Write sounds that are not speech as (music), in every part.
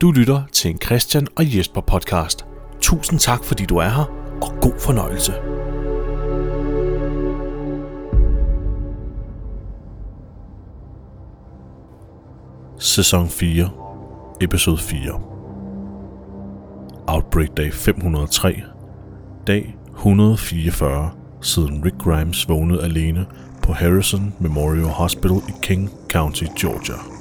Du lytter til en Christian og Jesper podcast. Tusind tak, fordi du er her, og god fornøjelse. Sæson 4, episode 4. Outbreak Day 503. Dag 144, siden Rick Grimes vågnede alene på Harrison Memorial Hospital i King County, Georgia.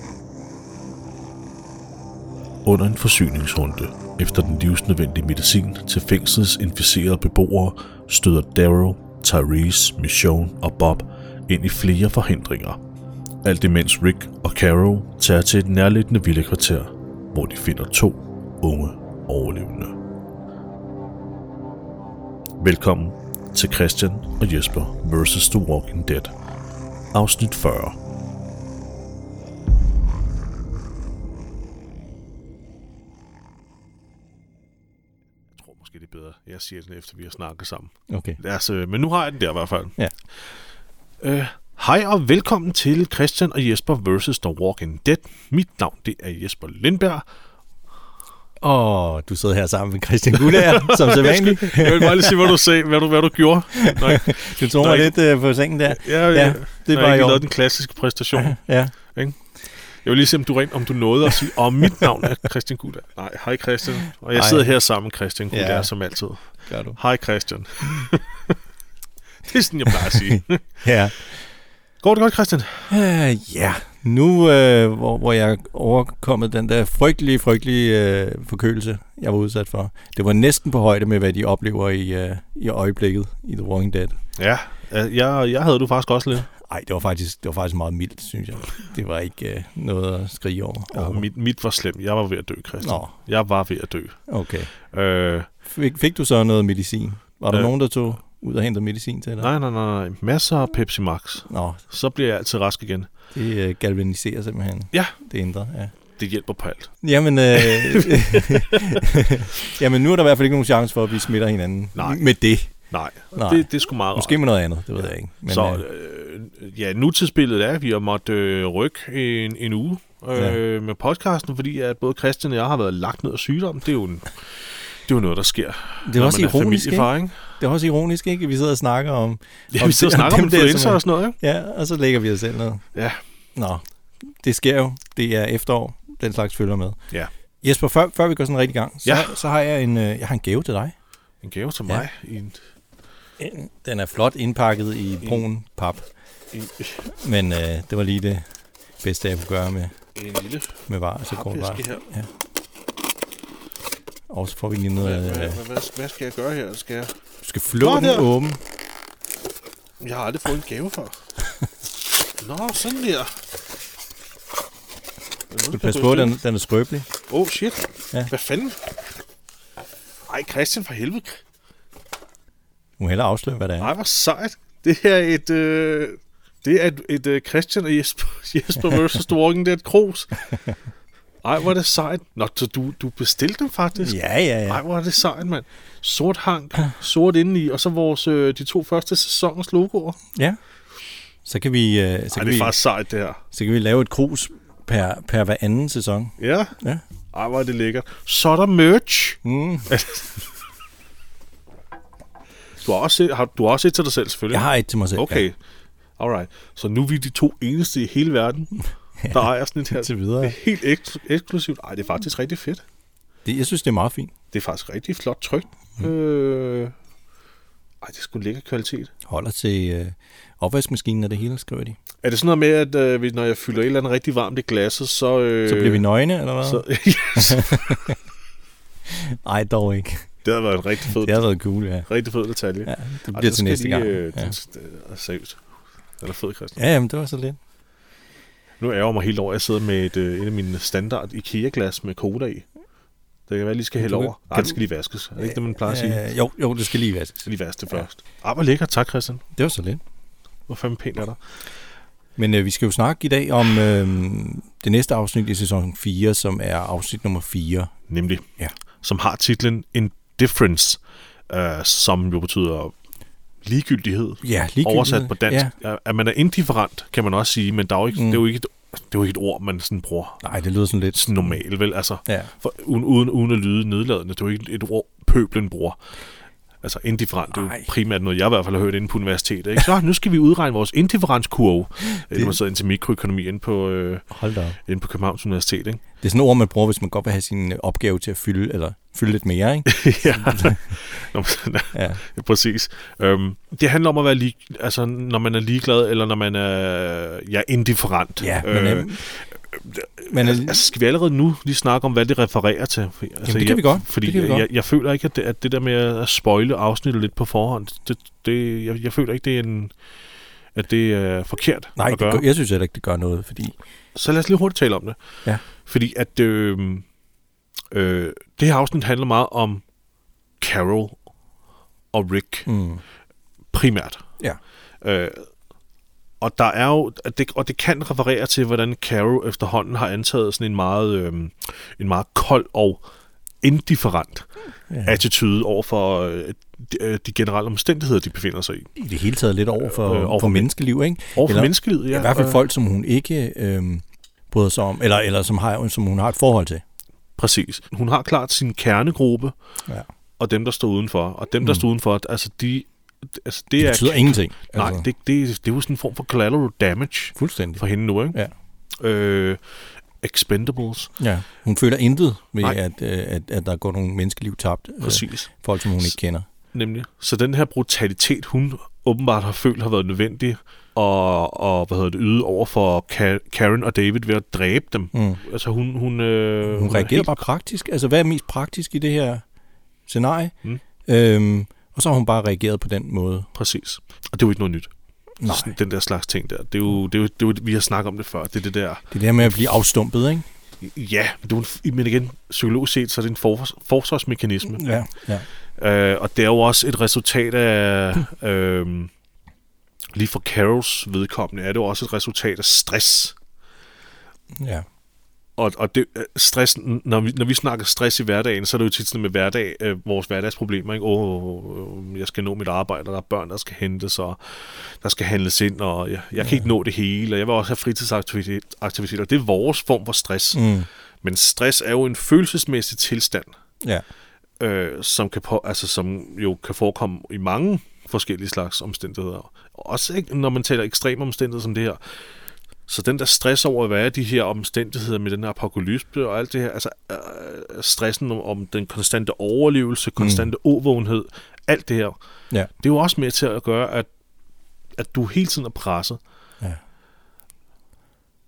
Under en forsyningsrunde efter den livsnødvendige medicin til fængslets inficerede beboere støder Daryl, Tyrese, Michonne og Bob ind i flere forhindringer. Alt imens Rick og Carol tager til et nærliggende villekvarter, hvor de finder to unge overlevende. Velkommen til Christian og Jesper vs. The Walking Dead. Afsnit 40. jeg siger den efter vi har snakket sammen. Okay. Lad os, øh, men nu har jeg den der i hvert fald. Ja. Øh, hej og velkommen til Christian og Jesper vs. The Walking Dead. Mit navn det er Jesper Lindberg. Og du sidder her sammen med Christian Gullager, (laughs) som sædvanligt. Jeg vil bare lige sige, hvad du sagde, hvad du, hvad du gjorde. (laughs) Når jeg, Du tog mig lidt uh, på sengen der. ja, Ja, ja, det var jeg ikke lavede den klassiske præstation. Ja, Jeg vil lige se, om du, rent, om du nåede at sige, og mit navn er Christian Gudda. Nej, hej Christian. Og jeg Hej. sidder her sammen med Christian Gudda, Ja. som altid. gør du. Hej Christian. (laughs) det er sådan, jeg plejer at sige. (laughs) Ja. Går det godt, Christian? Uh, ja, nu øh, hvor, hvor jeg er overkommet den der frygtelige, frygtelige øh, forkølelse, jeg var udsat for. Det var næsten på højde med, hvad de oplever i, øh, i øjeblikket i The Walking Dead. Ja, øh, jeg, jeg havde du faktisk også lidt. Ej, det var faktisk, det var faktisk meget mildt, synes jeg. Det var ikke øh, noget at skrige over. Ja, mit, mit var slemt. Jeg var ved at dø, Christian. Nå, Jeg var ved at dø. okay. Øh, Fik, fik du så noget medicin? Var der Øh. nogen, der tog ud og hentede medicin til dig? nej, nej, nej, nej. Masser af Pepsi Max. Nå, Så bliver jeg altid rask igen. det øh, galvaniserer simpelthen. Ja. Det indre, ja. Det hjælper på alt. Jamen, øh, (laughs) (laughs) jamen, nu er der i hvert fald ikke nogen chance for, at vi smitter hinanden Nej. med det. Nej, Nej. Det, det er sgu meget Måske med noget andet, det ved jeg ikke. Men, så øh, øh, ja, nutidsbilledet er, at vi har måttet øh, rykke en, en uge øh, Ja. med podcasten, fordi at både Christian og jeg har været lagt ned af sygdom. Det er jo, en, det er jo noget, der sker, det er også er ironisk, ikke? ikke? Det er også ironisk, ikke? Vi sidder og snakker om... Ja, vi sidder og snakker om dem der, influenza som er- og sådan noget, ikke? Ja, og så lægger vi os selv ned. Ja. Nå, det sker jo. Det er efterår. Den slags følger med. Ja. Jesper, før, før vi går sådan rigtig gang, så, Ja. så har jeg en, øh, jeg har en gave til dig. En gave til Ja. mig. I en, Den er flot indpakket i brun pap. Men øh, det var lige det bedste, jeg kunne gøre med, en lille med var, så papvæske her. Og så får vi lige noget... hvad, Øh, hvad, hvad, hvad skal jeg gøre her? Skal jeg... du skal flå Nå, den der. åben. jeg har aldrig fået en gave før. (laughs) Nå, sådan der. Du skal passe på, den, den er skrøbelig. Oh shit. Ja. Hvad fanden? Ej, Christian for helvede. Du må hellere afsløre, hvad det er. Ej, hvor sejt. Det her er et... Øh, det er et, et øh, Christian og Jesper, (laughs) Jesper versus The Walking Dead krus. Ej, hvor er det sejt. Nå, så du, du bestilte dem faktisk? Ja, ja, ja. Ej, hvor er det sejt, mand. Sort hank, sort indeni, og så vores, øh, de to første sæsoners logoer. ja. Så kan vi, øh, så Ej, kan det vi, er faktisk sejt, det her. så kan vi lave et krus per, per hver anden sæson. Ja. Ja. Ej, hvor er det lækkert. Så er der merch. Mm. (laughs) Du har også set, har, du har også set til dig selv, selvfølgelig. Jeg har et til mig selv. Okay. Alright. Så nu er vi de to eneste i hele verden, (laughs) der ejer sådan et her. Ja, til Det videre. er helt eks- eksklusivt. Ej, det er faktisk rigtig fedt. Det, jeg synes, det er meget fint. Det er faktisk rigtig flot trykt. Mm. Øh... Ej, det er sgu en lækker kvalitet. Holder til øh, opvaskemaskinen og det hele, skriver de. Er det sådan noget med, at øh, når jeg fylder et eller andet rigtig varmt i glasset, så... Øh, Så bliver vi nøgne, eller hvad? Så, (laughs) (laughs) yes. Nej, dog ikke. Det havde været en rigtig fed, Det har været cool, ja. rigtig fed detalje. ja det Ej, bliver den til næste gang. Øh, Ja. det er er fed, Christian. ja, jamen, det var så lidt. Nu ærger jeg mig helt over, jeg sidder med et, øh, et af mine standard IKEA-glas med koda i. Det kan være, jeg lige skal hælde over. Kan det skal lige vaskes. Er det ikke det, man plejer at sige? Øh, jo, jo, det skal lige vaskes. Skal lige vaske det Ja. først. Ej, hvor lækkert. Tak, Christian. Det var så lidt. Hvor fanden pænt er der? Men øh, vi skal jo snakke i dag om øh, det næste afsnit i sæson 4, som er afsnit nummer 4. Nemlig. Ja. Som har titlen Indifference, øh, som jo betyder ligegyldighed. Ja, ligegyldigt. Oversat på dansk. Ja. At man er indifferent, kan man også sige, men der er jo ikke, mm. det er jo ikke et det er jo ikke et ord, man sådan bruger Nej, det lyder sådan lidt... sådan normalt, vel? Altså, Ja. for, uden, uden, uden at lyde nedladende. Det er jo ikke et ord, pøblen bruger. Altså indifferent, det er jo primært noget, jeg i hvert fald har hørt inde på universitetet. Ikke? Så nu skal vi udregne vores indifferenskurve, det... når man sidder ind til mikroøkonomi inde på, øh, Hold da op. inde på Københavns Universitet. Ikke? Det er sådan et ord, man bruger, hvis man godt vil have sin øh, opgave til at fylde, eller fylde lidt mere, ikke? (laughs) ja, Nå, Ja. ja, præcis. Øhm, det handler om at være lig, altså, når man er ligeglad, eller når man er ja, indifferent. Ja, men, øh, øh, men Altså, skal vi allerede nu lige snakke om, hvad det refererer til? Altså, det kan jeg, vi godt. Fordi Det kan vi jeg, godt. jeg, jeg føler ikke, at det, at det der med at spoile afsnittet lidt på forhånd, det, det, jeg, jeg føler ikke, det er en, at det er forkert nej, at gøre. gør, jeg synes heller ikke, det gør noget, fordi... Så lad os lige hurtigt tale om det. Ja. Fordi at øh, øh, det her afsnit handler meget om Carol og Rick Mm, primært. Ja. Øh, og der er jo, det, og det kan referere til, hvordan Carol efterhånden har antaget sådan en meget, øh, en meget kold og indifferent ja. attitude over for øh, de, de generelle omstændigheder, de befinder sig i. I det hele taget lidt over for, Øh, over for for men- menneskeliv, ikke? Over for Eller- menneskelivet, Ja, ja. I hvert fald øh, folk, som hun ikke øh, bryder sig om, eller, eller som, har, som hun har et forhold til. Præcis. Hun har klart sin kernegruppe, Ja. og dem, der står udenfor. Og dem, der Mm. står udenfor, altså de... Altså, det, Det er, betyder ingenting. Nej, det, det, det er jo sådan en form for collateral damage Fuldstændig. for hende nu, ikke? Ja. Øh, expendables, Ja. Hun føler intet ved, Nej. at, øh, at, at der går nogle menneskeliv tabt. Øh, præcis. folk, som hun ikke kender. Nemlig. Så den her brutalitet, hun åbenbart har følt har været nødvendig og, og hvad hedder det, yde over for Ka- Karen og David ved at dræbe dem. Mm. Altså hun... Hun, øh, Hun er reagerer helt- bare praktisk. Altså, hvad er mest praktisk i det her scenarie? Mm. Øhm, og så har hun bare reageret på den måde. Præcis. Og det er jo ikke noget nyt. Nej, Sådan, den der slags ting der. Det er, jo, det, er jo, det er jo, vi har snakket om det før. Det er det der... det er det her med at blive afstumpet, ikke? Ja, det er jo en, men igen, psykologisk set, så er det en for, forsvarsmekanisme. Ja. ja. Øh, og det er jo også et resultat af... (clears throat) Øh, lige for Carols vedkommende er det jo også et resultat af stress. ja. Og, og det, øh, stress, når vi, når vi snakker stress i hverdagen, så er det jo tit sådan med hverdag, øh, vores hverdagsproblemer. Ikke? Åh, øh, jeg skal nå mit arbejde, og der er børn, der skal hentes, og der skal handles ind, og jeg, jeg kan ikke nå det hele, og jeg vil også have fritidsaktiviteter. Det er vores form for stress. Mm. Men stress er jo en følelsesmæssig tilstand, Ja. øh, som, kan på, altså, som jo kan forekomme i mange forskellige slags omstændigheder. Også ikke, når man taler ekstreme omstændigheder som det her. Så den der stress over at være i de her omstændigheder med den her apokalypse og alt det her, altså øh, stressen om, den konstante overlevelse, konstante mm. overvågenhed, alt det her, Ja. det er jo også med til at gøre, at, at du hele tiden er presset. Ja.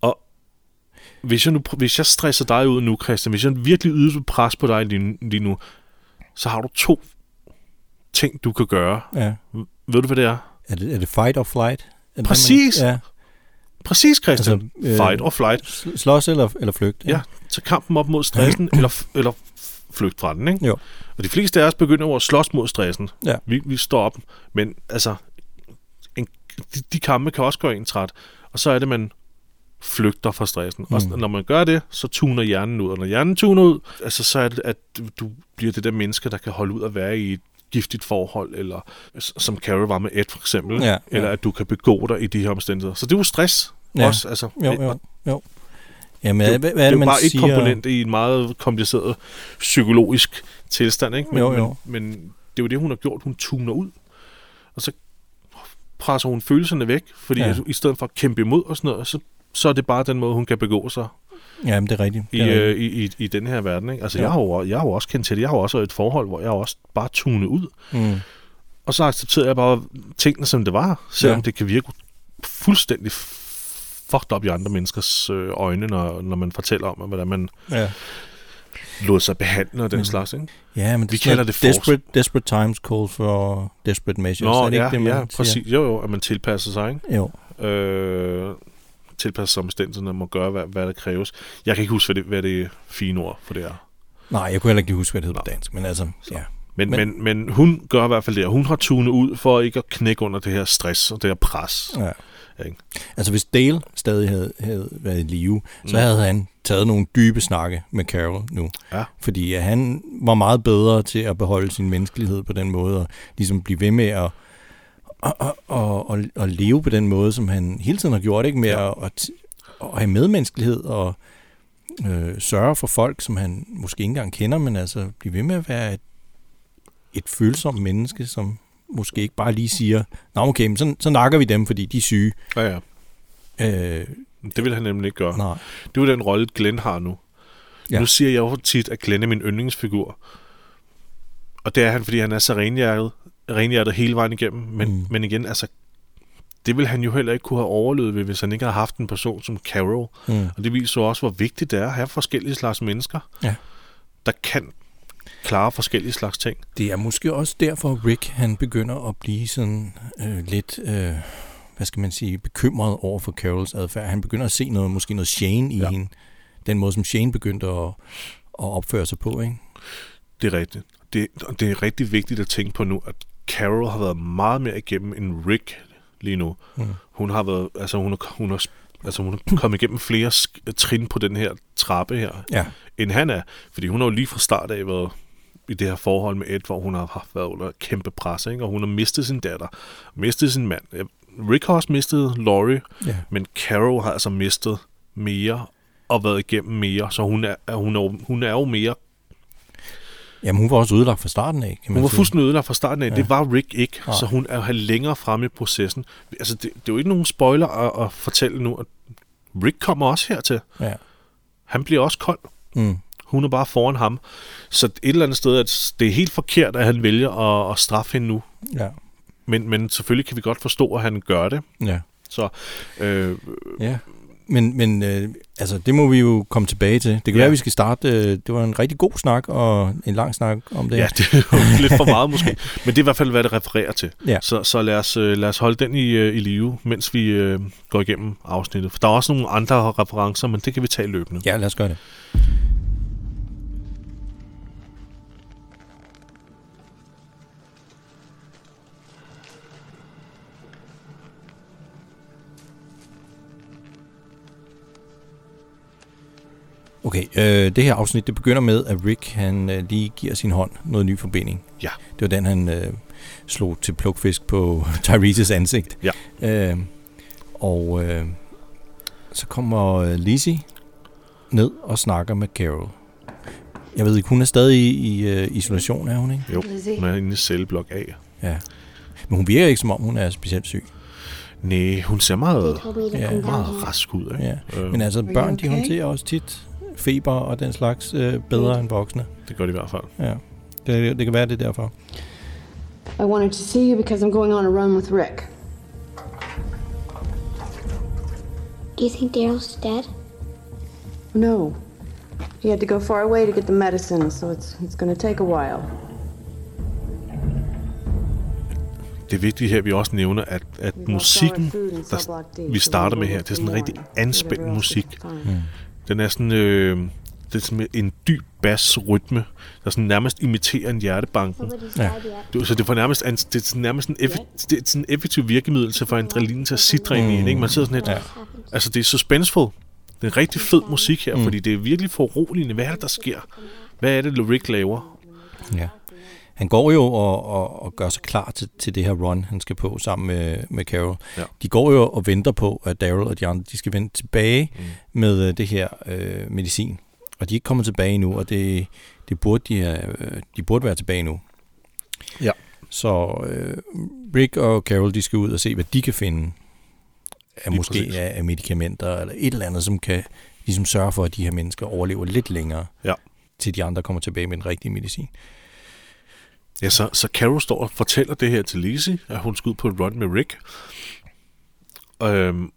Og hvis jeg, nu, hvis jeg stresser dig ud nu, Christian, hvis jeg virkelig yder pres på dig lige, lige nu, så har du to ting, du kan gøre. ja. Ved du, hvad det er? Er det, er det fight or flight? Er Præcis. det, Ja. Præcis, Christian. Altså, øh, Fight or flight. Sl- Slås eller, eller flygt? Ja, så kampen op mod stressen, (clears throat) eller, eller f- flygt fra den, ikke? Jo. Og de fleste af os begynder jo at slås mod stressen. Ja. Vi, vi står op, men altså, en, de, de kampe kan også gøre en træt. Og så er det, man flygter fra stressen. Mm. Og når man gør det, så tuner hjernen ud. Og når hjernen tuner ud, altså, så er det, at du, bliver det der menneske, der kan holde ud at være i et giftigt forhold, eller som Carol var med Ed for eksempel, Ja, eller ja. at du kan begå dig i de her omstændigheder. Så det er jo stress Ja. også. Altså, Jo, og jo, jo. Jamen, det, er hvad, hvad det er det, bare et siger? komponent i en meget kompliceret psykologisk tilstand, ikke? Men, Jo, jo. Men, men det er jo det, hun har gjort. Hun tuner ud, og så presser hun følelserne væk, fordi Ja. i stedet for at kæmpe imod og sådan noget, så, så er det bare den måde, hun kan begå sig Jamen, det er rigtigt. i, Det er øh, i, i, i den her verden. Ikke? Altså, Ja. jeg, har jo, jeg har jo også kendt til det. Jeg har jo også i et forhold, hvor jeg også bare tunet ud. Mm. Og så accepterede jeg bare tingene, som det var, selvom ja. det kan virke fuldstændig fucked up i andre menneskers øh, øjne, når, når man fortæller om, hvordan man Ja. lod sig behandle og den Men- slags. Ikke? Ja, men Vi er sådan kalder det desperate, desperate times call for desperate measures. Nå, er det ja, ikke det, man ja, siger? præcis. Jo, jo, at man tilpasser sig, ikke? Jo. Øh, tilpasser sig omstændighederne, må gøre, hvad, hvad der kræves. Jeg kan ikke huske, hvad det, hvad det fine ord for det er. Nej, jeg kunne heller ikke huske, hvad det hedder på dansk, men altså, Så. ja. Men, Men- men, men, men hun gør i hvert fald det, og hun har tunet ud for ikke at knække under det her stress og det her pres. ja. Ikke? Altså, hvis Dale stadig havde, havde været i live, så Mm. havde han taget nogle dybe snakke med Carol nu. Ja. Fordi at han var meget bedre til at beholde sin menneskelighed på den måde, og ligesom blive ved med at og, og, og, og, leve på den måde, som han hele tiden har gjort, ikke med Ja. at, at, og have medmenneskelighed og øh, sørge for folk, som han måske ikke engang kender, men altså blive ved med at være et, et følsomt menneske, som måske ikke bare lige siger, nå okay, men så, så nakker vi dem, fordi de er syge. Ja, ja. Øh, Det vil han nemlig ikke gøre. nej. Det er jo den rolle, Glenn har nu. Ja. Nu siger jeg jo tit, at Glenn er min yndlingsfigur. Og det er han, fordi han er så renhjertet, renhjertet hele vejen igennem. Men, Mm. men igen, altså, det vil han jo heller ikke kunne have overlevet ved, hvis han ikke havde haft en person som Carol. Mm. Og det viser jo også, hvor vigtigt det er at have forskellige slags mennesker, Ja. der kan klare forskellige slags ting. Det er måske også derfor, Rick han begynder at blive sådan øh, lidt, øh, hvad skal man sige, bekymret over for Carols adfærd. Han begynder at se noget, måske noget Shane i ja. Hende. Den måde, som Shane begyndte at, at opføre sig på, ikke? Det er rigtigt. Det, det er rigtig vigtigt at tænke på nu, at Carol har været meget mere igennem end Rick lige nu. Mm. Hun har været, altså hun har, hun har, altså hun er kommet igennem flere trin på den her trappe her, Ja, end han er. Fordi hun har jo lige fra start af været i det her forhold med Ed, hvor hun har haft været under kæmpe pres, ikke? og hun har mistet sin datter, mistet sin mand. Rick har også mistet Laurie, ja. men Carol har altså mistet mere og været igennem mere, så hun er, hun er, hun er jo mere Jamen, hun var også ødelagt fra starten af, kan man Hun var sige. fuldstændig ødelagt fra starten af. Ja. Det var Rick ikke, Nej. så hun er jo længere fremme i processen. Altså, det, det er jo ikke nogen spoiler at, at fortælle nu, at Rick kommer også hertil. Ja. Han bliver også kold. Mm. Hun er bare foran ham. Så et eller andet sted, at det er helt forkert, at han vælger at, at straffe hende nu. Ja. Men, men selvfølgelig kan vi godt forstå, at han gør det. Ja. Så øh, Ja. Men, men øh, altså, det må vi jo komme tilbage til. Det kan ja. Være, at vi skal starte. Øh, det var en rigtig god snak og en lang snak om det. ja, det er (laughs) lidt for meget måske. Men det er i hvert fald, hvad det refererer til. Ja. Så, så lad, os, øh, lad os holde den i, øh, i live, mens vi øh, går igennem afsnittet. For der er også nogle andre referencer, men det kan vi tage løbende. ja lad os gøre det. Okay, øh, det her afsnit det begynder med, at Rick han øh, lige giver sin hånd noget ny forbinding. Ja. Det var den, han øh, slog til plukfisk på (laughs) Tyrese's ansigt. Ja. Øh, og øh, så kommer øh, Lizzie ned og snakker med Carol. Jeg ved ikke, hun er stadig i, i øh, isolation, er hun ikke? Jo, hun er inde i celleblok A. Ja. Men hun virker ikke, som om hun er specielt syg. Nej, hun ser meget, Ja. meget rask ud. Ikke? Ja. Øh, Men altså, børn, de okay? håndterer også tit feber og den slags øh, bedre end voksne. det gør de i hvert fald. Ja. Det, det kan være, det er derfor. I wanted to see you because I'm going on a run with Rick. Do you think Daryl's dead? No. He had to go far away to get the medicine, so it's it's going to take a while. Det er vigtigt her, at vi også nævner, at, at musikken, der, vi starter med her, det er sådan en rigtig anspændt musik. Mm. Den er sådan, øh, det er sådan en dyb bassrytme, der sådan nærmest imiterer en hjertebanken. Ja. Det, så det, får nærmest, an- det er sådan nærmest en, effe, det er sådan en effektiv virkemiddel til at få adrenalin til at sidre ind i en. Ikke? Man sidder sådan lidt, Ja. altså det er suspenseful. Det er en rigtig fed musik her, Mm. mm. fordi det er virkelig foruroligende. Hvad er det, der sker? Hvad er det, Rick laver? Ja. Han går jo og, og, og gør sig klar til, til det her run, han skal på sammen med, med Carol. Ja. De går jo og venter på, at Daryl og de andre de skal vende tilbage Mm. med øh, det her øh, medicin. Og de er ikke kommet tilbage nu, og det, det burde de, have, øh, de burde være tilbage nu. Ja. Så øh, Rick og Carol de skal ud og se, hvad de kan finde af Lige måske præcis. af, af medicamenter eller et eller andet, som kan ligesom sørge for, at de her mennesker overlever lidt længere, Ja. til de andre kommer tilbage med den rigtige medicin. Ja, så, så Carol står og fortæller det her til Lizzie, at hun skal ud på et run med Rick. Øhm,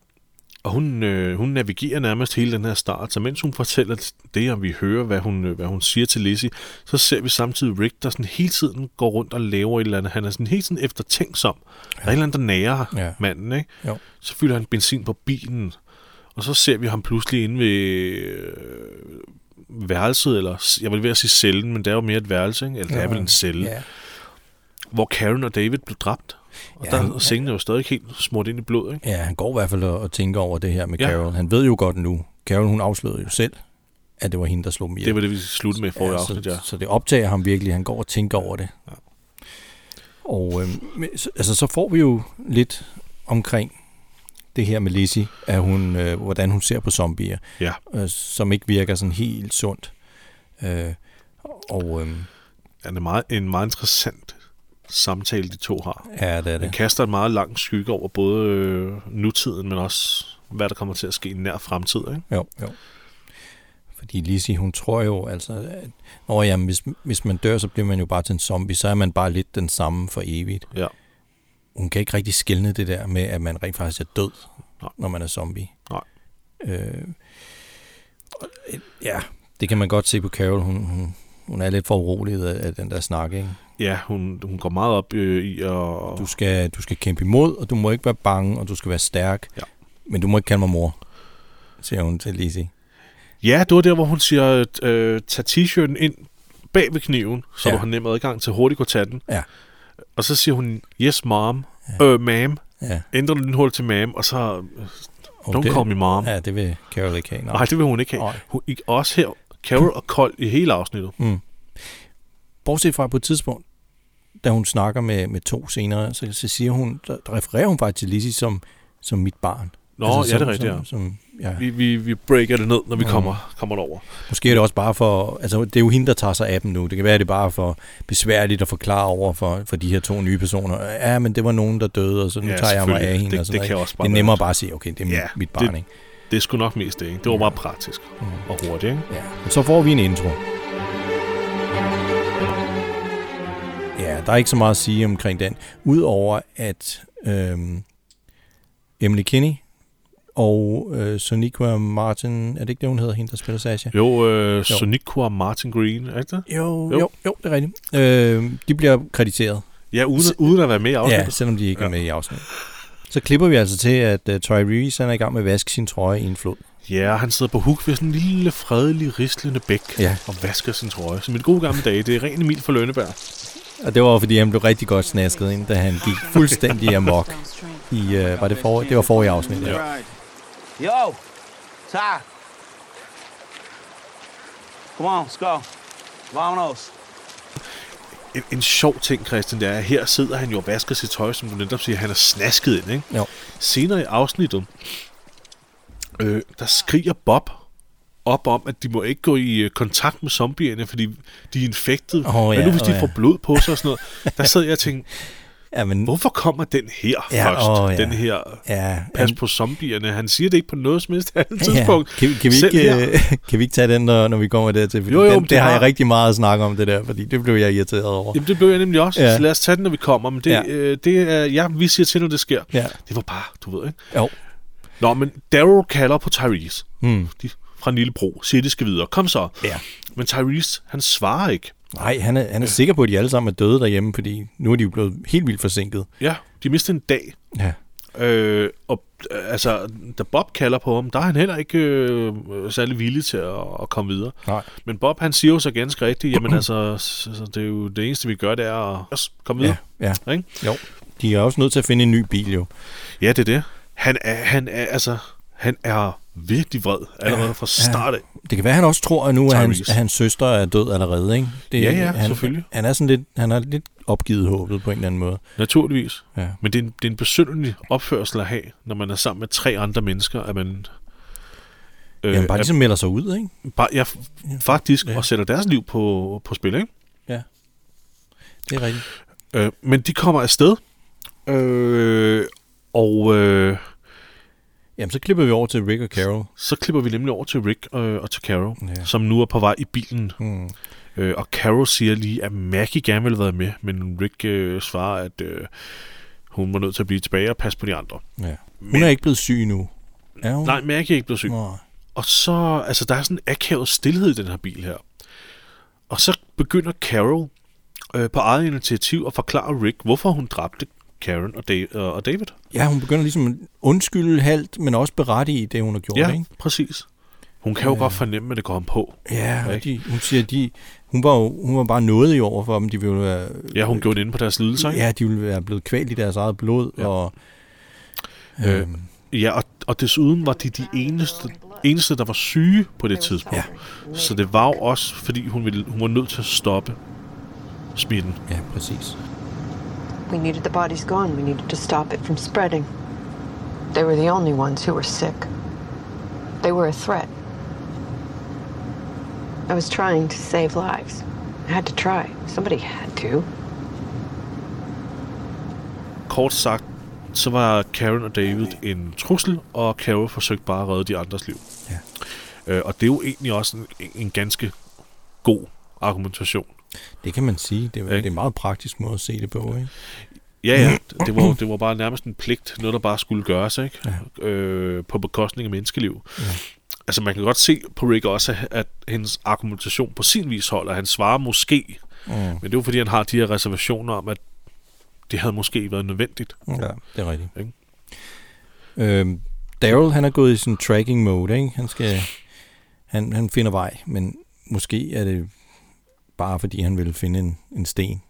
og hun, øh, hun navigerer nærmest hele den her start, så mens hun fortæller det, og vi hører, hvad hun, øh, hvad hun siger til Lizzie, så ser vi samtidig Rick, der sådan hele tiden går rundt og laver et eller andet. Han er sådan hele tiden eftertænksom. Der er et eller andet, der nærer Ja. manden, ikke? Jo. Så fylder han benzin på bilen, og så ser vi ham pludselig inde ved øh, værelset, eller jeg vil ved at sige cellen, men det er jo mere et værelse, ikke? eller det er vel en celle Ja. hvor Karen og David blev dræbt. Og Ja, der han- er sengen er jo stadig helt smurt ind i blod, ikke? Ja, han går i hvert fald og, tænker over det her med Ja. Carol. Han ved jo godt nu. Carol, hun afslørede jo selv, at det var hende, der slog ihjel. Det var det, vi sluttede med i forrige ja, afsnit, ja. så, så det optager ham virkelig. Han går og tænker over det. Ja. Og øhm, altså, så får vi jo lidt omkring det her med Lizzie, at hun, øh, hvordan hun ser på zombier, Ja. øh, som ikke virker sådan helt sundt. Øh, og øh, Det er meget, en meget interessant samtale, de to har. ja, det er Den det. kaster en meget lang skygge over både øh, nutiden, men også hvad der kommer til at ske i nær fremtid. Ikke? Jo, jo. Fordi Lizzie, hun tror jo altså, at når, jamen, hvis, hvis man dør, så bliver man jo bare til en zombie, så er man bare lidt den samme for evigt. Ja. Hun kan ikke rigtig skille det der med, at man rent faktisk er død, Nej. når man er zombie. Nej. Øh, ja, det kan man godt se på Carol. Hun, hun, hun er lidt for urolig af, den der snak, ikke? Ja, hun, hun går meget op øh, i at... Du skal, du skal kæmpe imod, og du må ikke være bange, og du skal være stærk. Ja. Men du må ikke kalde mig mor, siger hun til Lizzie. Ja, det var der, hvor hun siger, øh, tag t-shirten ind bag ved kniven, så Ja. du har nem adgang til hurtigt at den. Ja. Og så siger hun, yes mom, ja. øh, ma'am. Ja. Ændrer du til ma'am, og så, Og don't det, call me mom. Ja, det vil Carol ikke have. Nej, det vil hun ikke have. Nej. Hun, ikke- også her, Carol og Kold i hele afsnittet. Mm. Bortset fra på et tidspunkt, da hun snakker med, med to senere, så, så siger hun, der, der refererer hun faktisk til Lizzie som, som mit barn. Nå, altså, ja, som, det er rigtigt, ja. som, som, ja. Vi, vi, vi breaker det ned, når vi Mm. kommer, kommer derover. Måske er det også bare for, altså det er jo hende, der tager sig af dem nu. Det kan være, at det er bare for besværligt at forklare over for, for de her to nye personer. Ja, men det var nogen, der døde, og så nu Ja, tager jeg mig af hende. Det- og sådan det noget, kan også bare det er nemmere bare at sige, okay, det er mit, Ja, mit barn, det- ikke? Det er sgu nok mest det, ikke? Det var meget praktisk Mm. og hurtigt, ikke? Ja, men så får vi en intro. Ja, der er ikke så meget at sige omkring den. Udover at øhm, Emily Kinney og øh, Soniqua Martin, er det ikke det, hun hedder, hende, der spiller Sasha? Jo, øh, Soniqua Martin Green, er det det? Jo, Jo. jo, det er rigtigt. Øh, de bliver krediteret, Ja, uden, uden at være med i ja, afsnittet. selvom de ikke ja. er Ja. med i afsnittet. Så klipper vi altså til, at uh, Tyrese han er i gang med at vaske sin trøje i en flod. Ja, han sidder på huk ved sådan en lille, fredelig, rislende bæk Ja. og vasker sin trøje. Som i de gode gamle dage. Det er ren Emil for Lønneberg. Og det var fordi, han blev rigtig godt snasket ind, da han gik fuldstændig amok. I, uh, var det, for, det var forrige afsnit, ja. Yo, Ty. Come on, let's go. Vamonos. En, en sjov ting, Christian, det er, at her sidder han jo og vasker sit tøj, som du netop siger, han er snasket ind, ikke? Jo. Senere i afsnittet, øh, der skriger Bob op om, at de må ikke gå i øh, kontakt med zombierne, fordi de er infektet. Hvad ja, nu, hvis de åh, ja. får blod på sig og sådan noget? (laughs) Der sad jeg og tænkte, Ja, men, hvorfor kommer den her Ja, først? åh, ja. Den her ja, pas han- på zombierne. Han siger det ikke på noget som helst (laughs) andet Ja, tidspunkt. Kan, kan, vi ikke, øh, (laughs) kan vi ikke tage den, når, når vi kommer dertil? Fordi Jo, jo, den, det, det har jeg har- rigtig meget at snakke om, det der, fordi det blev jeg irriteret over. Jamen, det blev jeg nemlig også. Ja. Så lad os tage den, når vi kommer. Men det, Ja. øh, det er, ja, vi siger til, når det sker. Ja. Det var bare, du ved ikke. Jo. Nå, men Daryl kalder på Tyrese Hmm. de, fra en lille bro. Siger, det skal videre. Kom så. Ja. Men Tyrese, han svarer ikke. Nej, han er, han er sikker på, at de alle sammen er døde derhjemme, fordi nu er de jo blevet helt vildt forsinket. Ja, de mistede en dag. Ja. Øh, og øh, altså, da Bob kalder på ham, der er han heller ikke øh, særlig villig til at, at komme videre. Nej. Men Bob, han siger jo så ganske rigtigt, jamen altså, så, det er jo det eneste, vi gør, det er at komme videre. Ja, ja. Ikke? Jo. De er også nødt til at finde en ny bil, jo. Ja, det er det. Han er, han er, altså, han er virkelig vred allerede Ja, fra start af. Det kan være, at han også tror, at nu er hans, Tyrese. at hans søster er død allerede, ikke? Det, Ja, ja, han, selvfølgelig. Han er sådan lidt, han har lidt opgivet håbet på en eller anden måde. Naturligvis. Ja. Men det er en, det er en besynderlig opførsel at have, når man er sammen med tre andre mennesker, at man... Øh, Jamen, bare ligesom melder sig ud, ikke? bare, ja, faktisk, Ja. og sætter deres liv på, på spil, ikke? Det er rigtigt. Øh, men de kommer afsted, øh, og øh, Jamen, så klipper vi over til Rick og Carol. så klipper vi nemlig over til Rick øh, og til Carol, Ja. som nu er på vej i bilen. Hmm. Øh, og Carol siger lige, at Maggie gerne ville have været med, men Rick øh, svarer, at øh, hun var nødt til at blive tilbage og passe på de andre. Ja. Hun Men- er ikke blevet syg nu. Er hun? Nej, Maggie er ikke blevet syg. Nej. Og så, altså der er sådan en akavet stillhed i den her bil her. Og så begynder Carol øh, på eget initiativ at forklare Rick, hvorfor hun dræbte Karen og, Dave, øh, og David. Ja, hun begynder ligesom at undskylde halvt, men også berettige det, hun har gjort, Ja, ikke? præcis. Hun kan jo Øh. godt fornemme, at det går ham på. Ja, Ikke? de, hun siger, de, hun var jo hun var bare noget i over for dem. De ville være, Ja, hun gjorde det inde på deres lidelser, ikke? Ja, de ville være blevet kvalt i deres eget blod, ja. Ja. og... Øh, Øhm, Ja, og, og desuden var de de eneste, eneste, der var syge på det tidspunkt. Ja. Så det var jo også, fordi hun, ville, hun var nødt til at stoppe smitten. ja, præcis. We needed the bodies gone. We needed to stop it from spreading. They were the only ones who were sick. They were a threat. I was trying to save lives. I had to try. Somebody had to. Kort sagt, så var Karen og David en trussel, og Carol forsøgte bare at redde de andres liv. Ja. Øh, og det er jo egentlig også en, en ganske god argumentation. Det kan man sige. Det er, Ikke? det er en meget praktisk måde at se det på, ikke? Ja, ja, det var, det var bare nærmest en pligt, noget der bare skulle gøres, ikke? Ja. Øh, på bekostning af menneskeliv. Ja. Altså man kan godt se på Rick også, at hendes argumentation på sin vis holder. Han svarer måske, Mm. men det er jo fordi, han har de her reservationer om, at det havde måske været nødvendigt. Ja, det er rigtigt. Ikke? Øhm, Daryl, han er gået i sådan tracking mode, ikke? Han skal, han, han finder vej, men måske er det bare fordi, han vil finde en, en sten.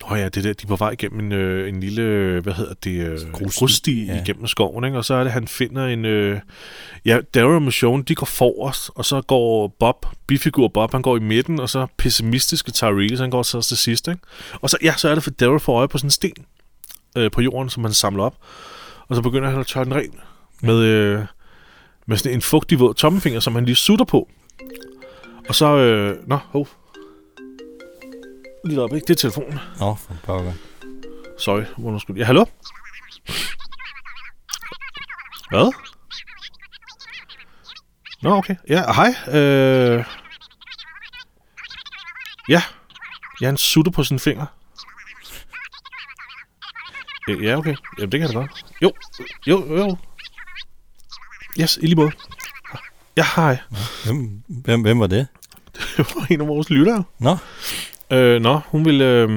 Nå ja, det der, de er på vej igennem en, øh, en lille, hvad hedder det, øh, Grussti, ja. igennem skoven, ikke? og så er det, han finder en, øh, ja, Daryl og Michonne, de går forrest, og så går Bob, bifigur Bob, han går i midten, og så pessimistiske Tyrese, han går så til sidst, ikke? Og så, ja, så er det, for Daryl får øje på sådan en sten øh, på jorden, som han samler op, og så begynder han at tørre den ren med, øh, med sådan en fugtig våd tommelfinger, som han lige sutter på. Og så, øh, nå, hov. Lige op, ikke? Det er telefonen. Nå, for pokker. Sorry, undskyld. Ja, hallo? Hvad? Nå, okay. Ja, hej. Øh... Ja. Ja, han sutter på sin finger. Øh, Ja, okay. Jamen, det kan det godt. Jo, jo, jo. Yes, i lige måde. Ja, hej. Hvem, hvem, hvem var det? (laughs) Det var en af vores lyttere. Nå, Øh, nå, hun vil, øh,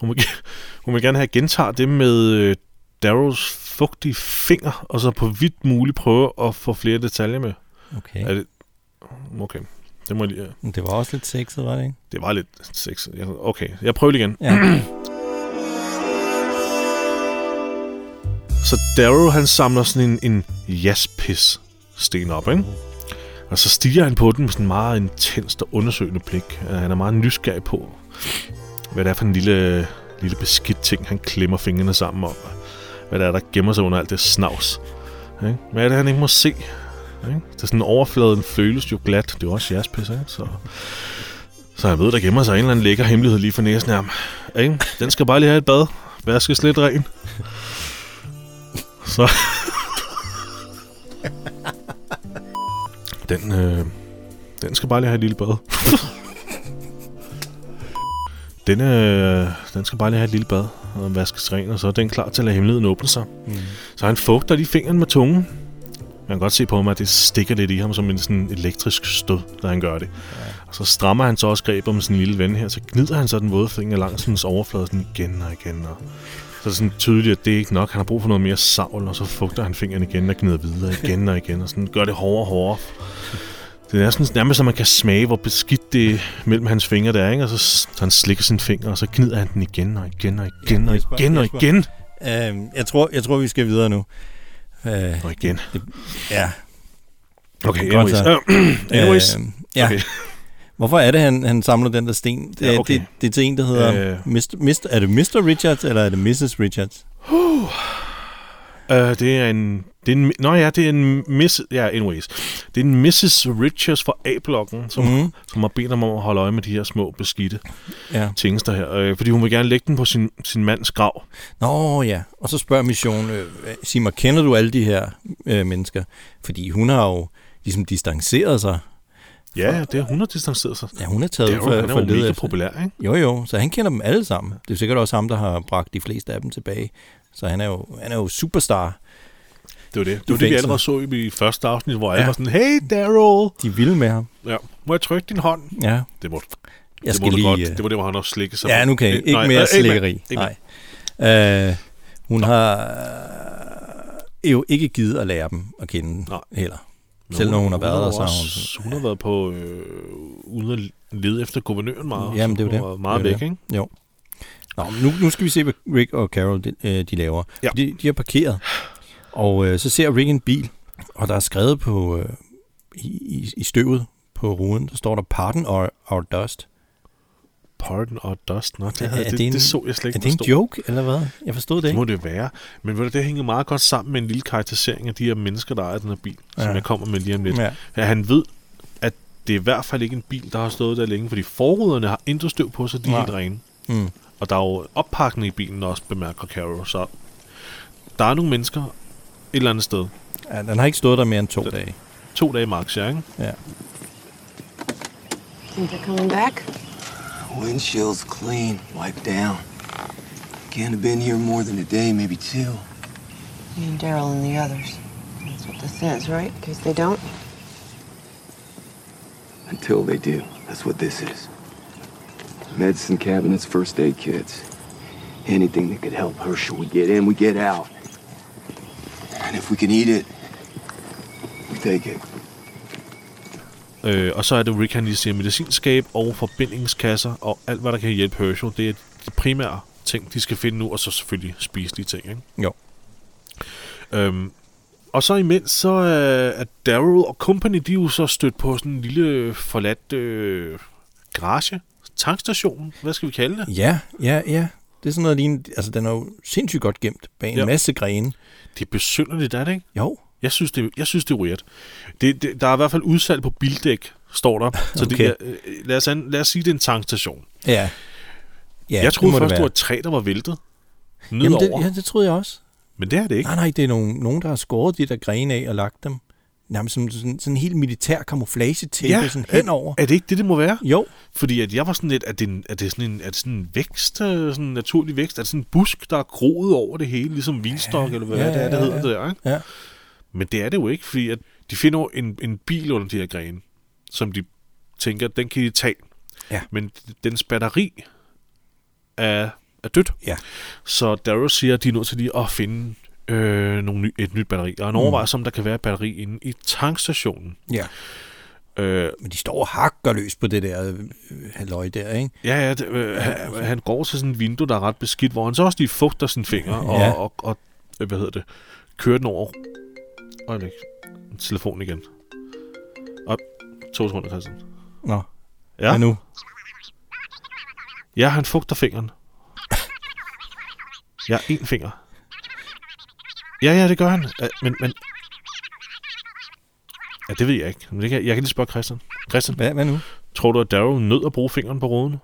hun, vil, (laughs) hun vil gerne have gentager det med øh, Darrows fugtige finger, og så på vidt muligt prøve at få flere detaljer med. okay. Er det... Okay, det må jeg lige... Men Det var også lidt sexet, var det ikke? Det var lidt sexet. Okay, jeg prøver det igen. Ja. Så Darrow, han samler sådan en, en jaspis sten op, ikke? Og så stiger han på den med sådan en meget intenst og undersøgende blik. Øh, han er meget nysgerrig på, hvad det er for en lille, lille beskidt ting, han klemmer fingrene sammen om. Hvad det er, der gemmer sig under alt det snavs. Ikke? Hvad er det, han ikke må se? Ikke? Det er sådan overfladen føles jo glat. Det er jo også jaspis, ikke? Så, så jeg ved, der gemmer sig en eller anden lækker hemmelighed lige for næsen af ham. Ikke? Den skal bare lige have et bad. Vaskes lidt ren. Så... (laughs) den, øh, den skal bare lige have et lille bad. den, øh, den skal bare lige have et lille bad og vaskes ren, og så er den klar til at lade hemmeligheden åbne sig. Mm. Så han fugter lige fingeren med tungen. Man kan godt se på ham, at det stikker lidt i ham som en sådan elektrisk stød, da han gør det. Ja. Og så strammer han så også greb om sin lille ven her, så gnider han så den våde finger langs hans overflade sådan igen og igen. Og så er det sådan tydeligt, at det er ikke nok. Han har brug for noget mere savl, og så fugter han fingeren igen og gnider videre igen og igen, og sådan gør det hårdere og hårdere. Det er sådan nærmest, så man kan smage, hvor beskidt det mellem hans fingre der er, ikke? Og så, så han slikker sin finger, og så gnider han den igen og igen og igen og Jesper, igen og Jesper. igen. Øhm, jeg, tror, jeg tror, vi skal videre nu. Øh, Og igen. ja. Okay, Godt anyways. (clears throat) anyways. Øh, ja. Okay. Hvorfor er det, han, han samler den der sten? Det, Ja, okay. det, det er til en, der hedder... Øh. Mr., Mr., er det Mr. Richards, eller er det Mrs. Richards? Uh, det er en... Det er en nå ja, det er en miss... Ja, anyways. Det er en Mrs. Richards fra A-blokken, som, mm. som har bedt om at holde øje med de her små beskidte Ja. tingester her. Øh, fordi hun vil gerne lægge den på sin, sin mands grav. Nå ja, og så spørger Mission, øh, sig mig, kender du alle de her øh, mennesker? Fordi hun har jo ligesom distanceret sig. Ja, det er hun har distanceret sig. Ja, hun er taget Det er jo, for, han er for jo mega efter. populær, ikke? Jo jo, så han kender dem alle sammen. Det er sikkert også ham, der har bragt de fleste af dem tilbage. Så han er jo, han er jo superstar. Det var det. Det var det, vi allerede så i første afsnit, hvor alle Ja. var sådan, hey Daryl! De vilde med ham. Ja, må jeg trykke din hånd? Ja, Det må, jeg det skal lige... godt. øh, Det var det, hvor han også slikkede sig. Ja, nu kan jeg ikke nej, mere ikke slikkeri. Ikke mere. Nej. Øh, hun har øh, jo ikke givet at lære dem at kende Nej. heller. Selv når hun har været der, så har hun også- sådan- Hun har været på øh, uden at lede efter guvernøren meget. Jamen, det er jo det. Meget Det væk, ikke? Jo. Nå, nu, nu skal vi se, hvad Rick og Carol de, øh, de laver. Ja. De, de er parkeret, og øh, så ser Rick en bil, og der er skrevet på øh, i, i, støvet på ruden, der står der Pardon our, our dust. Pardon or Dust? Nå, det, Er- havde, er det, det en- det, så jeg slet ikke Er det en joke, eller hvad? Jeg forstod det Det ikke. må det være. Men ved du, det hænger meget godt sammen med en lille karakterisering af de her mennesker, der ejer den her bil, ja. som jeg kommer med lige om lidt. Ja. Ja, han ved, at det er i hvert fald ikke en bil, der har stået der længe, fordi forruderne har intet støv på sig, de er helt rene. Mm. Og der er jo oppakning i bilen også, bemærker Carol. Så der er nogle mennesker et eller andet sted. Ja, den har ikke stået der mere end to Det- dage. To dage max, ja, ikke? Ja. Think they're coming back? Windshield's clean, wiped down. Can't have been here more than a day, maybe two. Me and Daryl and the others. That's what this is, right? In case they don't. Until they do. That's what this is. Medicine cabinets, first aid kits. Anything that could help Herschel. We get in, we get out. And if we can eat it, we take it. Øh, og så er det Rick, han lige siger medicinskab og forbindingskasser og alt, hvad der kan hjælpe Herschel. Det er de primære ting, de skal finde nu, og så selvfølgelig spiselige ting, ikke? Jo. Øhm, og så imens, så er, er Daryl og company, de er jo så stødt på sådan en lille forladt øh, garage, tankstation, hvad skal vi kalde det? Ja, ja, ja. Det er sådan noget lignende, altså den er jo sindssygt godt gemt bag en Ja. masse grene. Det er besynderligt, er det ikke? Jo, Jeg synes, det, jeg synes, det er weird. Det, det, der er i hvert fald udsalg på bildæk, står der. Så Okay. det er, øh, lad, os, an- lad os sige, det er en tankstation. ja. Ja, Ja, jeg troede må først, det, var et træ, der var væltet. Jamen det, Nedover. ja, det troede jeg også. Men det er det ikke. Nej, nej, det er nogen, nogen, der har skåret de der grene af og lagt dem. Nærmest som sådan, sådan en helt militær camouflage-tape ja, sådan henover. Er, er det ikke det, det må være? Jo, Fordi at jeg var sådan lidt, at det, er det sådan en, er det sådan en vækst, øh, sådan en naturlig vækst? Er det sådan en busk, der er groet over det hele, ligesom vinstok, eller hvad ja, ja, det er, det ja, hedder ja. det der, ikke? ja. Men det er det jo ikke, fordi at de finder jo en, en bil under de her grene, som de tænker, den kan de tage. Ja. Men dens batteri er, er dødt. Ja. Så Darrow siger, at de er nødt til lige at finde øh, nogle ny, et nyt batteri. Og han Mm. overvejer, om der kan være et batteri inde i tankstationen. ja. Øh, Men de står og hakker løs på det der øh, halløj der, ikke? Ja, ja, det, øh, han, han går til sådan et vindue, der er ret beskidt, hvor han så også lige fugter sine fingre og, Ja. og, og, øh, hvad hedder det, kører den over. Øjeblik. Telefon igen. Og to sekunder, Christian. Nå, Ja, hvad nu? ja han fugter fingeren. Ja, en finger. Ja, ja, det gør han. Ja, men, men... Ja, det ved jeg ikke. Men det kan, jeg kan lige spørge Christian. Christian, Hvad, hvad nu? tror du, at Daryl nød at bruge fingeren på ruden?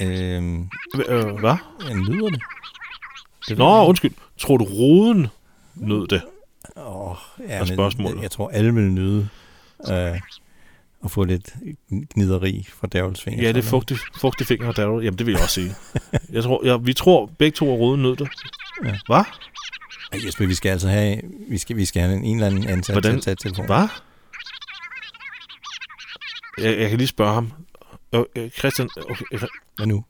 Øhm, Øh, hvad? jeg nyder det. det Nå, undskyld. Tror du, ruden nød det? Åh, ja, er spørgsmålet. Jeg, jeg tror, alle vil nyde øh, at få lidt gnideri fra Daryls fingre. Ja, det er fugtig, fugtig finger og Daryl. Jamen, det vil jeg også sige. Jeg tror, ja, vi tror begge to, at ruden nød det. Ja. Hvad? Ej, Jesper, vi skal altså have, vi skal, vi skal have en, en eller anden ansat Hvordan? til at tage telefonen. Hvad? Jeg, jeg kan lige spørge ham. Øh, øh, Christian, okay, øh, Hvad nu?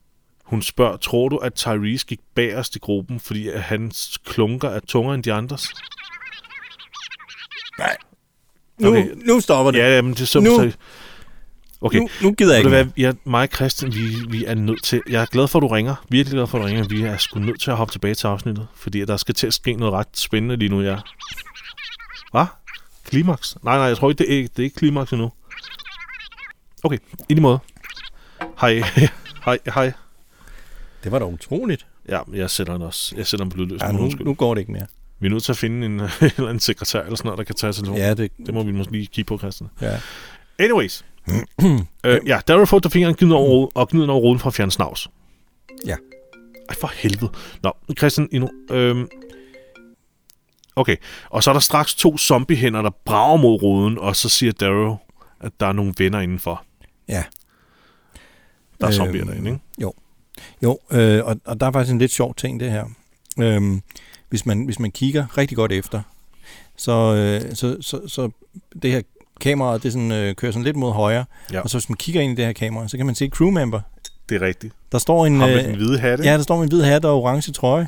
hun spørger, tror du, at Tyrese gik bagerst i gruppen, fordi at hans klunker er tungere end de andres? Nu, Okay. nu stopper det. Ja, men det er så... Nu- så- Okay, Nu, nu gider jeg ikke jeg, mig og Christian, vi, vi er nødt til... Jeg er glad for, at du ringer. Virkelig glad for, at du ringer. Vi er sgu nødt til at hoppe tilbage til afsnittet. Fordi der skal til at ske noget ret spændende lige nu, ja. Hvad? Klimaks? Nej, nej, jeg tror ikke, det er, det er ikke klimaks endnu. Okay, i lige måde. Hej. (laughs) hej, hej. Det var da utroligt. Ja, jeg sætter den også. Jeg sætter den på lydløs. Ja, nu, nu går det ikke mere. Vi er nødt til at finde en, (laughs) en eller anden sekretær eller sådan noget, der kan tage telefonen. Ja, det, Det må vi måske lige kigge på, Christian. ja. Anyways. (clears throat) øh, ja, Daryl får fingeren gnider over, og gnider over roden fra fjern snavs. Ja. Ej, for helvede. Nå, Christian, endnu. Øhm, okay, og så er der straks to zombiehænder, der brager mod ruden, og så siger Daryl, at der er nogle venner indenfor. Ja. Der er Øhm, zombier derinde, ikke? Jo, jo øh, og, og der er faktisk en lidt sjov ting, det her. Øhm, hvis, man, hvis man kigger rigtig godt efter, så, øh, så, så, så det her kamera, det sådan, øh, kører sådan lidt mod højre, Ja. og så hvis man kigger ind i det her kamera, så kan man se crewmember. Det er rigtigt. Der står en, Ham med øh, den hvide hatte. ja, der står en hvid hat og orange trøje,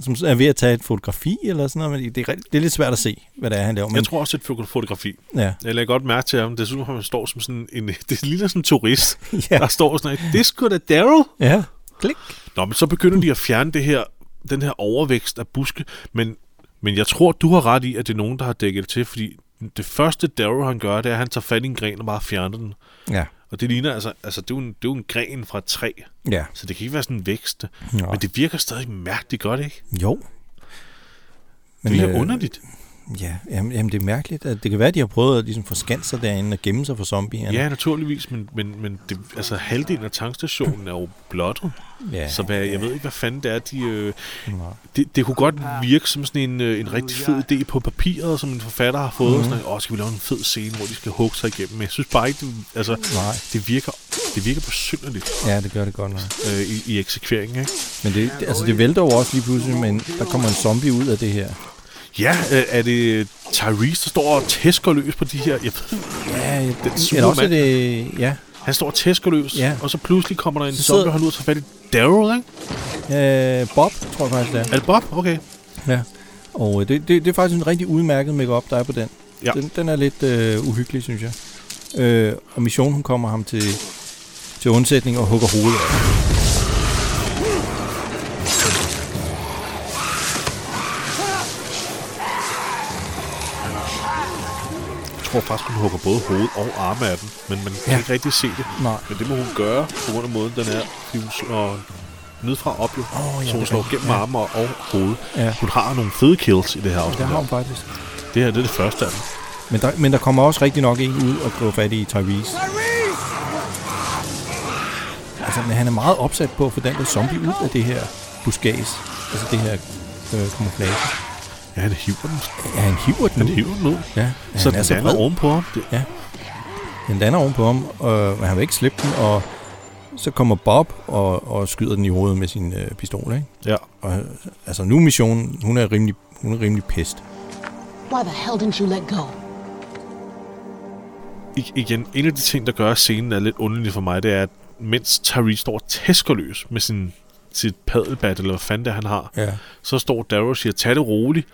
som er ved at tage et fotografi eller sådan noget, men det er, det er lidt svært at se, hvad det er, han laver. Men, Jeg tror også, det er et fotografi. ja, Jeg lagde godt mærke til ham. Det synes, han står som sådan en... (laughs) Det ligner sådan en turist, ja, der står sådan et, det er sgu da Daryl. ja, klik. Nå, men så begynder de at fjerne det her, den her overvækst af buske, men, men jeg tror, du har ret i, at det er nogen, der har dækket det til, fordi det første Daryl han gør, det er, at han tager fat i en gren og bare fjerner den. Ja. Og det ligner altså, altså det er en, det er jo en gren fra et træ, Ja. så det kan ikke være sådan en vækst. Nå. Men det virker stadig mærkeligt godt, ikke? Jo. Men, det er øh, underligt. Ja, jamen, jamen, det er mærkeligt. At det kan være, at de har prøvet at ligesom forskanse sig derinde og gemme sig for zombierne. Ja, naturligvis, men, men, men det, altså, halvdelen af tankstationen er jo blottet. ja. Så hvad, jeg ved ikke, hvad fanden det er, de... Øh, det, det kunne godt virke som sådan en, øh, en rigtig fed idé på papiret, som en forfatter har fået. Mm. Sådan, Åh, skal vi lave en fed scene, hvor de skal hugge sig igennem? Men jeg synes bare ikke, det, altså, Nej. det virker, det virker besynderligt Ja, det gør det godt nok. øh, i, i eksekveringen, ikke? Men det, det, altså, det vælter jo også lige pludselig, men der kommer en zombie ud af det her. Ja, øh, er det Tyrese, der står og tæsker løs på de her... Jeg ved, Ja, jeg, Den eller også er det... Ja, han står og tæsker løs, Ja. og så pludselig kommer der en Så zombie, sidder- og han ud og tager fat i Daryl, ikke? øh, Bob, tror jeg faktisk, det er. Er det Bob? Okay. Ja. Og øh, det, det, det er faktisk en rigtig udmærket make-up, der er på den. Ja. Den, den er lidt øh, uhyggelig, synes jeg. Øh, og Mission, hun kommer ham til, til undsætning og hugger hovedet af. Tror faktisk, hun hugger både hoved og arme af den, men man kan Ja. ikke rigtig se det. Nej. Men det må hun gøre, på grund af måden, den er. Hun slår nedefra op jo. Åh, ja, så hun slår gennem Ja. arme og, og hoved. Ja. Hun har nogle fede kills i det her afsnit. Det har hun faktisk. Det her det er det første af dem. Men der, men der kommer også rigtig nok en ud og griber fat i Tyrese. Altså, men han er meget opsat på at få den der zombie ud af det her buskage. Altså det her øh, kamuflage. Ja, han hiver den. Ja, han hiver den Han ud. hiver den ud. Ja, ja så han er den så lander ovenpå ham. Det, Ja. Den lander ovenpå ham, og han vil ikke slippe den, og så kommer Bob og, og skyder den i hovedet med sin øh, pistol, ikke? ja. Og, altså nu missionen, hun er rimelig, hun er rimelig pest. Why the hell didn't you let go? I, igen, en af de ting, der gør at scenen er lidt underlig for mig, det er, at mens Tyrese står og tæsker løs med sin, sit padelbat, eller hvad fanden det han har, Ja. så står Daryl og siger, tag det roligt.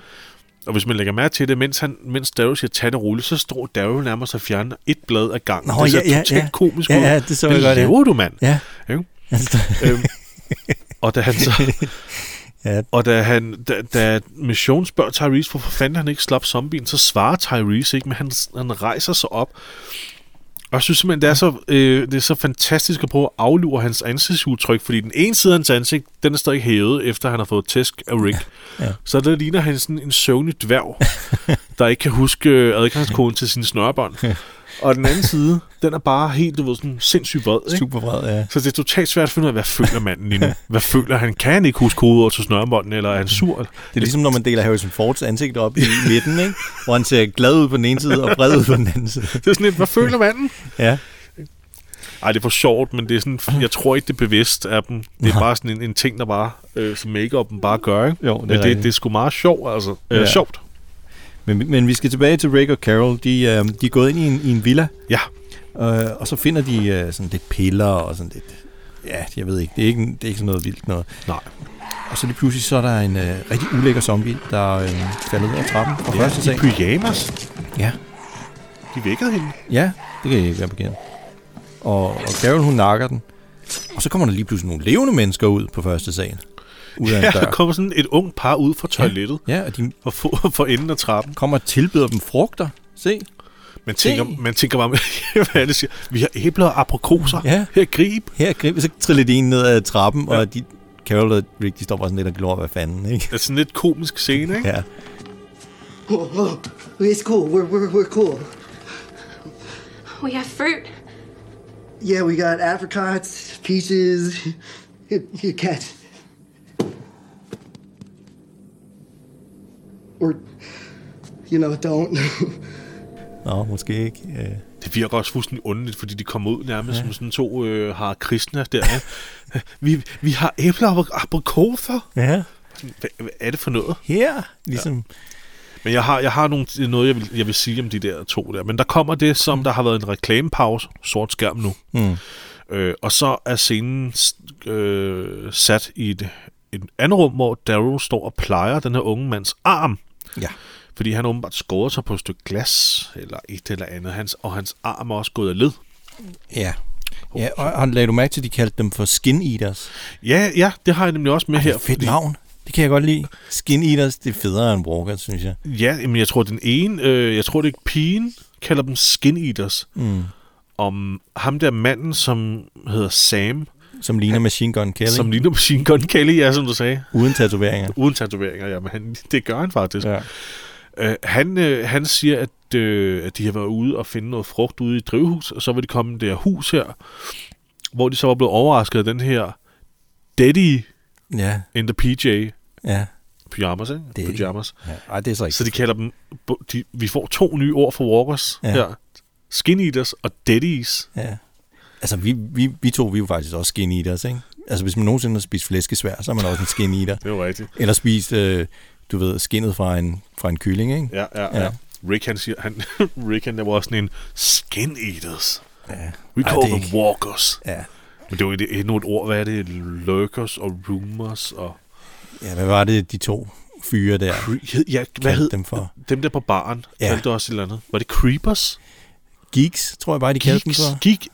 Og hvis man lægger mærke til det, mens, han, mens Daryl siger, tag det roligt, så står Daryl nærmest og fjerner et blad af gangen. Nå, det ser ja, ja, totalt ja. komisk Ja, ud. ja, det så jeg godt, ja. laver du, mand? Ja. Altså, (laughs) øhm, og da han så... ja, Og da, han, da, da Mission spørger Tyrese, hvorfor fanden han ikke slap zombien, så svarer Tyrese ikke, men han, han rejser sig op. Jeg synes simpelthen, det er, så, øh, det er så fantastisk at prøve at aflure hans ansigtsudtryk, fordi den ene side af hans ansigt, den er stadig hævet, efter han har fået tæsk af Rick. Ja. Ja. Så der ligner han sådan en søvnig dværg, (laughs) der ikke kan huske øh, adgangskoden til sine snørebånd. (laughs) Og den anden side, den er bare helt, du ved, sådan sindssygt vred. Ikke? super vred, ja. Så det er totalt svært at finde ud af, hvad føler manden lige nu? Hvad føler han? Kan han ikke huske kodeord til snørebånden, eller er han sur? Det er ligesom, når man deler Harrison Fords ansigt op i midten, ikke? Hvor han ser glad ud på den ene side og vred ud på den anden side. Det er sådan lidt, hvad føler manden? Ja. Ej, det er for sjovt, men det er sådan, jeg tror ikke, det er bevidst af dem. Det er bare sådan en, en ting, der bare, øh, som make-up'en bare gør, ikke? Jo, det er men det, det er sgu meget sjovt, altså. Øh, Ja. Sjovt. Men, men vi skal tilbage til Rick og Carol. De, øh, de er gået ind i en, i en villa, Ja, øh, og så finder de øh, sådan lidt piller og sådan lidt... Ja, jeg ved ikke. Det er ikke, det er ikke sådan noget vildt noget. nej. Og så lige pludselig så er der en øh, rigtig ulækker zombie, der øh, falder ud af trappen fra første i sal. pyjamas. Ja, De vækkede hende. ja, det kan jeg ikke være bekendt. Og, og Carol, hun nakker den. Og så kommer der lige pludselig nogle levende mennesker ud på første sal. Ud af Ja, der kommer sådan et ung par ud fra toilettet Ja, og de for, for enden af trappen. kommer og tilbyder dem frugter. Se. Man tænker, Se. man tænker bare, (laughs) hvad er det, siger? Vi har æbler og aprikoser. Ja. Her, grib. Her grib, så triller de en ned ad trappen, ja. og de, Carol og Rick, de står bare sådan lidt og glor, hvad fanden, ikke? Det er sådan lidt komisk scene, ikke? Ja. Whoa, whoa. It's cool. We're, we're, we're cool. We have fruit. Yeah, we got apricots, peaches. Here, (laughs) cat. Or, you know, don't. (laughs) Nå, måske ikke. Øh. Det virker også fuldstændig underligt, fordi de kommer ud nærmest ja. som sådan to øh, har kristne der. Ja. (laughs) vi, vi har æbler og aprikoser. Ja. Hvad, hvad er det for noget? Her, ligesom. Men jeg har, jeg har nogle, noget, jeg vil, jeg vil sige om de der to der. Men der kommer det, som der har været en reklamepause, sort skærm nu. Mm. Øh, og så er scenen øh, sat i et, et andet rum, hvor Daryl står og plejer den her unge mands arm. Ja. Fordi han åbenbart skåret sig på et stykke glas, eller et eller andet. Hans, og hans arm er også gået af led. Ja. Ja, og, og lagde du mærke til, at de kaldte dem for skin eaters? Ja, ja, det har jeg nemlig også med Ej, her. det er fedt navn. Det kan jeg godt lide. Skin Eaters, det er federe end Walkers, synes jeg. Ja, men jeg tror, den ene, øh, jeg tror, det er pigen, kalder dem skin eaters. Mm. Om ham der manden, som hedder Sam, Som ligner Machine Gun Kelly. som ligner Machine Gun Kelly, ja, som du sagde. Uden tatoveringer. Uden tatoveringer, ja, men han, det gør han faktisk. Ja. Øh, han, øh, han siger, at, øh, at de har været ude og finde noget frugt ude i et drivhus, og så var de kommet i det her hus her, hvor de så var blevet overrasket af den her Daddy Ja, in the PJ ja. pyjamas, ikke? Daddy. Pyjamas. ja. Ej, det er så ikke. Så de kalder dem, de, vi får to nye ord for walkers ja. her. Skin eaters og daddies. Ja. Altså, vi, vi, vi to, vi er jo faktisk også skin eaters, ikke? Altså, hvis man nogensinde har spist flæskesvær, så er man også en skin eater. (laughs) Det er jo rigtigt. Eller spist, øh, du ved, skinnet fra en, fra en kylling, ikke? Ja, ja, Ja. ja. Rick, han siger, han, (laughs) Rick, han var sådan en skin eaters. Ja. We Ej, call er them ikke- walkers. Ja. Men det er jo et- endnu et ord, hvad er det? Lurkers og rumors og... ja, hvad var det, de to fyre der Cre- ja, hvad hed dem for? dem der på baren? Ja. Kaldte også et eller andet. Var det creepers? Geeks, tror jeg bare, de kaldte dem Geeks? for. Geek?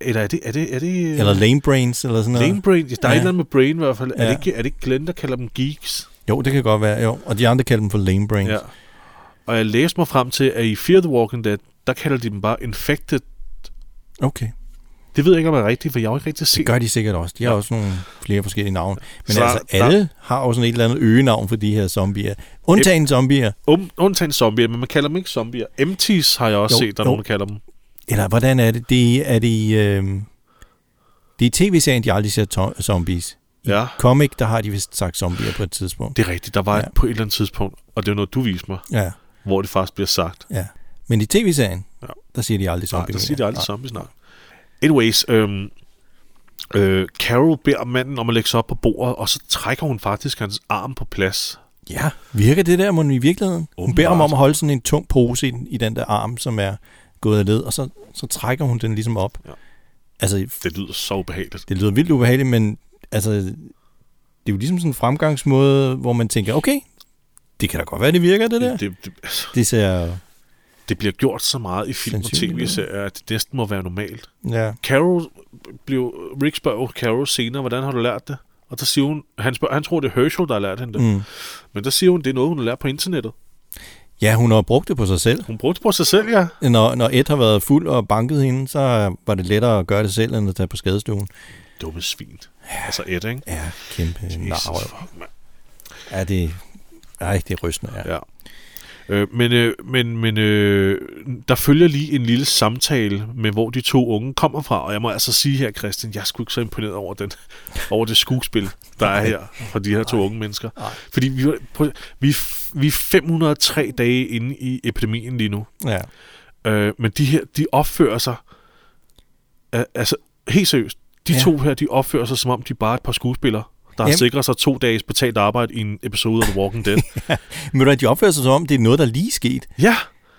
Eller er det... Er det, er det Eller lame brains, eller sådan noget. Lame brain? Der er Ja. ja. et eller andet med brain i hvert fald. Ja. Er, det ikke, er det ikke Glenn, der kalder dem geeks? Jo, det kan godt være, jo. Og de andre kaldte dem for lame brains. Ja. Og jeg læste mig frem til, at i Fear the Walking Dead, der kalder de dem bare infected. Okay. Det ved jeg ikke, om det er rigtigt, for jeg har ikke rigtig set Det gør de sikkert også. De har Ja. også nogle flere forskellige navne. Men Så altså, der- alle har jo sådan et eller andet øgenavn for de her zombier. Undtagen zombier. Um, undtagen zombier, men man kalder dem ikke zombier. Empties har jeg også Jo, set, der er jo. nogen, der kalder dem. Eller hvordan er det? Det er det, øh, det er tv-serien, de aldrig ser to- zombies. I Ja. comic, der har de vist sagt zombier på et tidspunkt. Det er rigtigt. Der var Ja. ja. på et eller andet tidspunkt, og det er noget, du viste mig, Ja, hvor det faktisk bliver sagt. ja. Men i tv-serien, Ja. der siger de aldrig Nej, zombier. der siger de aldrig zombies snart. Anyways, øhm, øh, Carol beder manden om at lægge sig op på bordet, og så trækker hun faktisk hans arm på plads. Ja, virker det der mon i virkeligheden? Hun beder ham Åbenbart. om at holde sådan en tung pose i, den- i den der arm, som er gået af led, og så, så trækker hun den ligesom op. Ja. Altså, Det lyder så ubehageligt. det lyder vildt ubehageligt, men altså, det er jo ligesom sådan en fremgangsmåde, hvor man tænker, okay, det kan da godt være, det virker, det der. Det, det, altså, Det ser, det bliver gjort så meget i film og tv-serier, at det næsten må være normalt. ja, Carol blev, Rick spørger jo Carol senere, hvordan har du lært det? Og der siger hun, han, spørger, han tror, det er Herschel, der har lært hende det. mm. Men der siger hun, det er noget, hun har lært på internettet. ja, hun har brugt det på sig selv. Hun brugte det på sig selv, ja. Når, når Ed har været fuld og banket hende, så var det lettere at gøre det selv, end at tage på skadestuen. Dumme svin. Altså Ed, ikke? Ja, kæmpe narrøv. Ja, det, ej, det er rystende, ja. Ja. Øh, men øh, men, men øh, der følger lige en lille samtale med, hvor de to unge kommer fra. Og jeg må altså sige her, Christian, jeg er sgu ikke så imponeret over, den, (laughs) over det skuespil, der er her fra de her to unge mennesker. Fordi vi, prøv, vi, er vi er 503 dage inde i epidemien lige nu. ja. Øh, men de her, de opfører sig... Altså, helt seriøst. De Ja. to her, de opfører sig, som om de bare er et par skuespillere, der har sikret sig to dages betalt arbejde i en episode af The Walking Dead. (laughs) Men de opfører sig som om, det er noget, der er lige sket. ja,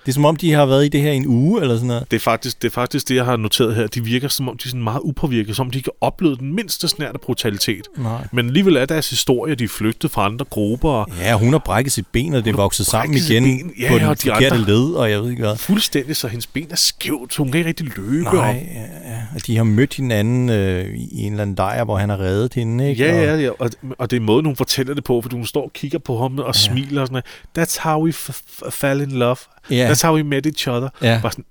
Det er som om, de har været i det her en uge, eller sådan noget. det er, faktisk, det er faktisk det, jeg har noteret her. De virker, som om de er sådan meget upåvirket, som om de ikke har oplevet den mindste snært af brutalitet. Nej. Men alligevel er deres historie, de er flygtet fra andre grupper, Ja, hun har brækket sit ben, og det er vokset sammen igen ben. Ja, på den og de forkerte andre- led, og jeg ved ikke hvad. fuldstændig, så hendes ben er skævt, så hun kan ikke rigtig løbe. Nej, og- ja. Og de har mødt hinanden øh, i en eller anden lejr, hvor han har reddet hende, ikke? Ja, ja, ja. Og, og det er måden, hun fortæller det på, for hun står og kigger på ham og ja. smiler og sådan noget. That's how we f- f- fell in love. Ja. That's how we met each other. Ja. Bare sådan,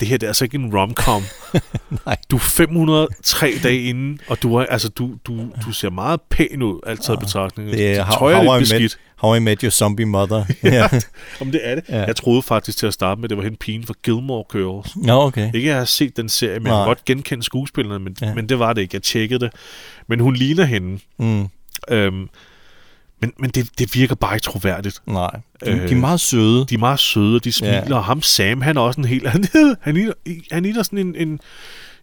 det her det er altså ikke en rom-com. (laughs) Nej. Du er 503 dage inden, og du, er, altså, du, du, du ser meget pæn ud, alt taget i betragtning. Det er how, tøj er how, I beskidt. met, how I Met Your Zombie Mother. (laughs) ja. Om det er det. Ja. Jeg troede faktisk til at starte med, at det var hende pigen fra Gilmore Girls. Nå, okay. Ikke at jeg har set den serie, men jeg Nej. kan godt genkende skuespillerne, men, ja. men det var det ikke. Jeg tjekkede det. Men hun ligner hende. Mm, Øhm, men men det, det virker bare ikke troværdigt. nej. De, Øh, de er meget søde. De er meget søde, og de smiler, Ja. ham Sam, han er også en helt... Han, (laughs) han, ligner, han ligner sådan en, en...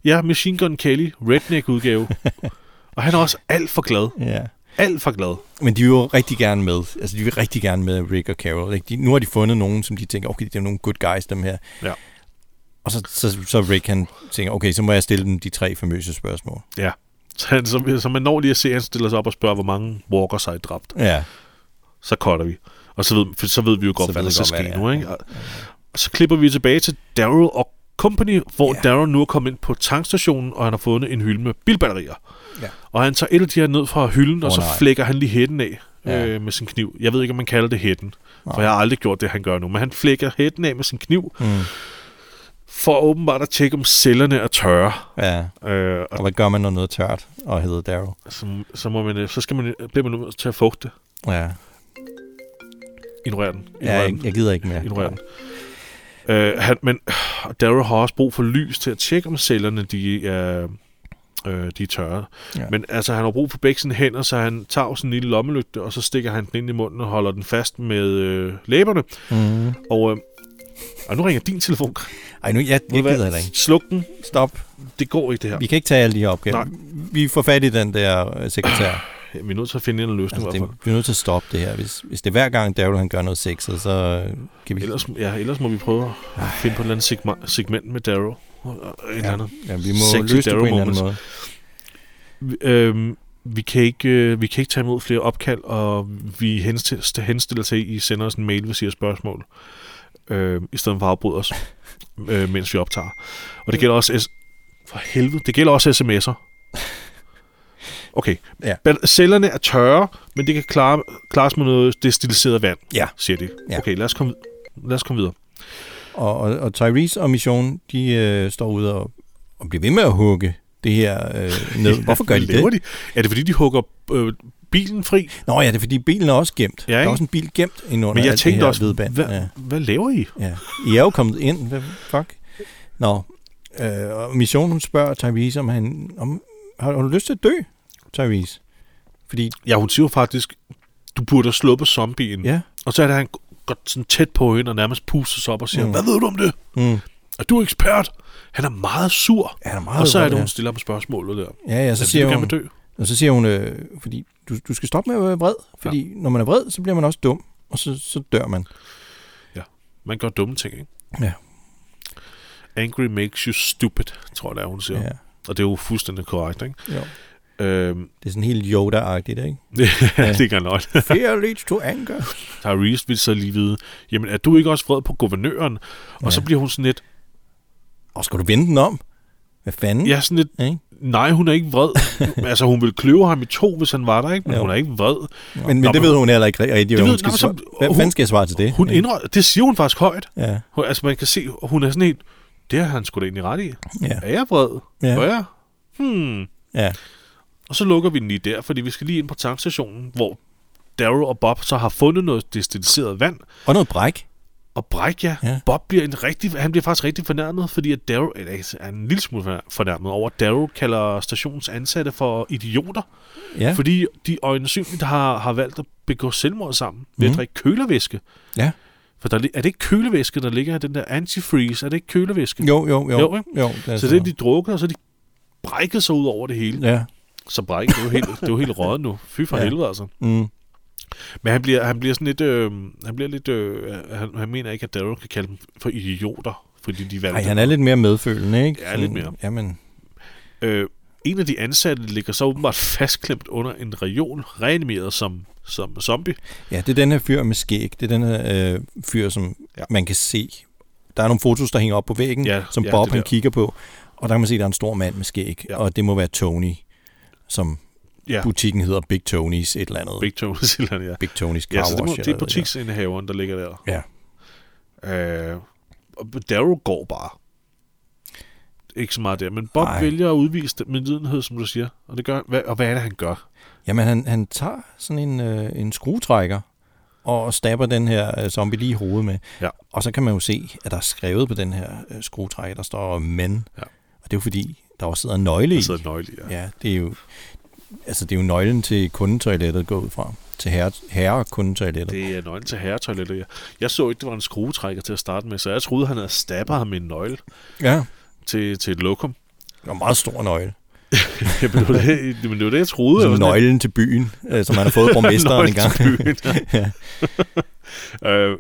Ja, Machine Gun Kelly, redneck-udgave. (laughs) og han er også alt for glad. Ja. Alt for glad. Men de vil jo rigtig gerne med. Altså, de vil rigtig gerne med Rick og Carol. Ikke? De, nu har de fundet nogen, som de tænker, okay, det er nogle good guys, dem her. Ja. Og så, så, så Rick, han tænker, okay, så må jeg stille dem de tre famøse spørgsmål. Ja. Så, han, så, så man når lige at se, at han stiller sig op og spørger, hvor mange walkers har I dræbt. Ja. Så cutter vi. Og så ved, så ved vi jo godt, Så hvad der sker det nu. Ikke? Og, og så klipper vi tilbage til Daryl og Company, hvor Ja. Darrow nu er kommet ind på tankstationen, og han har fundet en hylde med bilbatterier. Ja. Og han tager et af de her ned fra hylden, oh, og så nej. flækker han lige hætten af Ja. øh, med sin kniv. Jeg ved ikke, om man kalder det hætten, for Nej. jeg har aldrig gjort det, han gør nu. Men han flækker hætten af med sin kniv, Mm. For åbenbart at tjekke, om cellerne er tørre. Ja, Øh, og og hvad gør man, når noget er tørt og hedder Darrow? så, så, må man, øh, så skal man, bliver man nødt til at fugte. Ja, Ignorere den. ja Ignorere jeg, jeg gider ikke mere. Ignorere den. Øh, han, men øh, Darrow har også brug for lys til at tjekke, om cellerne de er, øh, de er tørre. Ja. Ja. Men altså, han har brug for begge sine hænder, så han tager sådan en lille lommelygte, og så stikker han den ind i munden og holder den fast med øh, læberne. Mm. Og, øh, og nu ringer din telefon. Ej, nu, jeg, jeg gider heller ikke. Sluk den. Stop. Det går ikke, det her. Vi kan ikke tage alle de her opgaver. Nej. Vi får fat i den der øh, sekretær. Vi er nødt til at finde en løsning. Altså, det, vi er nødt til at stoppe det her. Hvis, hvis det er hver gang Daryl han gør noget sexet, så øh, kan vi... ellers, ja, ellers må vi prøve at finde på et eller andet segment, segment med Et eller ja, andet. ja, vi må løse det på en eller anden måde. Øhm, vi kan ikke øh, vi kan ikke tage imod flere opkald, og vi henstiller, henstiller til, at I sender os en mail, hvis I har spørgsmål, øh, i stedet for at afbryde os, (laughs) øh, mens vi optager. Og det gælder også... For helvede, det gælder også sms'er. Okay. Ja. Cellerne er tørre, men det kan klare, klares med noget destilliseret vand, Ja. siger de. Ja. Okay, lad os komme, lad os komme videre. Og, og, og Tyrese og Mission, de øh, står ude og, og bliver ved med at hugge det her øh, ned. (laughs) Hvorfor gør de det? De? Er det fordi, de hugger øh, bilen fri? Nå ja, det er fordi bilen er også gemt. Ja, der er også en bil gemt indunder Men jeg tænkte også, hvidband. hvad, Ja. hvad laver I? Ja. I er jo kommet ind. Hvad fuck? Nå. Øh, og Mission, hun spørger Tyrese, om han... Om, har, har du lyst til at dø, Tyrese? Fordi, Ja, hun siger faktisk, du burde have sluppet zombien. ja. Og så er det, han går sådan tæt på hende og nærmest puster sig op og siger, Mm. hvad ved du om det? Mm. Er du ekspert? Han er meget sur. Ja, han er meget og så er det, hun stiller ham spørgsmålet der. Ja, ja, så det, siger hun... dø? Og så siger hun, øh, fordi du, du skal stoppe med at være vred, fordi ja. når man er vred, så bliver man også dum, og så, så dør man. Man gør dumme ting, ikke? Ja. Angry makes you stupid, tror jeg, det er, hun siger. Ja. Og det er jo fuldstændig korrekt, ikke? Jo. Øhm, Det er sådan helt Yoda-agtigt, ikke? (laughs) ja, det kan nøje. (laughs) Fear leads to anger. Tyrese vil så lige vide, jamen er du ikke også vred på guvernøren? Og Ja. så bliver hun sådan lidt, Og skal du vende den om? Hvad fanden? ja, sådan lidt, Ikke? Nej, hun er ikke vred. (laughs) altså, hun vil kløve ham i to, hvis han var der, ikke? Men Jo. hun er ikke vred. Men, men Nå, det ved hun heller ikke rigtigt. Det ved- skal svare- så- Hvad fanden skal jeg svare til det? Hun indrømmer, det siger hun faktisk højt. Ja, Hun, altså, man kan se, hun er sådan helt, det har han sgu da egentlig ret i. ja, Er jeg vred? Ja. Var jeg? Hmm. ja. Og så lukker vi den lige der, fordi vi skal lige ind på tankstationen, hvor Daryl og Bob så har fundet noget destilliseret vand. Og noget bræk. Og Bræk, ja. Ja. Bob bliver en rigtig, han bliver faktisk rigtig fornærmet, fordi at Daryl eller, er en lille smule fornær- fornærmet over, at Daryl kalder stationens ansatte for idioter, Ja, fordi de øjensynligt har, har valgt at begå selvmord sammen ved Mhm. at drikke kølevæske. ja. For der, er det ikke kølevæske, der ligger i den der antifreeze? Er det ikke kølevæske? Jo, jo, jo. Jo, ikke? jo det er Så det er de drukket, og så de brækket sig ud over det hele. Ja. Så brækket, det er jo helt, det er jo helt røget nu. Fy for ja. helvede, altså. Mm. Men han bliver, han bliver sådan lidt... Øh, han bliver lidt... Øh, han, han mener ikke, at Daryl kan kalde dem for idioter, fordi de valgte... Ej, han er lidt mere medfølende, ikke? Ja, lidt mere. Jamen, Øh, en af de ansatte ligger så åbenbart fastklemt under en reol, reanimeret som, som zombie. ja, det er den her fyr med skæg. Det er den her øh, fyr, som ja. Man kan se. Der er nogle fotos, der hænger op på væggen, Ja, som ja, Bob han kigger på. Og der kan man se, at der er en stor mand med skæg. Ja. Og det må være Tony, som Ja, butikken hedder Big Tony's et eller andet. Big Tony, siger (laughs) han, ja. Big Tony's Car Ja, så det, må, det eller er butiksindehaveren, der ligger der. Ja. Øh, Daryl går bare. Ikke så meget der, men Bob. Ej. vælger at udvise det med lidenhed, som du siger. Og, det gør, hvad, og hvad er det, han gør? Jamen, han, han tager sådan en, øh, en skruetrækker og stabber den her øh, zombie lige i hovedet med. Ja. Og så kan man jo se, at der er skrevet på den her øh, skruetrækker, der står men. Ja. Og det er jo fordi, der også sidder en nøgle i. Der sidder en nøgle i, ja. Ja, det er jo, altså det er jo nøglen til kundetoilettet gå ud fra. Til herre, herre kundetoilettet. Det er nøglen til herretoilettet, ja. Jeg så ikke, det var en skruetrækker til at starte med, så jeg troede, han havde stabbet ham med en nøgle Ja, til, til et lokum. det var en meget stor nøgle. (laughs) Ja, men det var det, men det, var det jeg troede. Som sådan nøglen til byen, øh, som han har fået (laughs) borgmesteren Nøglen engang. til byen, (laughs) ja. øh,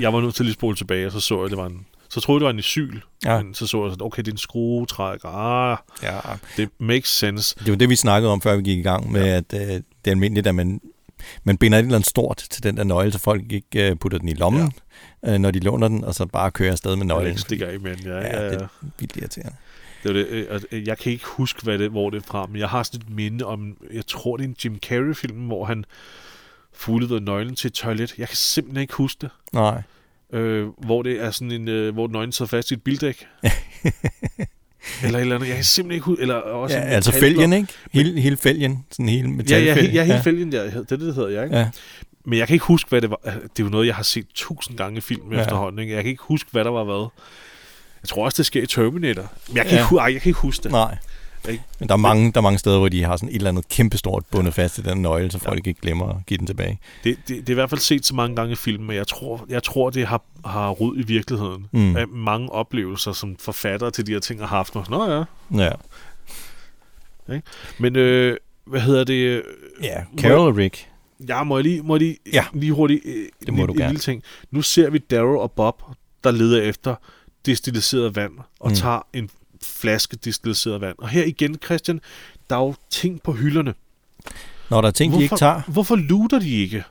jeg var nødt til at lige spole tilbage, og så så jeg, det var en... Så troede jeg, det var en isyl. Ja. Ja. Men så så jeg sådan, okay, det er en skruetrækker. Ah, ja. det makes sense. Det var det, vi snakkede om, før vi gik i gang med, ja. at øh, det er almindeligt, at man man binder et eller andet stort til den der nøgle, så folk ikke uh, putter den i lommen, ja. uh, når de låner den, og så bare kører afsted med nøglen. ikke stikker af med den, ja. Ja, ja, det ja. er vildt irriterende. Det er det. øh, og Jeg kan ikke huske, hvad det, hvor det er fra, men jeg har sådan et minde om, jeg tror, det er en Jim Carrey-film, hvor han fuglede nøglen til et toilet. Jeg kan simpelthen ikke huske det. Nej. Øh, hvor det er sådan en, øh, hvor nøglen sidder fast i et bildæk. (laughs) eller et eller andet. Jeg kan simpelthen ikke huske. Eller også Ja, altså fælgen, ikke? Hele, hele fælgen. Sådan hele Ja, metalfælgen. ja, he- ja, hele fælgen, ja. Det det, hedder jeg, ikke? Ja. Men jeg kan ikke huske, hvad det var. Det er jo noget, jeg har set tusind gange i film Ja. efterhånden. Ikke? Jeg kan ikke huske, hvad der var hvad. Jeg tror også, det sker i Terminator. Men jeg kan, Ja. ikke, ej, jeg kan ikke huske det. Nej. Ikke? Men der er, mange, der er mange steder, hvor de har sådan et eller andet kæmpestort bundet fast i den nøgle, så folk ikke glemmer at give den tilbage. Det, det, det er i hvert fald set så mange gange i film, men jeg tror, jeg tror det har, har rod i virkeligheden. Mm. Af mange oplevelser, som forfattere til de her ting har haft. Og, Nå ja. Ja. Ikke? Men øh, hvad hedder det? Ja, Carol og Rick. Ja, må jeg lige, må jeg lige, Ja. lige hurtigt øh, Det må en, du en lille ting. Nu ser vi Daryl og Bob, der leder efter destilliseret vand, og mm. tager en flaske destilliseret vand. Og her igen, Christian, der er jo ting på hylderne. Når der er ting, de hvorfor, ikke tager. Hvorfor luter de ikke?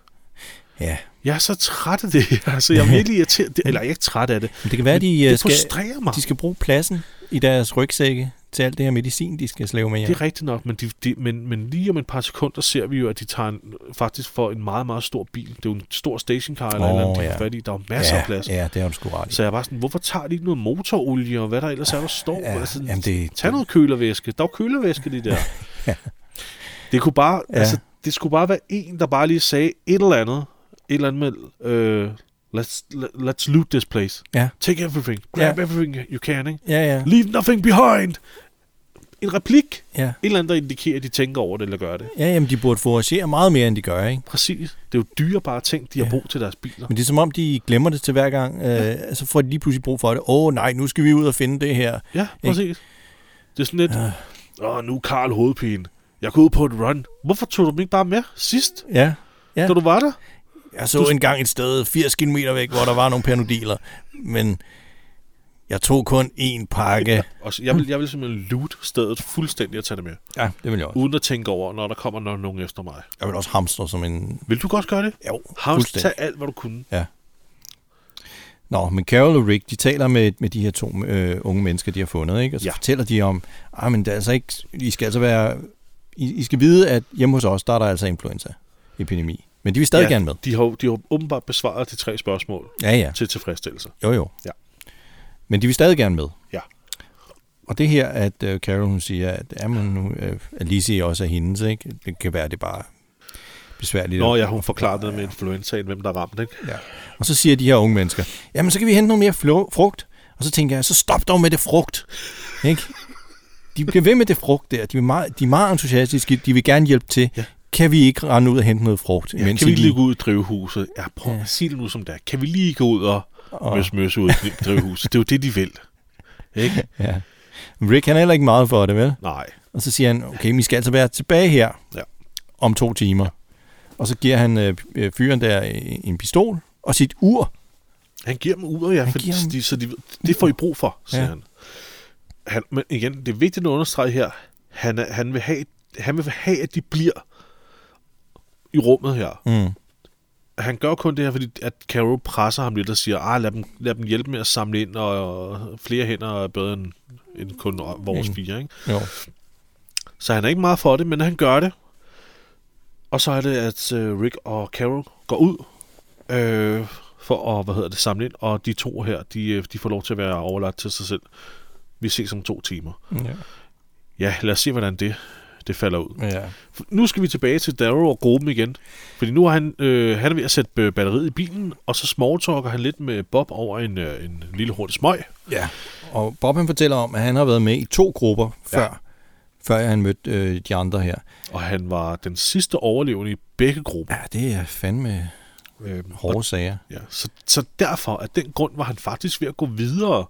Ja. Jeg er så træt af det. (laughs) Altså, jeg er virkelig irriteret. Eller jeg er ikke træt af det. Men det kan være, de, Men øh, det skal, mig. de skal bruge pladsen i deres rygsække til alt det her medicin, de skal slæve med hjem. Det er rigtigt nok, men, de, de, men, men lige om et par sekunder ser vi jo, at de tager en, faktisk får en meget, meget stor bil. Det er jo en stor stationcar eller oh, eller andet, de ja. fat i. Der er jo masser ja, af plads. Ja, det har du sgu ret. Så jeg er bare sådan, hvorfor tager de ikke noget motorolie, og hvad der ellers er, der står? Ja, altså, jamen det- tag noget kølervæske. Der er jo kølervæske, de der. (laughs) Ja. Det kunne bare, ja. altså, det skulle bare være en, der bare lige sagde et eller andet. Et eller andet med, øh, let's, let, let's loot this place. Ja. Take everything. Grab Ja. everything you can, ikke? Ja, ja. Leave nothing behind. En replik. Ja. Et eller andet, der indikerer, at de tænker over det, eller gør det. Ja, jamen, de burde foragere meget mere, end de gør, ikke? Præcis. Det er jo dyrebare ting, de har Ja. brug til deres biler. Men det er som om, de glemmer det til hver gang. Øh, så får de lige pludselig brug for det. Åh, oh, nej, nu skal vi ud og finde det her. Ja, præcis. Det er sådan lidt, åh, nu er Karl hovedpine. Jeg går ud på et run. Hvorfor tog du dem ikke bare med sidst, Ja. ja. da du var der? Jeg så Du- engang et sted 80 km væk, hvor der var nogle panodiler. Men jeg tog kun én pakke. Og så- jeg vil, jeg vil simpelthen loot stedet fuldstændig og tage det med. Ja, det vil jeg også. Uden at tænke over, når der kommer no- nogen efter mig. Jeg vil også hamstre som en... Vil du godt gøre det? Jo, fuldstændig. tag alt, hvad du kunne. Ja. Nå, men Carol og Rick, de taler med, med de her to øh, unge mennesker, de har fundet, ikke? Og så ja. Ja. fortæller de om, ah, men det er altså ikke, I skal altså være, I, I skal vide, at hjemme hos os, der er der altså influenza-epidemi. Men de vil stadig ja. gerne med. De har, de har åbenbart besvaret de tre spørgsmål Ja, ja. til tilfredsstillelse. Jo, jo. Ja. Men de vil stadig gerne med. Ja. Og det her, at øh, Carol hun siger, at jamen, nu, øh, Alicia også er hendes, ikke? Det kan være, det bare besværligt. Nå ja, hun forklarede det med influenzaen, hvem der ramte, ikke? Ja. Og så siger de her unge mennesker, jamen så kan vi hente noget mere frugt. Og så tænker jeg, så stop dog med det frugt. Ikke? De bliver ved med det frugt der. De er meget, de er meget entusiastiske. De vil gerne hjælpe til. Ja. Kan vi ikke rende ud og hente noget frugt? Ja, mens kan vi lige gå ud i drivhuset? Ja, prøv Ja. det nu som det er. Kan vi lige gå ud og Og- møs møs ud i drivhuset? Det er jo det, de vil. Ikke? (laughs) Ja. Rick han er heller ikke meget for det, vel? Nej. Og så siger han, okay, vi skal altså være tilbage her Ja. om to timer. Og så giver han øh, øh, fyren der øh, en pistol og sit ur. Han giver dem uret, ja, Han for dem- de, så de, det får I brug for, siger Ja. han. han. Men igen, det er vigtigt at understrege her, han, er, han, vil have, han vil have, at de bliver i rummet her. Mm. Han gør kun det her, fordi at Carol presser ham lidt og siger, ah, lad dem, lad dem hjælpe med at samle ind, og, flere hænder er bedre end, end kun vores Mm. fire. Ikke? Jo. Så han er ikke meget for det, men han gør det. Og så er det, at øh, Rick og Carol går ud øh, for at hvad hedder det, samle ind, og de to her, de, øh, de får lov til at være overladt til sig selv. Vi ses om to timer. Ja. Ja, lad os se, hvordan det, det falder ud. ja. Nu skal vi tilbage til Darrow og gruppen igen. Fordi nu er han, øh, han er ved at sætte øh, batteriet i bilen, og så smalltalker han lidt med Bob over en, øh, en lille hurtig smøg. Ja. Og Bob han fortæller om, at han har været med i to grupper før, Ja. før han mødte øh, de andre her. Og han var den sidste overlevende i begge grupper. Ja, det er fandme Øh, hårde sager. Ja, så, så derfor, af den grund, var han faktisk ved at gå videre,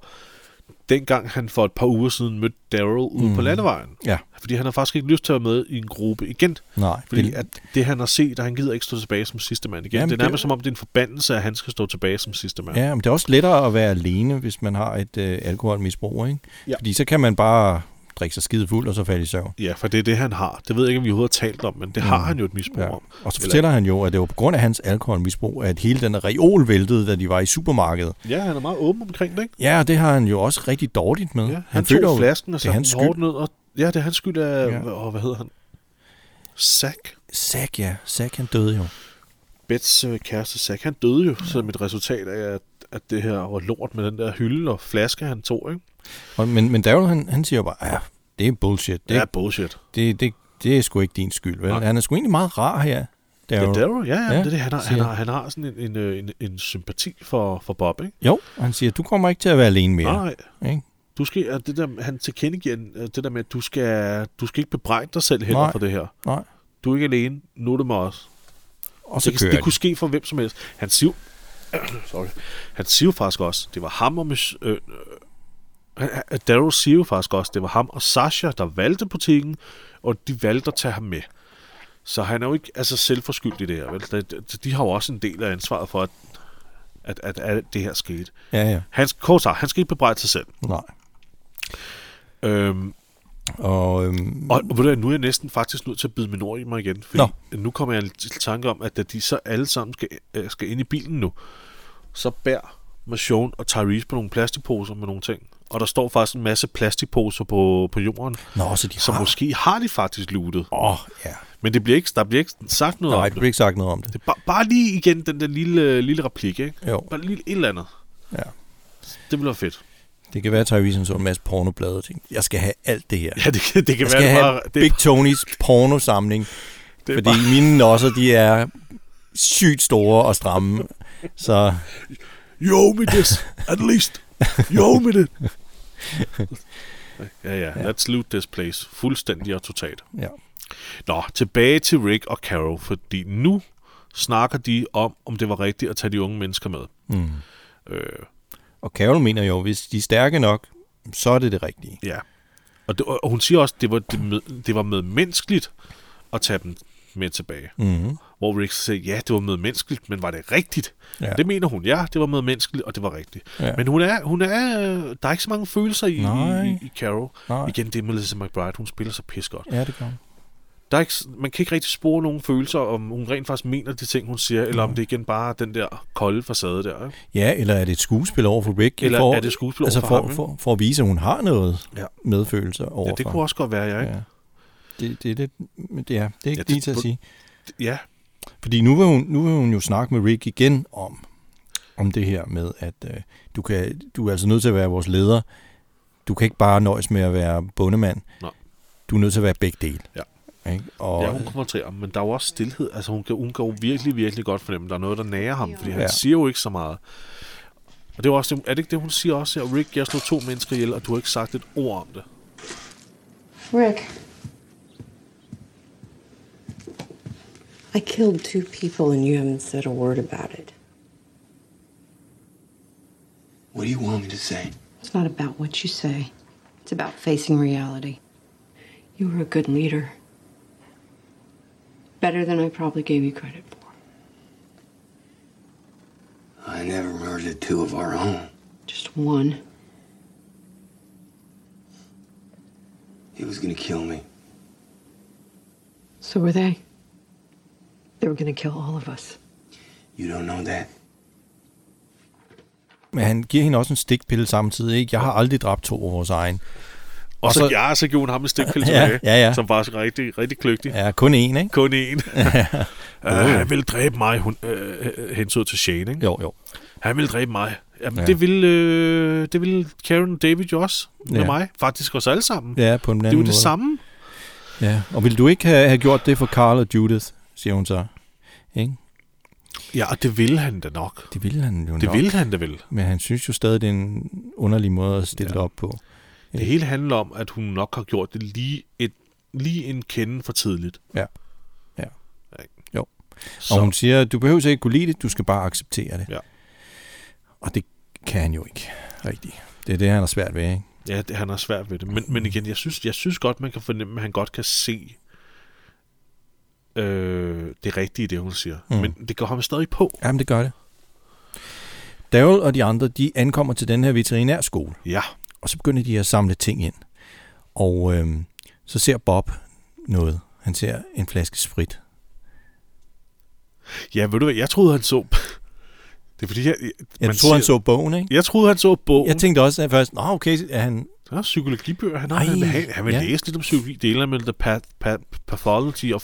dengang han for et par uger siden mødte Daryl ude mm. på landevejen. Ja. Fordi han har faktisk ikke lyst til at være med i en gruppe igen. Nej, Fordi det- at det, han har set, og han gider ikke stå tilbage som sidste mand igen. Jamen, det er nærmest det- som om, det er en forbandelse, at han skal stå tilbage som sidste mand. Ja, men det er også lettere at være alene, hvis man har et øh, alkoholmisbrug, ikke? Ja. Fordi så kan man bare drikke sig skide fuld og så falde i søvn. Ja, for det er det, han har. Det ved jeg ikke, om vi overhovedet har talt om, men det har Mm. han jo et misbrug Ja. om. Og så Eller- fortæller han jo, at det var på grund af hans alkoholmisbrug, at hele den reol væltede, da de var i supermarkedet. Ja, han er meget åben omkring det, ikke? Ja, og det har han jo også rigtig dårligt med. Ja, han, han tog føler flasken og satte den hårdt ned. Og, ja, det er hans skyld af, Ja. ja. og hvad hedder han? Zack. Zack, ja. Zack, han døde jo. Bets øh, kæreste Zack, han døde jo som et resultat af, at, at det her var lort med den der hylde og flaske, han tog, ikke? Men, men Daryl, han, han siger bare, ja, det er bullshit. Det, Det er bullshit. det, det, det er sgu ikke din skyld, vel? Nej. Han er sgu egentlig meget rar her, Ja, Daryl. Daryl, ja, ja, Ja, ja, det er det. Han har, han har, han har sådan en, en, øh, en, en sympati for, for Bob, ikke? Jo, og han siger, du kommer ikke til at være alene mere. Nej, Ikke? du skal, det der, han tilkendegiver øh, det der med, at du skal, du skal ikke bebrejde dig selv heller Nej. for det her. Nej. Du er ikke alene, nu er det med os. Og så det, kører det de. kunne ske for hvem som helst. Han siger, (coughs) sorry. Han siger faktisk også, det var ham og øh, øh, Daryl siger faktisk også, det var ham og Sasha, der valgte butikken, og de valgte at tage ham med. Så han er jo ikke altså, selvforskyldt i det her. Vel? De, de, de har jo også en del af ansvaret for, at, at, at, at det her skete. Ja, ja. Han, kort sagt, han skal ikke bebrejde sig selv. Nej. Øhm, Og, øhm, og ved du, nu er jeg næsten faktisk nødt til at bide min ord i mig igen, Nå. nu kommer jeg til tanke om, at da de så alle sammen skal, øh, skal ind i bilen nu, så bærer Michonne og Tyrese på nogle plastikposer med nogle ting. Og der står faktisk en masse plastikposer på, på jorden. Nå, så de så har- måske har de faktisk lootet. Åh, oh, ja. Men det bliver ikke, der bliver ikke sagt noget Nej, om der det. bliver ikke sagt noget om det. det bare, bare lige igen den der lille, lille replik, ikke? Jo. Bare lige et eller andet. Ja. Det ville være fedt. Det kan være, at Tyrese han så en masse pornoblade og tænkte, jeg skal have alt det her. Ja, det, kan- det kan jeg skal være, have bare... Det, Big Tonys pornosamling. Det fordi bare- mine nosser, de er sygt store og stramme. Så You owe me this, at least. You owe me it. ja, ja, let's loot this place. Fuldstændig og totalt. ja. Nå, tilbage til Rick og Carol, fordi nu snakker de om, om det var rigtigt at tage de unge mennesker med. Mm. Øh, Og Carol mener jo, hvis de er stærke nok, så er det det rigtige. ja. Og, det, og hun siger også, at det var, det, med, det var medmenneskeligt at tage dem med tilbage. Mm-hmm. Hvor Rick siger, ja, det var medmenneskeligt, men var det rigtigt? Ja. Det mener hun, ja, det var medmenneskeligt, og det var rigtigt. Ja. Men hun er, hun er, der er ikke så mange følelser i, Nej. i, i Carol. Nej. Igen, det er Melissa McBride, hun spiller så pis godt. Ja, det gør. Der er ikke, man kan ikke rigtig spore nogen følelser, om hun rent faktisk mener de ting, hun siger, eller om det igen bare er den der kolde facade der. Ikke? Ja, eller er det et skuespil over for Rick? Eller for, er det et skuespil over altså for for, ham, for, for at vise, at hun har noget Ja. medfølelse over Ja, det kunne også godt være, jeg ikke? Ja. Det, det er men det er, det er ikke Ja, ja, det- lige til at sige. Ja, Fordi nu vil, hun, nu vil hun jo snakke med Rick igen om, om det her med, at øh, du, kan, du er altså nødt til at være vores leder. Du kan ikke bare nøjes med at være bondemand. Nej. Du er nødt til at være begge dele. Ja. Ikke? Og, ja, hun konfronterer, men der er jo også stillhed. Altså, hun kan, hun kan jo virkelig, virkelig godt fornemme, at der er noget, der nærer ham, fordi han Ja. siger jo ikke så meget. Og det er, også det, er det ikke det, hun siger også her? Rick, jeg slog to mennesker ihjel, og du har ikke sagt et ord om det. Rick. I killed two people and you haven't said a word about it. What do you want me to say? It's not about what you say, it's about facing reality. You were a good leader. Better than I probably gave you credit for. I never murdered two of our own. Just one. He was gonna kill me. So were they. They were gonna kill all of us. You don't know that. Men han giver hende også en stikpille samtidig. Ikke? Jeg har aldrig dræbt to af vores egen. Og, så, så- hun ham en stikpille Ja, tilbage, ja, ja. som faktisk er rigtig, rigtig kløgtig. Ja, kun én, ikke? Kun én. uh, (laughs) (laughs) han vil dræbe mig, hun, uh, hensyd til Shane, ikke? Jo, jo. Han vil dræbe mig. Jamen, Ja. det, vil, øh, det vil Karen og David jo også med Ja. mig. Faktisk os alle sammen. Ja, på en anden det er jo måde. det samme. Ja, og vil du ikke have, have gjort det for Carl og Judith, siger hun så. Ikke? Ja, og det vil han da nok. Det ville han jo Det nok. vil han da vel. Men han synes jo stadig, det er en underlig måde at stille ja. det op på. Det hele handler om, at hun nok har gjort det lige, et, lige en kende for tidligt. Ja. Ja. Jo. Så, Og hun siger, du behøver ikke kunne lide det, du skal bare acceptere det. Ja. Og det kan han jo ikke rigtigt. Det er det, han er svært ved, ikke? ja, det, han er svært ved det. Men, men igen, jeg synes, jeg synes godt, man kan fornemme, at han godt kan se øh, det rigtige det, hun siger. Mm. Men det går ham stadig på. Jamen, det gør det. Daryl og de andre, de ankommer til den her veterinærskole, Ja, og så begynder de at samle ting ind. Og øh, så ser Bob noget. Han ser en flaske sprit. Ja, ved du hvad, jeg troede, han så... (laughs) Det er fordi, jeg... Jeg troede, han så bogen, ikke? Jeg troede, han så bogen. Jeg tænkte også at først, nå okay, er han... Der er psykologibøger. Han, Ej, han, vil, have- han vil ja. læse lidt om psykologi. Deler med The Path, Path, Pathology of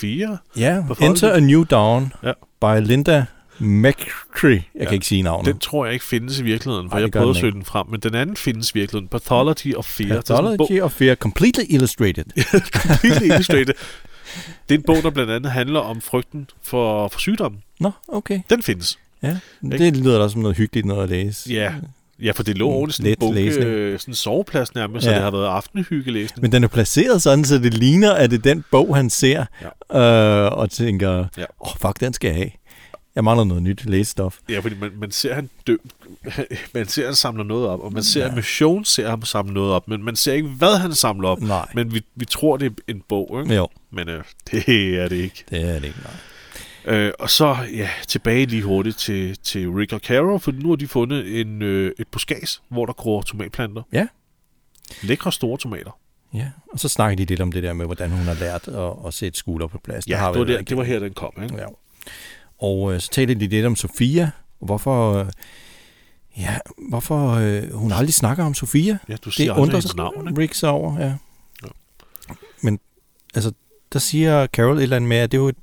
Fear. Ja, Pathology. Enter a New Dawn Ja. by Linda McCree. Jeg ja. kan ikke sige navnet. Den tror jeg ikke findes i virkeligheden, for Ej, jeg prøvede at søge ikke. den frem. Men den anden findes i virkeligheden. Pathology of Fear. Pathology of Fear, completely illustrated. (laughs) Completely illustrated. Det er en bog, der blandt andet handler om frygten for, for sygdommen. Nå, okay. Den findes. Ja, det lyder da som noget hyggeligt noget at læse. Ja, ja for det lå Mm, ordentligt sådan en bog, øh, sådan en soveplads nærmest, så Ja. det har været aftenhyggelæsning. Men den er placeret sådan, så det ligner, at det er den bog, han ser, ja. øh, og tænker, åh, Ja. oh, fuck, den skal jeg have. Jeg mangler noget nyt læsestof. Ja, fordi man, man ser, han dø, (laughs) man ser, han samler noget op, og man ser, at Mission ser ham samle noget op, men man ser ikke, hvad han samler op. Nej. Men vi, vi tror, det er en bog, ikke? Jo, Men øh, (laughs) det er det ikke. det er det ikke, nej. Øh, og så ja, tilbage lige hurtigt til, til Rick og Carol, for nu har de fundet en, øh, et buskads, hvor der gror tomatplanter. Ja. Lækre store tomater. Ja, og så snakker de lidt om det der med, hvordan hun har lært at, at sætte skulder på plads. Ja, har det var, der, det var her, den kom. Ikke? Ja. Og øh, så taler de lidt om Sofia, og hvorfor, øh, ja, hvorfor øh, hun aldrig snakker om Sofia. Ja, du siger det undrer sig navn, ikke? Rick sig over, ja. Ja. Men altså, der siger Carol et eller andet med, at det er jo, et,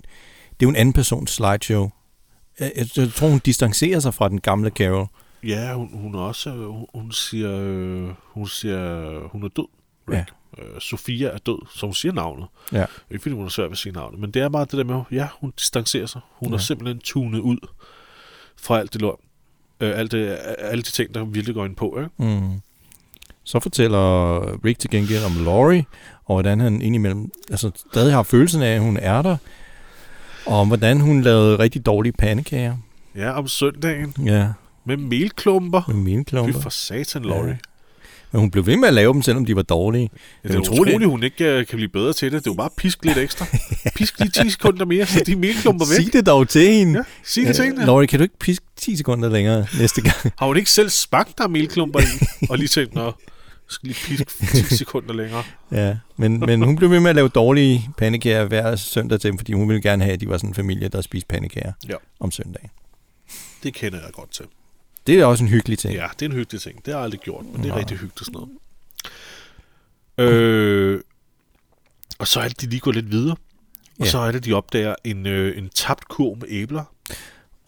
det er jo en anden persons slideshow. Jeg, jeg, jeg tror, hun distancerer sig fra den gamle Carol. Ja, hun, hun også, øh, hun- hun siger, øh, hun siger, hun er død. Rick. Ja. Øh, Sofia er død, så hun siger navnet. Ja. Ikke fordi hun er svært ved at sige navnet, men det er bare det der med, ja, hun distancerer sig. Hun ja. Er simpelthen tunet ud fra alt det lort. Øh, alt det, alle de ting, der virkelig går ind på. Ikke? Mm. Så fortæller Rick til gengæld om Laurie, og hvordan han indimellem altså, stadig har følelsen af, at hun er der, og om hvordan hun lavede rigtig dårlige pandekager. Ja, om søndagen Ja, med melklumper. med mine Fy klumper. for satan, Laurie. Ja. Men hun blev ved med at lave dem, selvom de var dårlige. Ja, det er utroligt, utroligt, hun ikke øh, kan blive bedre til det. Det er jo bare pisk lidt ekstra. (laughs) Pisk lige 10 sekunder mere, så de melklumper væk. Sig det dog til hende. Ja, sig det til hende. Laurie, kan du ikke piske 10 sekunder længere næste gang? Har hun ikke selv smagt der er melklumper i? Og lige tænkt, nå, skal lige piske 10 sekunder længere. (laughs) ja, men, men hun blev ved med at lave dårlige pandekager hver søndag til dem, fordi hun ville gerne have, at de var sådan en familie, der spiste pandekager Ja. om søndagen. Det kender jeg godt til. Det er også en hyggelig ting. Ja, det er en hyggelig ting. Det har jeg aldrig gjort, men det er Nej. rigtig hyggeligt sådan noget. Øh, og så er det, de lige går lidt videre. Og Ja. så er det, de opdager en, øh, en tabt kurv med æbler.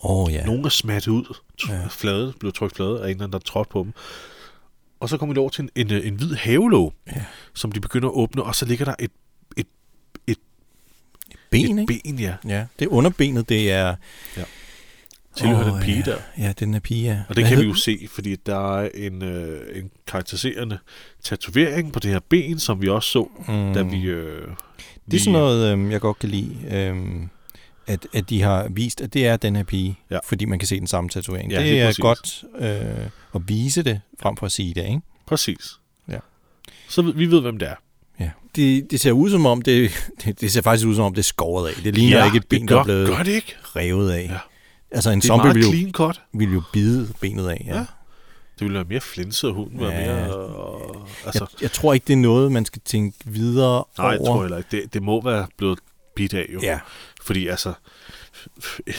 Åh oh, ja. Nogle er smattet ud. Ja. ja. Flade, blev trykt flade af en eller anden, der trådte på dem. Og så kommer de over til en, en, øh, en hvid havelåg, Ja. som de begynder at åbne, og så ligger der et, et, Ben, et ikke? ben, ja, Ja, det er underbenet, det er... tilhører Åh, den pige ja. der. Ja, den er pige, ja. Og det Hvad kan vi jo se, fordi der er en, øh, en karakteriserende tatovering på det her ben, som vi også så, Mm. da vi... Øh, Det er sådan noget, øhm, jeg godt kan lide, øhm, at, at de har vist, at det er den her pige, Ja. fordi man kan se den samme tatovering. Ja, det er præcis. godt øh, at vise det, frem for at sige det, ikke? Præcis. Ja. Så vi ved, hvem det er. Ja. Det, det ser ud som om, det, (laughs) det, det ser faktisk ud som om, det er skåret af. Det ligner ikke et ben, der er blevet gør det ikke? revet af. Ja. Altså en Det er zombie vil jo, clean cut. vil jo bide benet af. Ja. Ja. Det ville være mere flinset, og hunden Ja. mere... Og, altså, Jeg, jeg tror ikke, det er noget, man skal tænke videre nej, jeg over. tror heller ikke. Det, det må være blevet bidt af, jo. Ja. Fordi altså,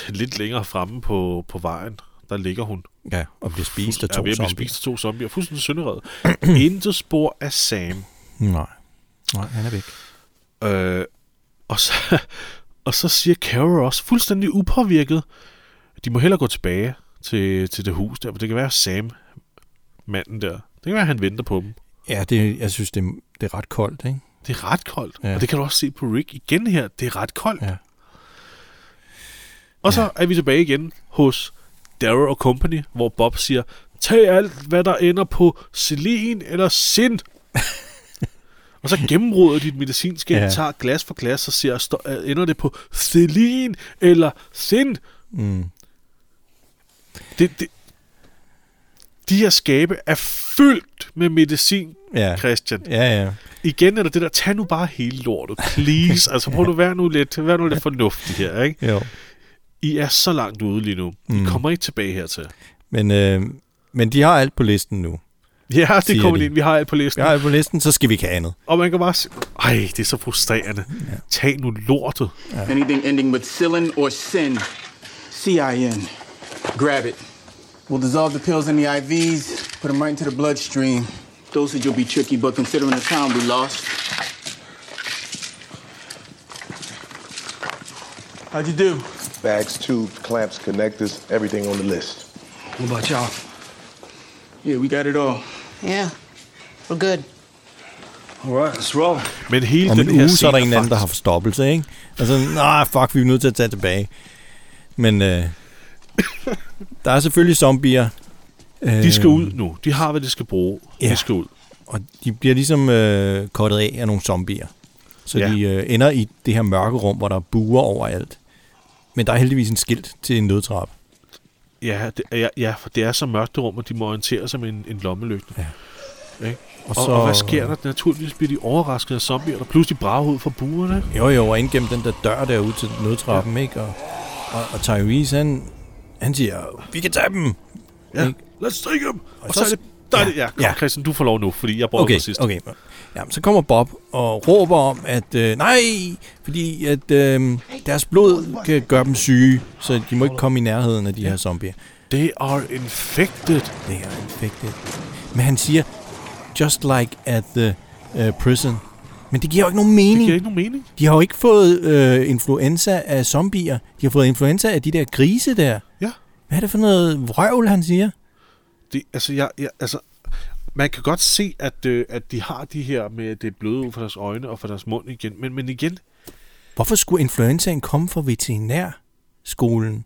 lidt længere fremme på, på vejen, der ligger hun. Ja, og bliver spist af to ved at blive zombier. spist af to zombier. Fuldstændig sønderred. (clears throat) Intet spor af Sam. Nej. Nej, han er væk. Øh, og, så, (laughs) og så siger Carol også fuldstændig upåvirket, de må hellere gå tilbage til, til det hus der, for det kan være Sam, manden der. Det kan være, at han venter på dem. Ja, det, jeg synes, det, det er ret koldt, ikke? Det er ret koldt. Ja. Ja. Og det kan du også se på Rick igen her. Det er ret koldt. Ja. Og så er vi tilbage igen hos Darrow og Company, hvor Bob siger, tag alt, hvad der ender på selin eller sind. (laughs) og så gennemråder dit medicinske, Ja. ja. tager glas for glas og stå, øh, ender det på selin eller sind. Mm. Det, det, de her skabe er fyldt med medicin, Ja. Christian. Ja, ja. Igen er der det der, tag nu bare hele lortet, please. (laughs) altså prøv nu at være nu lidt, vær nu lidt fornuftig her, ikke? Jo. I er så langt ude lige nu. I Mm. kommer ikke tilbage hertil. Men, øh, men de har alt på listen nu. Ja, det siger kommer de. ind. Vi har alt på listen. Vi har alt på listen, så skal vi ikke have andet. Og man kan bare sige, ej, det er så frustrerende. Ja. Tag nu lortet. Anything ending with Cillin or Sin, C-I-N. Grab it. We'll dissolve the pills in the IVs, put them right into the bloodstream. Dosage will be tricky, but considering the time we lost. How'd you do? Bags, tubes, clamps, connectors, everything on the list. What about y'all? Yeah, we got it all. Yeah, we're good. All right, let's roll. Men hele Om den en her uge, så er der scene en anden, der har forstoppelse, ikke? Altså, nej, fuck, vi er nødt til at tage tilbage. Men øh, (coughs) der er selvfølgelig zombier. De skal Øh, ud nu. De har, hvad de skal bruge. Ja. De skal ud. Og de bliver ligesom øh, kottet af af nogle zombier. Så Ja. ja. de øh, ender i det her mørke rum, hvor der er buer overalt. Men der er heldigvis en skilt til en nødtrap. Ja, det, ja, ja, for det er så mørkt rum, og de må orientere sig med en, en lommelygte. Ja. Ikke? Og, Og så- og hvad sker der? Naturligvis bliver de overrasket af zombier, der pludselig brager ud fra buerne. Jo, jo, og ind gennem den der dør derude til nødtrappen, ikke? Og, og, og Tyrese, han, han siger, vi kan tage dem. Ja, Ikke? let's take them! Og, Og så, så- er det... Der er det, ja, kom, Ja. ja. Christian, du får lov nu, fordi jeg brugte Okay, sidst. okay. Ja, så kommer Bob og råber om, at øh, nej, fordi at øh, deres blod kan gøre dem syge, så de må ikke komme i nærheden af de her zombier. They are infected. They are infected. Men han siger, just like at the uh, prison. Men det giver jo ikke nogen mening. Det giver ikke nogen mening. De har jo ikke fået øh, influenza af zombier. De har fået influenza af de der grise der. Hvad er det for noget vrøvl, han siger? Det, altså, jeg, jeg, altså, man kan godt se, at, øh, at de har de her med, det bløde ud fra deres øjne og fra deres mund igen. Men, men igen, Hvorfor skulle influenzaen komme fra veterinærskolen?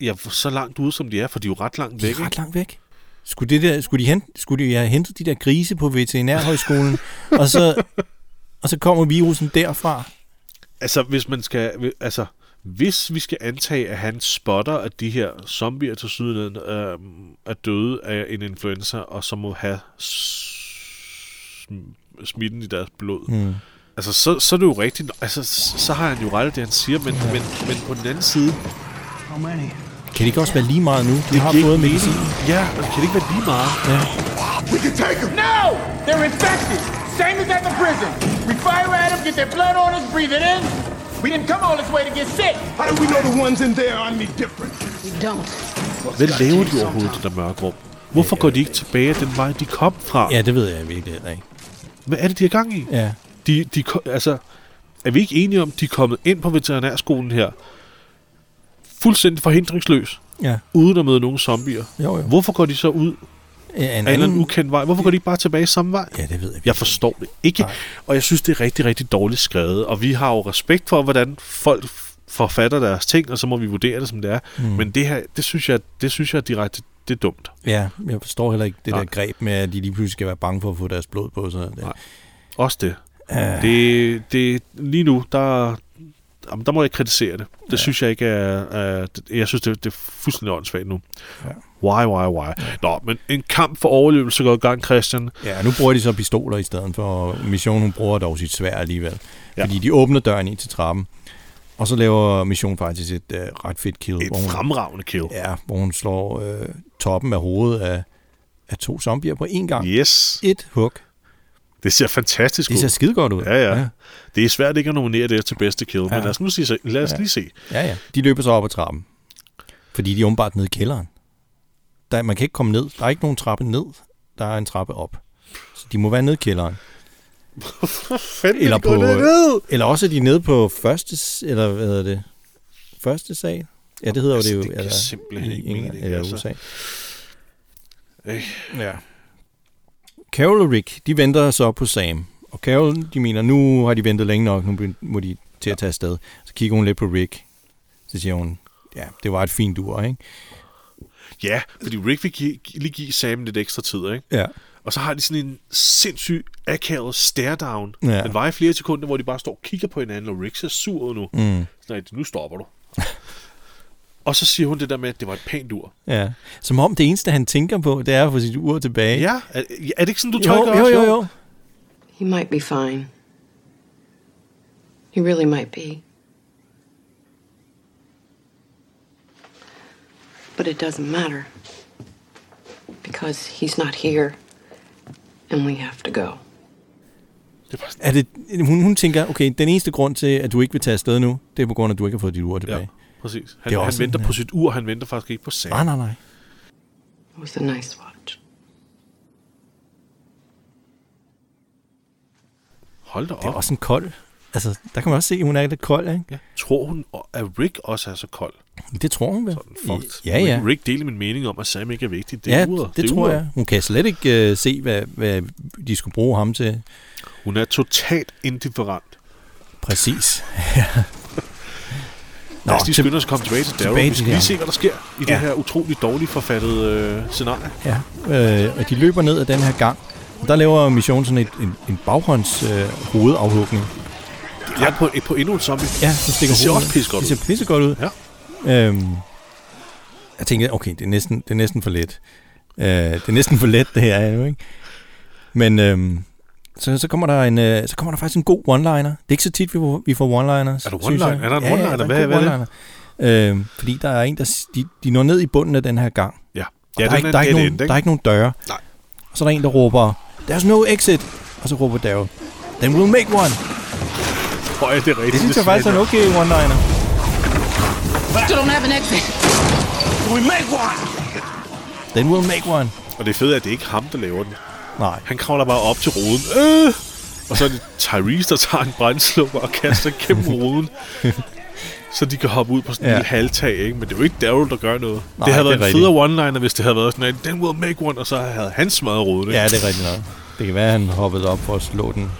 ja, så langt ude som de er, for de er jo ret langt De væk. er ret langt væk. Skulle, det der, skulle, de hente, skulle de have hentet de der grise på veterinærhøjskolen, (laughs) og, så, og så kommer virusen derfra? Altså, hvis man skal... Altså, hvis vi skal antage, at han spotter, at de her zombier til syden øh, er døde af en influenza, og så må have sm- smitten i deres blod. Mm. Altså, så, så er det jo rigtigt. Altså, så, har han jo ret i det, han siger, men, men, men på den anden side... How many? Kan det ikke også være lige meget nu? De har giver fået medicin. Ja, og kan det ikke være lige meget? Ja. We can take them! No! They're infected! Same as at the prison. We fire at them, get their blood on us, breathe it in. We didn't come all this way to get sick. How do we know the ones in there are any different? We don't. Hvad laver de overhovedet, det der mørke rum? Hvorfor går de ikke tilbage den vej, de kom fra? ja, det ved jeg virkelig heller ikke. Hvad er det, de har gang i? Ja. De, de, altså, er vi ikke enige om, de er kommet ind på veterinærskolen her, fuldstændig forhindringsløs, Ja. uden at møde nogen zombier? Jo, jo. Hvorfor går de så ud en en eller anden ukendt vej? Hvorfor går de ikke bare tilbage samme vej? Ja, det ved jeg. Jeg forstår det ikke, Nej. og jeg synes, det er rigtig, rigtig dårligt skrevet, og vi har jo respekt for, hvordan folk forfatter deres ting, og så må vi vurdere det, som det er. Mm. Men det her, det synes jeg, det synes jeg direkte, det er dumt. Ja, jeg forstår heller ikke det Nej. der greb med, at de lige pludselig skal være bange for at få deres blod på. Det. Nej. Også det. Uh, Det, det, lige nu, der, jamen, der må jeg kritisere det. Det ja. synes jeg ikke er... er jeg synes, det, det er fuldstændig åndssvagt nu. Ja. Why, why, why? Nå, men en kamp for overlevelse går i gang, Christian. Ja, nu bruger de så pistoler i stedet for. Mission, hun bruger dog sit svær alligevel. Ja. Ja. Fordi de åbner døren ind til trappen. Og så laver Mission faktisk et uh, ret fedt kill. Et hvor hun, fremragende kill. ja, hvor hun slår uh, toppen af hovedet af, af to zombier på én gang. Yes. Et hug. Det ser fantastisk Det ser ud. skide godt ud. Ja, ja, ja. Det er svært ikke at nominere det til bedste kill, ja. Men lad os nu se, lad os Ja. lige se. Ja, ja. De løber så op ad trappen. Fordi de er åbenbart nede i kælderen. Der, man kan ikke komme ned. Der er ikke nogen trappe ned. Der er en trappe op. Så de må være nede i kælderen. (laughs) Fanden Eller, er på, derned? eller også er de nede på første, eller hvad hedder det? Første sal? Ja, det hedder Altså, det jo. det giver eller, simpelthen i ikke Eller altså. USA. Øh. Ja. Carol og Rick, de venter så på Sam. Og Carol, de mener, nu har de ventet længe nok, nu må de til at tage afsted. Så kigger hun lidt på Rick. Så siger hun, ja, det var et fint ur, ikke? Ja, fordi Rick vil give, lige give Sam lidt ekstra tid, ikke? Ja. Og så har de sådan en sindssyg akavet stare-down. Ja. Den var i flere sekunder, hvor de bare står og kigger på hinanden, og Rick ser sur ud nu. Mm. Sådan, at, nu stopper du. (laughs) og så siger hun det der med, at det var et pænt ur. Ja. Som om det eneste, han tænker på, det er at få sit ur tilbage. Ja, er, er det ikke sådan, du jo, tolker jo, også? jo, jo. He might be fine. He really might be. But it doesn't matter. because he's not here, and we have to go. Er det, hun, hun tænker, okay, den eneste grund til, at du ikke vil tage afsted nu, det er på grund af, at du ikke har fået dit ur tilbage. Ja, præcis. Han, Det er han også venter en, på sit ur, han venter faktisk ikke på sagen. Nej, nej, nej. It was a nice watch. Hold da op. Det er også en kold. Altså, der kan man også se, at hun er lidt kold, ikke? Ja. Tror hun, at Rick også er så kold? Det tror hun vel. Ja, ja. Rick, deler min mening om, at Sam ikke er vigtig. Det ja, er uret. det, er tror uret. jeg. Hun kan slet ikke uh, se, hvad, hvad de skulle bruge ham til. Hun er totalt indifferent. Præcis. ja. (laughs) Lad os lige skynde os at komme tilbage til tilbage Vi skal lige se, hvad der sker i Ja. det her utroligt dårligt forfattede øh, scenarie. Ja, øh, og de løber ned ad den her gang. Der laver missionen sådan et, en, en baghånds øh, hovedafhugning. Ja, på, på endnu en zombie. Ja, så stikker det ser hovedet også pisse godt Det ud. ser pisse godt ud. Ja. Øhm, jeg tænkte, okay, det er næsten, det er næsten for let. Øh, det er næsten for let, det her er jo, ikke? Men øhm, så, så, kommer der en, øh, så kommer der faktisk en god one-liner. Det er ikke så tit, vi får, vi får one-liners. Er der one-liner? Er der en ja, one-liner? Ja, der er Hvad- hvad er det? one-liner. Øhm, fordi der er en, der... De, de når ned i bunden af den her gang. Ja. Ja, der, er ikke, er der, er ikke nogen, der er ikke nogen døre. Nej. Og så er der en, der råber, There's no exit. Og så råber Daryl, Then we'll make one. Høj, det er rigtigt. Det synes jeg faktisk er en okay one-liner. Still don't have an exit. We make one! Then we'll make one. Og det fede er, at det er ikke ham, der laver den. Nej. Han kravler bare op til ruden. Øh! Og så er det Tyrese, der tager en brændslukker og kaster gennem ruden. (laughs) så de kan hoppe ud på sådan en Ja. lille halvtag, ikke? Men det er jo ikke Daryl, der gør noget. Nej, det havde det været en federe one-liner, hvis det havde været sådan, at then we'll make one, og så havde han smadret ruden, ikke? Ja, det er rigtigt nok. Det kan være, at han hoppede op for at slå, den,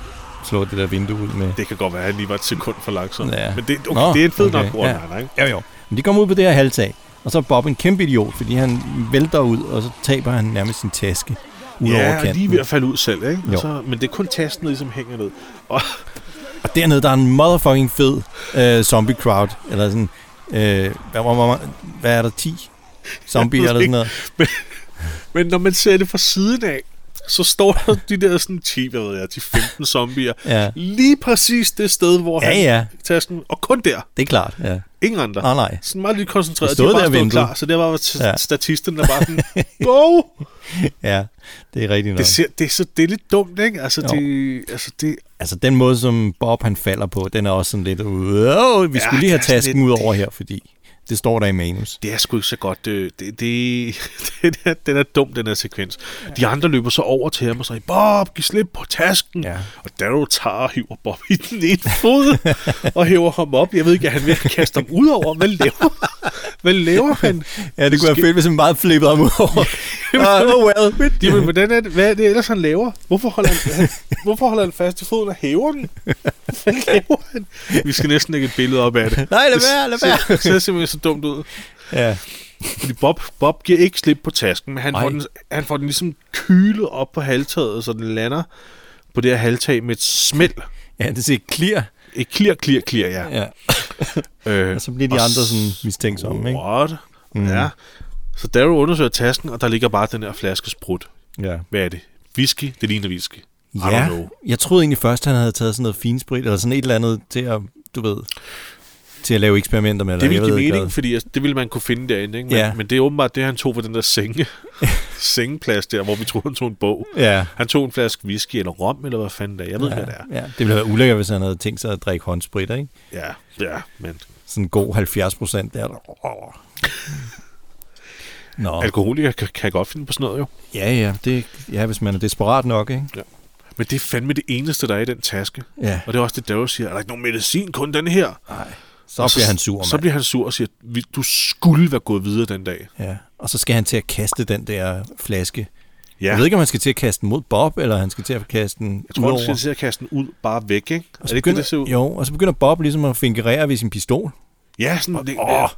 slå det der vindue ud med. Det kan godt være, at han lige var et sekund for langsom. Ja. Men det, okay, Nå, det er en fed okay, nok one-liner, ja. ikke? Jo, jo. Men de kommer ud på det her halvtag, og så er Bob en kæmpe idiot, fordi han vælter ud, og så taber han nærmest sin taske ud over Ja, og kanten. lige ved at falde ud selv, ikke? Jo. Så, men det er kun tasken, der ligesom hænger ned. Og (laughs) Og dernede, der er en motherfucking fed øh, zombie crowd, eller sådan, øh, hvad, hvor, hvad er der, 10 zombier (laughs) eller sådan noget? Men, men når man ser det fra siden af, så står der de der sådan 10, hvad ved jeg, de 15 zombier. Ja. Lige præcis det sted, hvor Ja, han ja. tasken, og kun der. Det er klart, ja. Ingen andre. Nej, nej. Sådan meget lidt koncentreret. De stod De bare der klar, så det var t- Ja. statisten, der bare sådan, (laughs) go! Ja, det er rigtigt nok. Det, ser, det, er så, det er lidt dumt, ikke? Altså, Jo. det, altså det, Altså, den måde, som Bob han falder på, den er også sådan lidt, wow, vi Ja, skulle lige have tasken lidt- ud over her, fordi det står der i manus. det er sgu ikke så godt. Det, det, (laughs) det, den, er, den er dum, den her sekvens. De andre løber så over til ham og siger, Bob, giv slip på tasken. Ja. Og Daryl tager og hiver Bob i den ene fod (laughs) og hæver ham op. Jeg ved ikke, at han vil kaste ham ud over. Hvad laver, hvad laver han? Ja, det kunne være fedt, hvis han bare flippede ham ud over. (laughs) (laughs) oh, well. Jamen, hvordan er det, hvad er det ellers, han laver? Hvorfor holder han, han, hvorfor holder han fast i foden og hæver den? Hvad laver han? Vi skal næsten lægge et billede op af det. Nej, lad være, lad være. Det ser, simpelthen så dumt ud. Ja. Fordi Bob, Bob giver ikke slip på tasken, men han Nej. får, den, han får den ligesom kylet op på halvtaget, så den lander på det her halvtag med et smæld. ja, det ser clear. Et clear, clear, clear, ja. Ja. Øh, Og så bliver de andre sådan mistænksomme, ikke? What? Mm. Ja. Så Daryl undersøger tasken, og der ligger bare den her flaske sprut. Ja. Hvad er det? Whisky? Det ligner whisky. Ja, jeg troede egentlig først, han havde taget sådan noget finsprit, eller sådan et eller andet til at, du ved, til at lave eksperimenter med. Det eller ville jeg give mening, hvad. fordi altså, det ville man kunne finde derinde. Ikke? Men, Ja. men det er åbenbart det, han tog for den der senge, (laughs) (laughs) sengeplads der, hvor vi troede, han tog en bog. Ja. Han tog en flaske whisky eller rom, eller hvad fanden det er. Jeg ved ja, ikke, hvad det er. Ja, det ville været ulækkert, hvis han havde tænkt sig at drikke håndspritter, ikke? Ja, ja, men Sådan en god 70 procent der. (laughs) Nå. alkoholikere kan, kan godt finde på sådan noget jo. Ja, ja, det, ja, hvis man er desperat nok, ikke? Ja. Men det er fandme det eneste, der er i den taske. Ja. Og det er også det, Daryl siger. Er der ikke nogen medicin, kun den her? Nej. Så Og bliver han sur, Så mand. bliver han sur og siger, "Vi- du skulle være gået videre den dag. Ja, og så skal han til at kaste den der flaske. Ja. Jeg ved ikke, om han skal til at kaste den mod Bob, eller han skal til at kaste den Jeg tror, udover. skal til at kaste den ud, bare væk, ikke? Er Og det så ikke det, begynder, det ser ud? Jo, og så begynder Bob ligesom at fingerere ved sin pistol. Ja, sådan, det, Åh.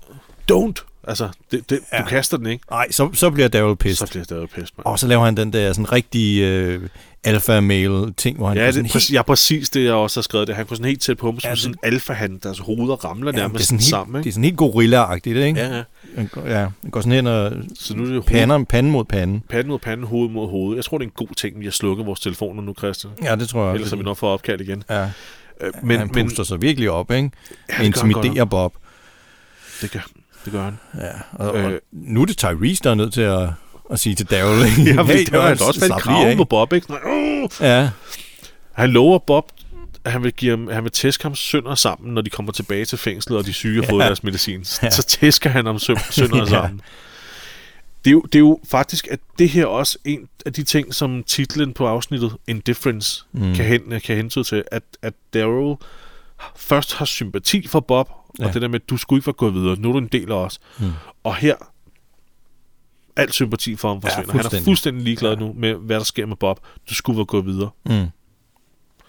don't. Altså, det, det, ja. du kaster den, ikke? Nej, så, så bliver Daryl pissed. Så bliver Daryl pissed, mand. Og så laver han den der sådan rigtig øh, alpha-male ting, hvor han Ja, det, sådan er præcis, ja, præcis det, jeg også har skrevet. Det. Han kunne sådan helt tæt på ham, som Ja, sådan en alfa-han, deres hoveder ramler Ja, nærmest det er sådan sammen, helt, ikke? det er sådan helt gorilla-agtigt, ikke? Ja, ja. Han går, ja, han går sådan hen og Så nu er det pander, panden mod panden. Pande mod pande, hoved mod hoved. Jeg tror, det er en god ting, vi har slukket vores telefoner nu, Christian. Ja, det tror jeg. Ellers er vi nok for opkald igen. Ja. Øh, Men, han men puster sig virkelig op, ikke? Ja, Intimiderer Bob. det gør, det gør han. Ja, og, og Øh. nu er det Tyrese, der er nødt til at, og sige til Daryl? (laughs) Ja, Hey, der er nå, også lige kraven på Bob, ikke? Ja, Han lover Bob, at han vil, give ham, han vil tæske ham sønder sammen, når de kommer tilbage til fængslet, og de syge har (laughs) fået Ja. deres medicin. Så, Ja. så tæsker han ham sø- sønder (laughs) Ja. sammen. Det er, jo, det er jo faktisk, at det her også en af de ting, som titlen på afsnittet Indifference mm. kan, hen, kan hentyde til, at, at Daryl først har sympati for Bob, og Ja. det der med, at du skulle ikke være gået videre, nu er du en del af os. Mm. Og her, al sympati for ham forsvinder. han er fuldstændig. ligeglad nu med, hvad der sker med Bob. Du skulle være gået videre. Mm.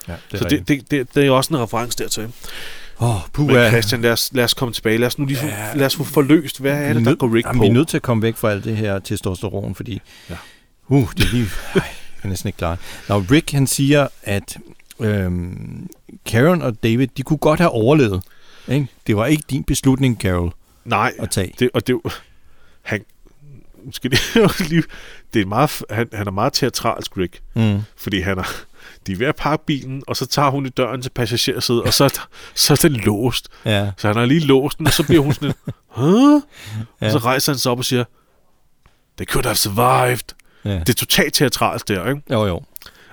Ja, det Så det, det, det, det er også en reference dertil. Åh, puh, Men ja. Christian, lad os, lad os komme tilbage. Lad os nu lige få, lad os få forløst, hvad er det, der går Rick Jamen, på? Vi er nødt til at komme væk fra alt det her testosteron, fordi Ja. uh, det er lige... Ej, jeg er næsten ikke klar. Nå, Rick han siger, at øhm, Karen og David, de kunne godt have overlevet. Ikke? Det var ikke din beslutning, Carol, Nej, at tage. det, og det han, skal det, lige, det er meget, han, han er meget teatralsk, Rick. Mm. Fordi han er, de er ved at pakke bilen, og så tager hun i døren til passagersædet, og så, så er den låst. Ja. Så han har lige låst den, og så bliver hun sådan lidt, (laughs) Huh? Ja. Og så rejser han sig op og siger, They could have survived. Ja. Det er totalt teatralsk der, ikke? Jo, jo.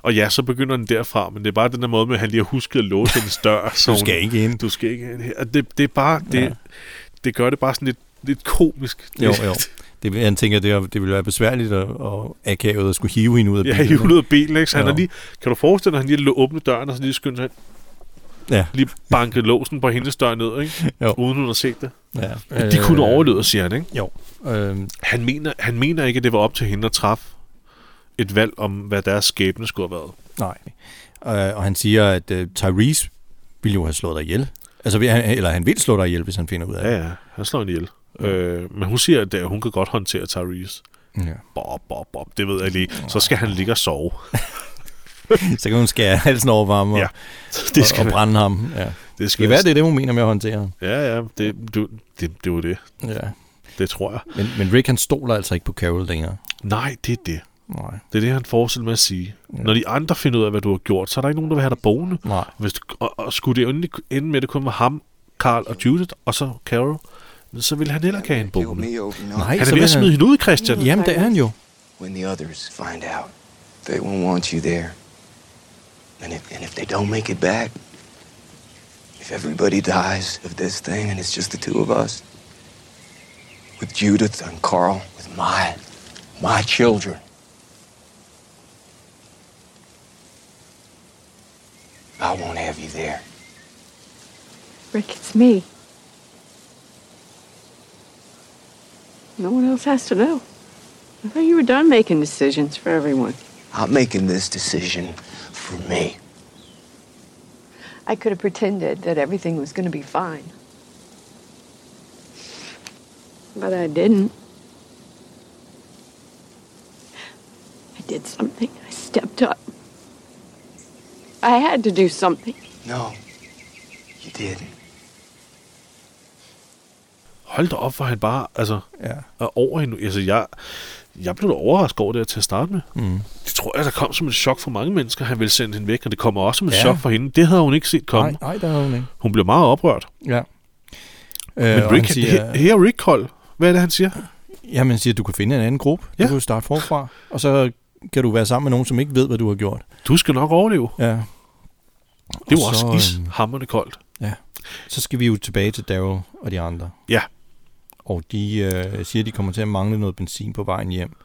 Og ja, så begynder den derfra, men det er bare den der måde med, at han lige har husket at låse hendes dør. (laughs) så Du hun- skal ikke ind. Du skal ikke ind her. Og Det, det er bare, det, Ja. ja. det gør det bare sådan lidt, lidt komisk. Jo, jo. (laughs) Det, jeg tænker, det, er- det ville være besværligt og, og akavet at skulle hive hende ud af Ja, bilen. hive ud af bilen, ikke? Så han er lige, kan du forestille dig, at han lige åbne døren, og så lige skynde sig Ja. lige banke låsen på hendes dør ned, ikke? (laughs) Jo. Uden hun har set det. Ja. De kunne Øh, overleve, siger han, ikke? Jo. Øhm, Han mener, han mener ikke, at det var op til hende at træffe et valg om, hvad deres skæbne skulle have været. nej. Øh, og han siger, at øh, Tyrese ville jo have slået dig ihjel. Altså, han, eller han vil slå dig ihjel, hvis han finder ud af Ja, det. ja, han slår hende ihjel. Øh, men hun siger, at øh, hun kan godt håndtere Tyrese. Ja. Bob, bob, bob, det ved jeg lige. Så skal han ligge og sove. (laughs) Så kan hun skære halsen over ham og, Ja, (laughs) og, det skal og brænde ham. Ja. Det skal være, det er det, hun mener med at håndtere. Ja, ja, det, du, det, det var det. Ja. Det tror jeg. Men, men Rick, han stoler altså ikke på Carol længere. Nej, det er det. Nej. Det er det, han forestiller med at sige. Ja. Når de andre finder ud af, hvad du har gjort, så er der ikke nogen, der vil have dig boende. Nej. Hvis du, og, og skulle det endelig ende med, at det kun var ham, Carl og Judith, og så Carol, så ville han heller ikke have hende boende. Nej, Han er ved at smide hende ud, Christian. Jamen, det er han jo. When the others find out, they won't want you there. And if, and if they don't make it back, if everybody dies of this thing and it's just the two of us, with Judith and Carl, with my, my children, I won't have you there. Rick, it's me. No one else has to know. I thought you were done making decisions for everyone. I'm making this decision for me. I could have pretended that everything was going to be fine. But I didn't. I did something. I stepped up. I had to do something. No, you didn't. Hold da op, for han bare, altså, Ja. er over hende. Altså, jeg, jeg blev da overrasket over det her til at starte med. Mm. Det tror jeg, der kom som et chok for mange mennesker, han ville sende hende væk, og det kommer også som et Ja. chok for hende. Det havde hun ikke set komme. Nej, nej, der er hun ikke. Hun blev meget oprørt. Ja. Men Øh, og Rick, siger, her, er Rick Kold. Hvad er det, han siger? jamen, han siger, at du kan finde en anden gruppe. Ja. Du kan starte forfra. Og så kan du være sammen med nogen, som ikke ved, hvad du har gjort. Du skal nok overleve. Ja. Det Og jo så, også øhm, ishammerende koldt. Ja. Så skal vi jo tilbage til Daryl og de andre. Ja. Og de øh, siger, at de kommer til at mangle noget benzin på vejen hjem.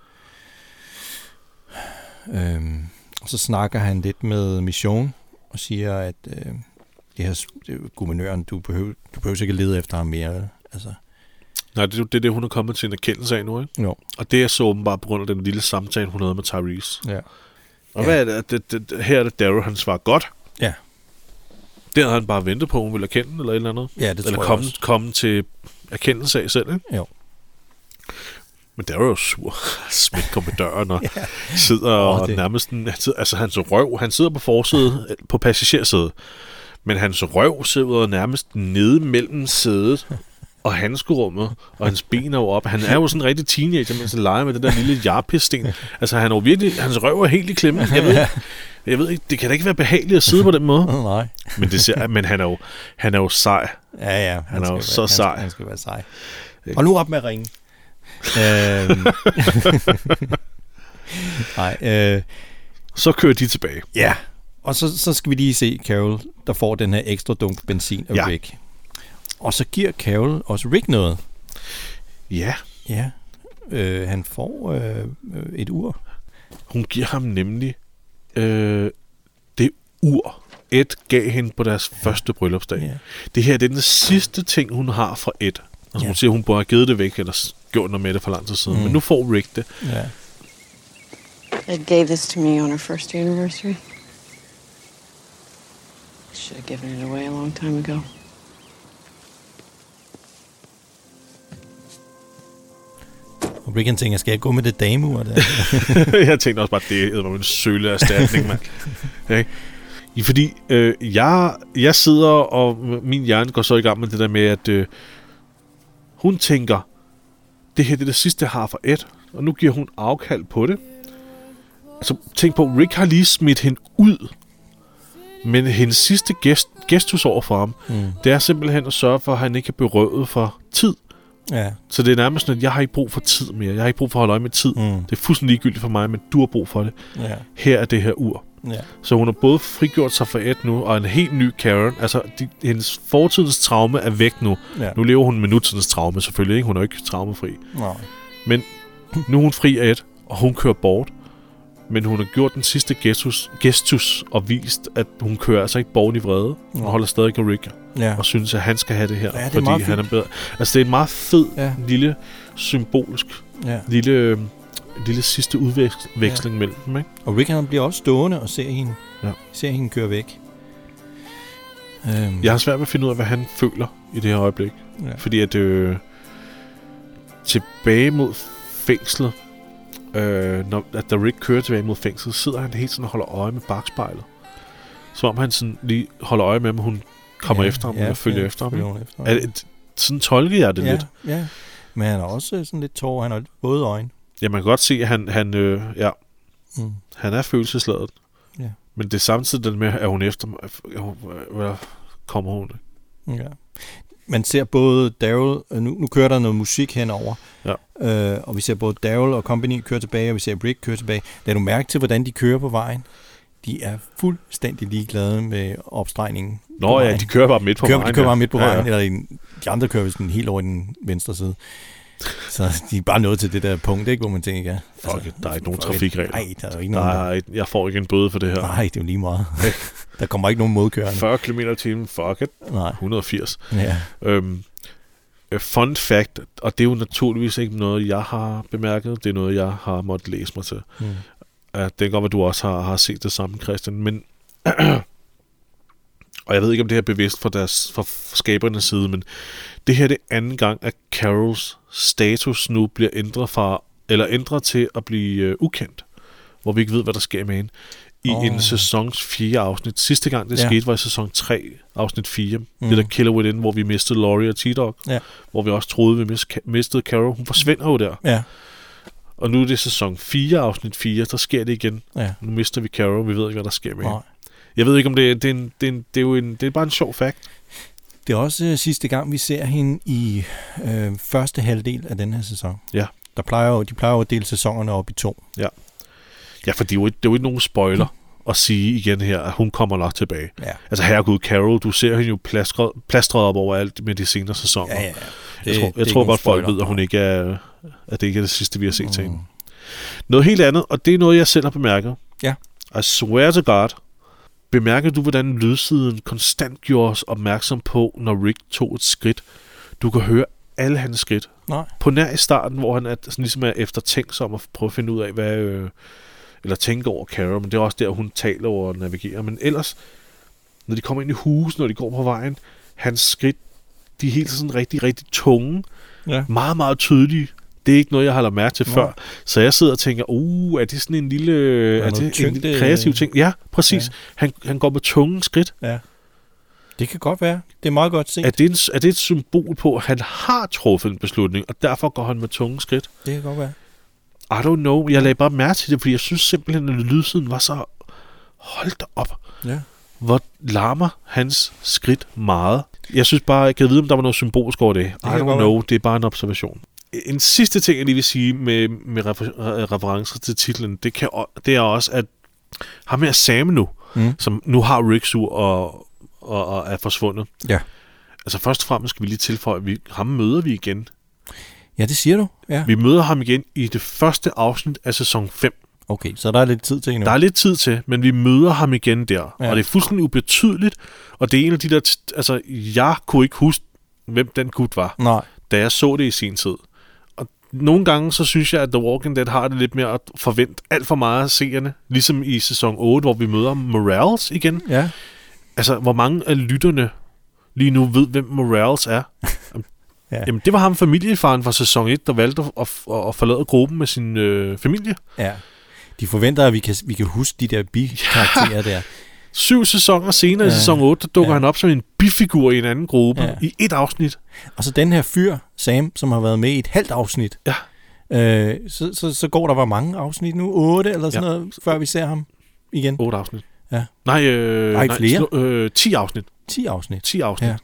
Øhm, og så snakker han lidt med Mission og siger, at øh, det her det er guvernøren, du behøver, du behøver ikke lede efter ham mere. Altså, Nej, det er jo det, det, hun er kommet til en erkendelse af nu, ikke? jo. Og det er så åbenbart på grund af den lille samtale, hun havde med Tyrese. Ja. Og Ja. hvad er det? det, det, det her er det Daryl, han svarer godt. Ja. Det havde han bare ventet på, hun ville erkende, eller et eller andet. Ja, det tror eller jeg komme, også. komme til erkendelse af selv, ikke? Jo. Men der er jo sur. (laughs) Smækker med døren og (laughs) ja. sidder og Åh, det- nærmest... han sidder- Altså, hans røv... Han sidder på forsædet, på passagersædet. Men hans røv sidder nærmest nede mellem sædet (laughs) og handskerummet, og hans ben er jo op. Han er jo sådan en rigtig teenager, mens han leger med den der lille jarpisten. Altså, han er jo virkelig... Hans røv er helt i klemme. Jeg ved, jeg ved ikke, det kan da ikke være behageligt at sidde på den måde. (laughs) Nej. Men, det ser, men han er jo, han er jo sej. Ja, ja. Han er jo skal så være, sej. Han, han skal være sej. Og nu op med ringen. (laughs) Øhm. Nej, øh, Så kører de tilbage. ja. Og så, så skal vi lige se Carol, der får den her ekstra dunk benzin af Ja. Rick. Og så giver Carol også Rick noget. Ja, Ja. Øh, han får øh, et ur. hun giver ham nemlig øh, det ur, Ed gav hende på deres første bryllupsdag. Ja. Det her det er den sidste ting, hun har fra Ed. Altså Ja. hun siger, hun burde have givet det væk, eller gjort noget med det for lang tid siden. Mm. Men nu får Rick det. Ja. Ed gave this to me on our first anniversary. Should have given it away a long time ago. Og han tænker, skal jeg gå med det dameur der? (laughs) jeg tænkte også bare, det er en søle erstatning, mand. (laughs) Okay. I- Fordi øh, jeg, jeg sidder, og min hjerne går så i gang med det der med, at øh, hun tænker, det her det er det sidste, jeg har fra Ed, og nu giver hun afkald på det. Altså, tænk på, Rick har lige smidt hende ud, men hendes sidste gest, gestus over for ham, Mm. det er simpelthen at sørge for, at han ikke er berøvet for tid. Ja. Så det er nærmest sådan, at jeg har ikke brug for tid mere. Jeg har ikke brug for at holde øje med tid. Mm. Det er fuldstændig ligegyldigt for mig, men du har brug for det. Ja. Her er det her ur. Ja. Så hun har både frigjort sig fra Ed nu, og en helt ny Karen. Altså, de, hendes fortidens traume er væk nu. Ja. Nu lever hun med nutidens traume selvfølgelig, ikke? Hun er ikke traumefri. Nej. Men nu er hun fri af Ed, og hun kører bort. Men hun har gjort den sidste gestus, gestus og vist, at hun kører altså ikke bort i vrede. Hun Nå. holder stadig af Rick Ja. og synes, at han skal have det her, Ja, det fordi han er bedre. Altså, det er en meget fed, Ja. ja. lille, symbolsk, ja. lille, øh, lille sidste udveksling ja. mellem dem, ikke? Og Rick han bliver også stående og ser hende, Ja. ser hende køre væk. Øhm, Jeg har svært ved at finde ud af, hvad han føler i det her øjeblik. Ja. Fordi at øh, tilbage mod fængslet, øh, når, at da Rick kører tilbage mod fængslet, sidder han helt sådan og holder øje med bagspejlet. Som om han sådan lige holder øje med, om hun kommer Ja, efter ham, ja, eller følger ja, efter ham. følger efter ham. Er sådan tolker jeg det ja, lidt. Ja, men han er også sådan lidt tår. Han har våde øjne. Ja, man kan godt se, at han, han, øh, ja, Mm. han er følelsesladet. Ja. Men det er samtidig den med, at hun efter mig. Er kommer hun? Ja. Man ser både Daryl, øh, nu, nu kører der noget musik henover, Ja. øh, og vi ser både Daryl og company køre tilbage, og vi ser Rick køre tilbage. Lad du mærke til, hvordan de kører på vejen? De er fuldstændig ligeglade med opstregningen. Nå ja, de kører bare midt på kører, vejen, De kører bare midt på Ja, vejen, eller de andre kører vist helt over i den venstre side. Så de er bare nået til det der punkt, ikke, hvor man tænker, ja, Fuck it, der er ikke nogen trafikregler. Nej, der er ikke Der nogen. er, ikke- jeg får ikke en bøde for det her. Nej, det er jo lige meget. (laughs) der kommer ikke nogen modkørende. 40 km i timen, fuck it. Nej. 180. Ja. Øhm, øh, fun fact, og det er jo naturligvis ikke noget, jeg har bemærket. Det er noget, jeg har måttet læse mig til. Mm. Uh, det kan godt være, du også har, har set det samme, Christian. Men, (clears throat) og jeg ved ikke, om det her er bevidst fra, deres, fra skabernes side, men det her det er anden gang, at Carols status nu bliver ændret fra, eller ændret til at blive uh, ukendt. Hvor vi ikke ved, hvad der sker med hende. I oh. en sæsons fire afsnit. Sidste gang det Ja. skete, var i sæson 3, afsnit 4. Mm. Det der Killer Within, hvor vi mistede Laurie og T-Dog. Ja. Hvor vi også troede, vi mis- mistede Carol. Hun forsvinder jo der. Ja. Og nu er det sæson 4, afsnit 4, der sker det igen. Ja. Nu mister vi Carol, vi ved ikke, hvad der sker med Nej. hende. Jeg ved ikke, om det er, det er, en, det er, en, det er jo en, det er bare en sjov fact. Det er også øh, sidste gang, vi ser hende i øh, første halvdel af den her sæson. Ja. Der plejer jo, de plejer jo at dele sæsonerne op i to. Ja. Ja, for det er jo, ikke- det er jo ikke nogen spoiler at sige igen her, at hun kommer nok tilbage. Ja. Altså herregud, Carol, du ser hende jo plastret, plastret op over alt med de senere sæsoner. Ja, ja, ja. jeg Det- tror, det jeg tror godt, folk ved, at hun ikke er, at det ikke er det sidste, vi har set mm. til hende. Noget helt andet, og det er noget, jeg selv har bemærket. Ja. I swear to God. Bemærker du, hvordan lydsiden konstant gjorde os opmærksom på, når Rick tog et skridt? Du kan høre alle hans skridt. Nej. På nær i starten, hvor han er, sådan ligesom er eftertænksom og prøver at finde ud af, hvad... Øh, eller tænke over Carol, men det er også der, hun taler over og navigerer. Men ellers, når de kommer ind i huset, når de går på vejen, hans skridt, de er helt sådan rigtig, rigtig tunge. Ja. Meget, meget tydelige. Det er ikke noget, jeg har lagt mærke til Nå. før. Så jeg sidder og tænker, uh, er det sådan en lille... Er, noget det en tyngde- kreativ ting? Ja, præcis. Ja. Han, han går med tunge skridt. Ja. Det kan godt være. Det er meget godt set. Er det, en, er det et symbol på, at han har truffet en beslutning, og derfor går han med tunge skridt? Det kan godt være. I don't know. Jeg lagde bare mærke til det, fordi jeg synes simpelthen, at lydsiden var så... Hold da op. Ja. Hvor larmer hans skridt meget. Jeg synes bare, jeg kan vide, om der var noget symbolsk over det. I kan don't know. Det er bare en observation. En sidste ting, jeg lige vil sige med, med refer- referencer til titlen, det, kan, det er også, at ham her Sam nu, mm. som nu har Rixu og, og, og er forsvundet. Ja. Altså først og fremmest skal vi lige tilføje, at vi, ham møder vi igen. Ja, det siger du. Ja. Vi møder ham igen i det første afsnit af sæson 5. Okay, så der er lidt tid til endnu. Der er lidt tid til, men vi møder ham igen der. Ja. Og det er fuldstændig ubetydeligt, og det er en af de der... T- altså, jeg kunne ikke huske, hvem den gut var, Nej. da jeg så det i sin tid. Og nogle gange, så synes jeg, at The Walking Dead har det lidt mere at forvente alt for meget af seerne. Ligesom i sæson 8, hvor vi møder Morales igen. Ja. Altså, hvor mange af lytterne lige nu ved, hvem Morales er. (laughs) Ja. Jamen, det var ham familiefaren fra sæson 1, der valgte at, at, at forlade gruppen med sin øh, familie. Ja. De forventer, at vi kan, vi kan huske de der bi-karakterer der. Syv sæsoner senere ja. i sæson 8, der dukker ja. han op som en bifigur i en anden gruppe Ja. i et afsnit. Og så den her fyr, Sam, som har været med i et halvt afsnit. Ja. Øh, så, så, så går der hvor mange afsnit nu? 8 eller sådan Ja. noget, før vi ser ham igen? 8 afsnit. Ja. Nej, øh, Nej, flere? slå- øh, 10 afsnit. 10 afsnit. 10 afsnit, ja.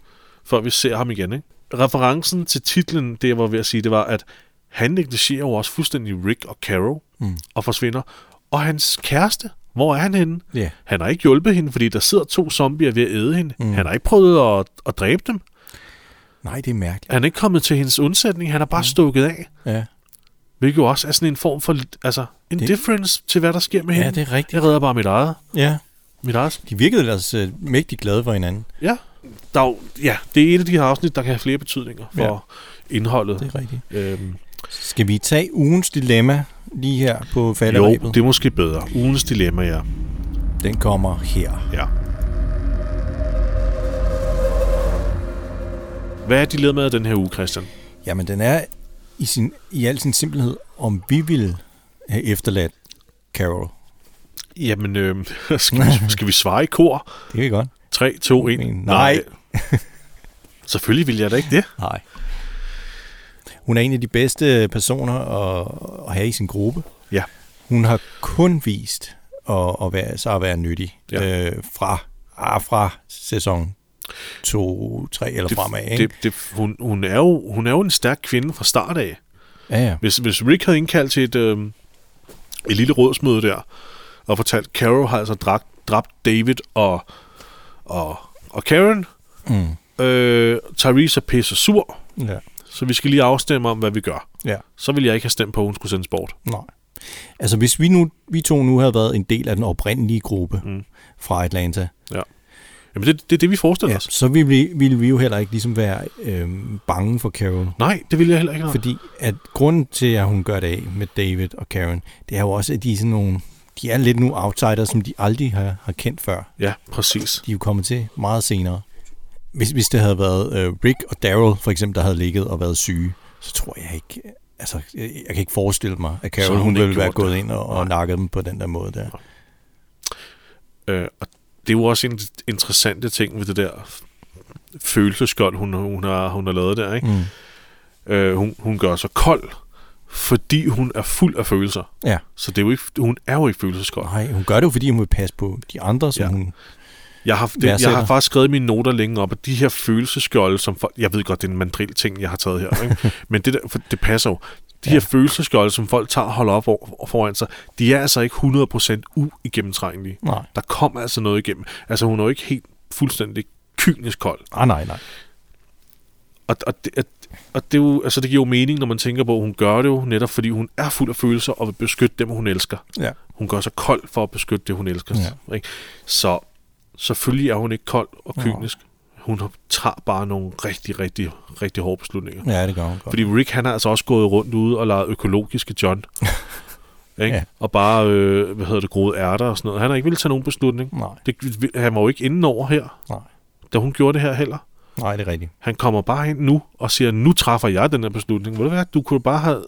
før vi ser ham igen. Ikke? Referencen til titlen, det jeg var ved at sige, det var, at han negligerer jo også fuldstændig Rick og Carol Mm. og forsvinder. Og hans kæreste, hvor er han henne? Ja. Han har ikke hjulpet hende, fordi der sidder to zombier ved at æde hende. Mm. Han har ikke prøvet at, at dræbe dem. Nej, det er mærkeligt. Han er ikke kommet til hendes undsætning. Han er bare mm. stukket af. Ja. Hvilket jo også er sådan en form for altså, indifference det... til, hvad der sker med Ja, hende. det er rigtigt. Jeg redder bare mit eget. Ja. Mit eget. De virkede ellers øh, mægtig glade for hinanden. Ja. Der er jo, ja, det er et af de her afsnit, der kan have flere betydninger for Ja. ja. indholdet. Det er rigtigt. Øhm, Skal vi tage ugens dilemma lige her på jo, falderæbet? det er måske bedre. Ugens dilemma, ja. Den kommer her. ja. Hvad er dilemmaet den her uge, Christian? Jamen, den er i, sin, i al sin simpelhed, om vi ville have efterladt Carol. Jamen, øh, (laughs) skal, vi, skal vi svare i kor? Det kan vi godt. 3, 2, 1. Nej. (laughs) Selvfølgelig vil jeg da ikke det. Nej. Hun er en af de bedste personer at, at have i sin gruppe. Ja. Hun har kun vist at, at være, så at være nyttig Ja. øh, fra, ah, fra sæson 2, 3 eller fremad. Ikke? det, det, hun, hun, er jo, hun er jo en stærk kvinde fra start af. Ja, ja. Hvis, hvis Rick havde indkaldt til et, øh, et lille rådsmøde der, og fortalt, Carol har altså dræbt, dræbt David og, og, og Karen, Mm. øh, Tyrese er pisse sur, Ja. Så vi skal lige afstemme om, hvad vi gør. Ja. Så vil jeg ikke have stemt på, at hun skulle sendes bort. Nej. Altså, hvis vi, nu, vi to nu havde været en del af den oprindelige gruppe Mm. fra Atlanta, Ja. Jamen, det, det er det, vi forestiller ja, os. så ville vi, ville vi jo heller ikke ligesom være øhm, bange for Carol. Nej, det vil jeg heller ikke. nej. Fordi at grunden til, at hun gør det af med David og Karen, det er jo også, at de er sådan nogle, de er lidt nu outsiders, som de aldrig har, har kendt før. Ja, præcis. De er jo kommet til meget senere. Hvis, hvis det havde været øh, Rick og Daryl for eksempel, der havde ligget og været syge, så tror jeg ikke, altså jeg, jeg kan ikke forestille mig, at Carol hun hun ville være gået det. ind og, og nakket dem på den der måde der. Øh, og det er jo også en interessante ting ved det der følelseskold, hun, hun, har, hun har lavet der. Ikke? Mm. Øh, hun, hun gør sig kold, fordi hun er fuld af følelser. Ja. Så det er jo ikke, hun er jo ikke følelseskold. Nej, hun gør det jo, fordi hun vil passe på de andre, som Ja. ja. hun... Jeg har, det, jeg har faktisk skrevet mine noter længe op, at de her følelseskjolde, som folk, jeg ved godt, det er en mandril ting, jeg har taget her, ikke? (laughs) men det, der, for det passer jo. De ja. her følelseskjolde, som folk tager og holder op for, foran sig, de er altså ikke 100% uigennemtrængelige. Nej. Der kommer altså noget igennem. Altså hun er jo ikke helt fuldstændig kynisk kold. Ah, nej, nej. Og, og, det, og det, er jo, altså det giver jo mening, når man tænker på, at hun gør det jo netop, fordi hun er fuld af følelser og vil beskytte dem, hun elsker. Ja. Hun gør sig kold for at beskytte det, hun elsker. Ja. Ikke? Så selvfølgelig er hun ikke kold og kynisk. Hun har- tager bare nogle rigtig, rigtig, rigtig hårde beslutninger. Ja, det gør hun godt. Fordi Rick, han har altså også gået rundt ude og lavet økologiske John. (laughs) ikke? Ja. Og bare, øh, hvad hedder det, groet ærter og sådan noget. Han har ikke ville tage nogen beslutning. Nej. Det, han var jo ikke inde over her, Nej. da hun gjorde det her heller. Nej, det er rigtigt. Han kommer bare ind nu og siger, nu træffer jeg den her beslutning. Ved du hvad, du kunne bare have,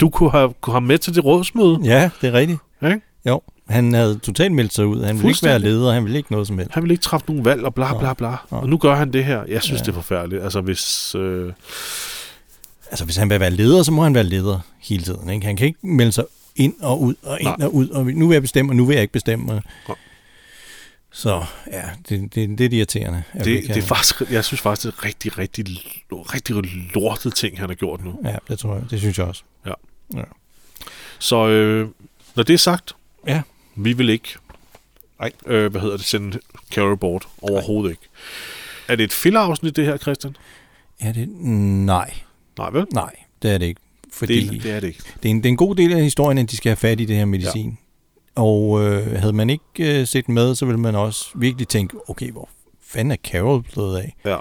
du kunne have, kunne have med til det rådsmøde. Ja, det er rigtigt. Ikke? Jo, han havde totalt meldt sig ud. Han ville ikke være leder, han ville ikke noget som helst. Han vil ikke træffe nogen valg og bla bla bla. Nej. Og nu gør han det her. Jeg synes, Ja. det er forfærdeligt. Altså hvis... Øh, Altså, hvis han vil være leder, så må han være leder hele tiden. Ikke? Han kan ikke melde sig ind og ud og ind Nej. og ud. Og nu vil jeg bestemme, og nu vil jeg ikke bestemme. Nej. Så ja, det, det er lidt irriterende. Det, ikke det er faktisk, jeg synes faktisk, det er rigtig, rigtig, rigtig lortet ting, han har gjort nu. Ja, det tror jeg. Det synes jeg også. Ja. Ja. Så øh, når det er sagt, Ja. Vi vil ikke Nej. øh, hvad hedder det, sende Carol bort. Overhovedet ikke. Er det et filler-afsnit, det her, Christian? Er det? Nej. Nej, vel? Nej, det er det ikke. Fordi Det, det er det ikke. det, er en, det er en god del af historien, at de skal have fat i det her medicin. Ja. Og øh, havde man ikke øh, set med, så ville man også virkelig tænke, okay, hvor fanden er Carol blevet af? Ja.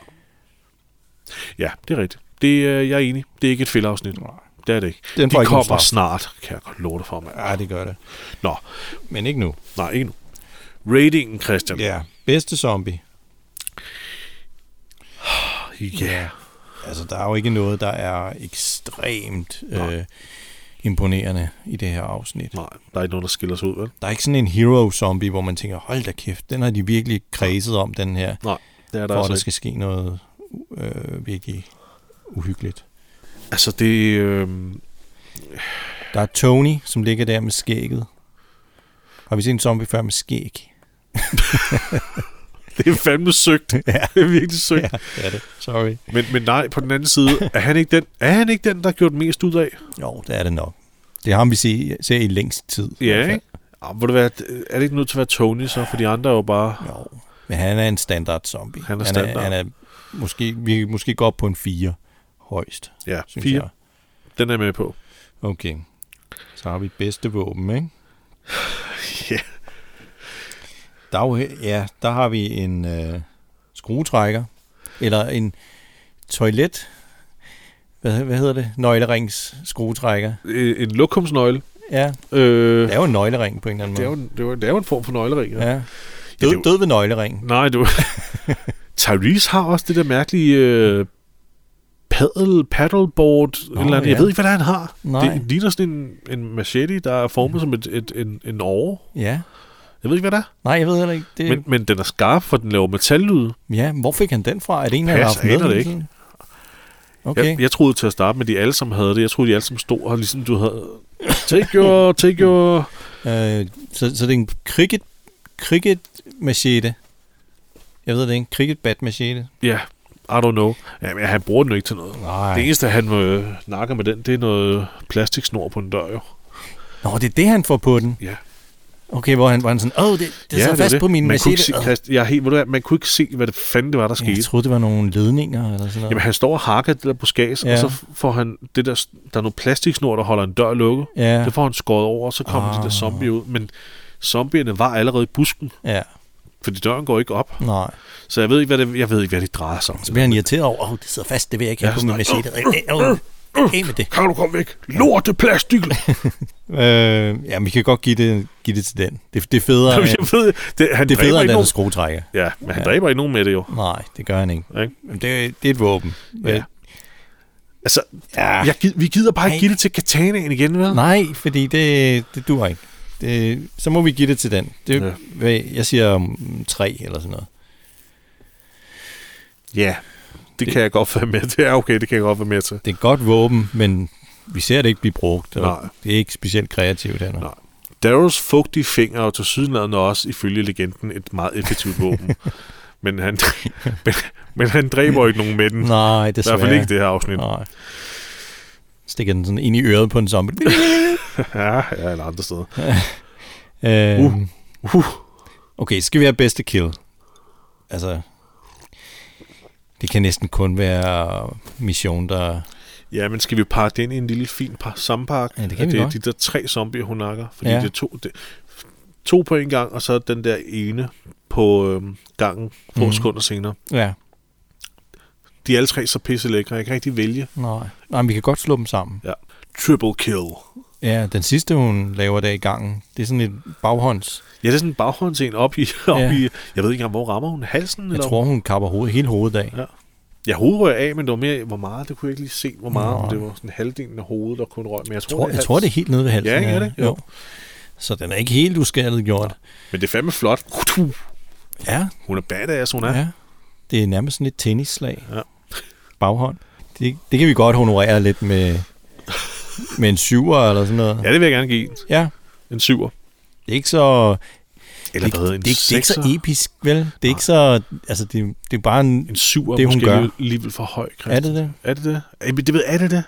Ja, det er rigtigt. Det, er jeg er enig. Det er ikke et filler-afsnit. Det er det ikke. Den De kommer straf. snart, kan jeg godt love dig for, mand. Ja, det gør det. Nå, Men ikke nu. nej, ikke nu. Ratingen, Christian. Ja. Bedste zombie. (sighs) Ja. Altså, der er jo ikke noget, der er ekstremt øh, imponerende i det her afsnit. Nej, der er ikke noget, der skiller sig ud, vel? Der er ikke sådan en hero-zombie, hvor man tænker, hold da kæft, den har de virkelig kredset om, den her. Nej, det er der for altså at der ikke. skal ske noget øh, virkelig uhyggeligt. Altså, det... Øh, Der er Tony, som ligger der med skægget. Har vi set en zombie før med skæg? (laughs) det er fandme søgt. (laughs) Ja. Det er virkelig søgt. Ja, det er det. Sorry. Men, men nej, på den anden side, er han ikke den, er han ikke den der har gjort mest ud af? Jo, det er det nok. Det har vi se, ser i længst tid. Ja, ikke? Ah, må det være, er det ikke nødt til at være Tony så? For de andre er jo bare... Jo, men han er en standard zombie. Han er Han standard. er, han er måske, vi kan måske op på en 4 højst. Ja, fire. Jeg. Den er med på. Okay. Så har vi bedste våben, ikke? (sighs) Ja. Der er jo, ja, der har vi en øh, skruetrækker, eller en toilet, hvad, hvad hedder det? Nøglerings skruetrækker. Øh, En lokumsnøgle. Ja, Øh, det er jo en nøglering på en eller anden det, er måde. jo, det, er jo, det er jo en form for nøglering. Ja. det er Død, jo- død ved nøglering. Nej, du... (laughs) Tyrese har også det der mærkelige øh, paddle, paddleboard, Nå, eller andet. Jeg ja. ved ikke, hvad han har. Nej. Det ligner sådan en, en machete, der er formet som et, et, en, en åre. Ja. Jeg ved ikke, hvad det er. Nej, jeg ved heller ikke. Det, Men, men den er skarp, for den laver metallyd. ja, hvor fik han den fra? Er det en, han har haft med? det ikke. Okay. Jeg, jeg troede til at starte med, de alle sammen havde det. Jeg troede, de alle sammen stod og ligesom du havde... Take your... Take your... (laughs) Øh, så, så det er en cricket, cricket machete. Jeg ved det ikke. Cricket bat machete. Ja, I don't know. Ja, men han bruger den jo ikke til noget. Nej. Det eneste, han øh, nakker med den, det er noget plastiksnor på en dør, jo. Nå, det er det, han får på den. Ja. Okay, hvor han, hvor han sådan, åh, det, det ja, er fast det. på min man kunne se. Christ, jeg er helt, ved du hvad, man kunne ikke se, hvad det fanden det var, der skete. Jeg troede, det var nogle ledninger eller sådan noget. Jamen, han står og hakker det der buskage, ja. Og så får han det der, der er noget plastiksnor, der holder en dør lukket. Ja. Det får han skåret over, og så kommer ah. de der zombier ud. Men zombierne var allerede i busken, Ja, fordi døren går ikke op. nej. Så jeg ved ikke, hvad det, jeg ved ikke, hvad det drejer sig om. Så bliver han irriteret over, åh, det sidder fast, det vil jeg ikke Ja, have på min machete. Af med det. Kan du komme væk? Lorte plastik! Øh, ja, vi kan godt give det, give det til den. Det, det er federe, jeg end, ved, det, han det er federe end den skruetrækker. Ja, men han Ja. dræber ikke nogen med det jo. Nej, det gør han ikke. Ikke? Men det, det er et våben. Ja. Altså, Ja. jeg, vi gider bare ikke give det til katanaen igen, vel? Nej, fordi det, det dur ikke. Det, så må vi give det til den. Det, Ja. ja. Jeg siger um, tre eller sådan noget. Ja, det, kan jeg godt være med til. Ja, okay, det kan jeg godt være med til. Det er godt våben, men vi ser det ikke blive brugt. og Nej. Det er ikke specielt kreativt heller. Nej. Darrows fugtige fingre jo til sydenlandet også, ifølge legenden, et meget effektivt våben. (laughs) men, han, men, men han dræber ikke nogen med den. Nej, I desværre. hvert fald ikke det her afsnit. Nej. Stikker den sådan ind i øret på en zombie. (laughs) ja, ja, eller andre steder. (laughs) øh, Uh. Uh. Okay, skal vi have bedste kill? Altså, det kan næsten kun være mission, der... Ja, men skal vi pakke den i en lille fin par, sammenpakke? Ja, det kan vi det er godt. de der tre zombier, hun nakker. Fordi Ja. det er to, det, to på en gang, og så den der ene på øhm, gangen få mm. sekunder senere. Ja, De er alle tre så pisse lækre. Jeg kan ikke rigtig vælge. nej. Nej, men vi kan godt slå dem sammen. Ja. Triple kill. Ja, den sidste, hun laver der i gangen, det er sådan et baghånds. Ja, det er sådan en baghånds en op i, (laughs) op Ja. i... Jeg ved ikke engang, hvor rammer hun? Halsen? Jeg eller? tror, hun kapper hovedet, hele hovedet af. Ja. Jeg hovedet røg af, men det var mere, hvor meget, det kunne jeg ikke lige se, hvor meget, Nå. det var sådan halvdelen af hovedet, der kun røg. Men jeg Jeg tror, tror, jeg tror, det er helt nede ved halsen. Ja, ikke er det? Jo. Så den er ikke helt uskaldet gjort. Men det er fandme flot. Ja, Hun er badass, hun er. ja. Det er nærmest sådan et tennisslag. Ja. Baghånd. Det, det kan vi godt honorere lidt med, med en syver eller sådan noget. Ja, det vil jeg gerne give. Ja, En syver. det er ikke så... Eller hvad en det, det, det er ikke så episk, vel? Det er ikke så... Altså, det, det er bare en... En syver det, hun måske gør. lige- alligevel for høj, Christian. Er det det? Er det det? Er, det ved, er det det?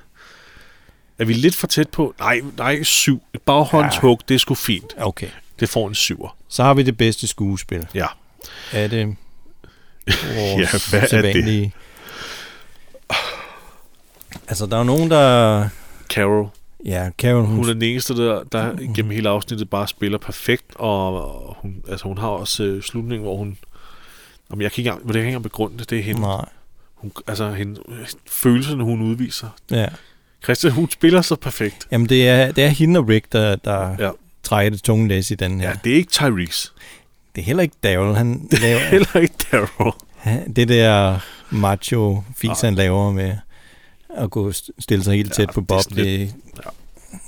Er vi lidt for tæt på? Nej, nej, syv. Et baghåndshug, det er sgu fint. Okay. Det får en syver. Så har vi det bedste skuespil. Ja. Er det (laughs) vores Ja, hvad er det? Altså, der er jo nogen, der... Carol. Ja, Carol, hun... Hun er den eneste, der, der gennem hele afsnittet bare spiller perfekt, og hun, altså, hun har også øh, slutningen, hvor hun... Jamen, jeg kan ikke engang, jeg kan ikke begrunde det, det er hende. Nej. Hun, altså, hende, følelserne, hun udviser. Ja. Christian, hun spiller så perfekt. Jamen, det er, det er hende og Rick, der, der Ja. trækker det tunge læs i den her. Ja, det er ikke Tyrese. Det er heller ikke Daryl. Han Det er laver, heller ikke Daryl. det der macho fis, han laver med at gå st- stille sig helt tæt på Bob. sådan lidt- Det,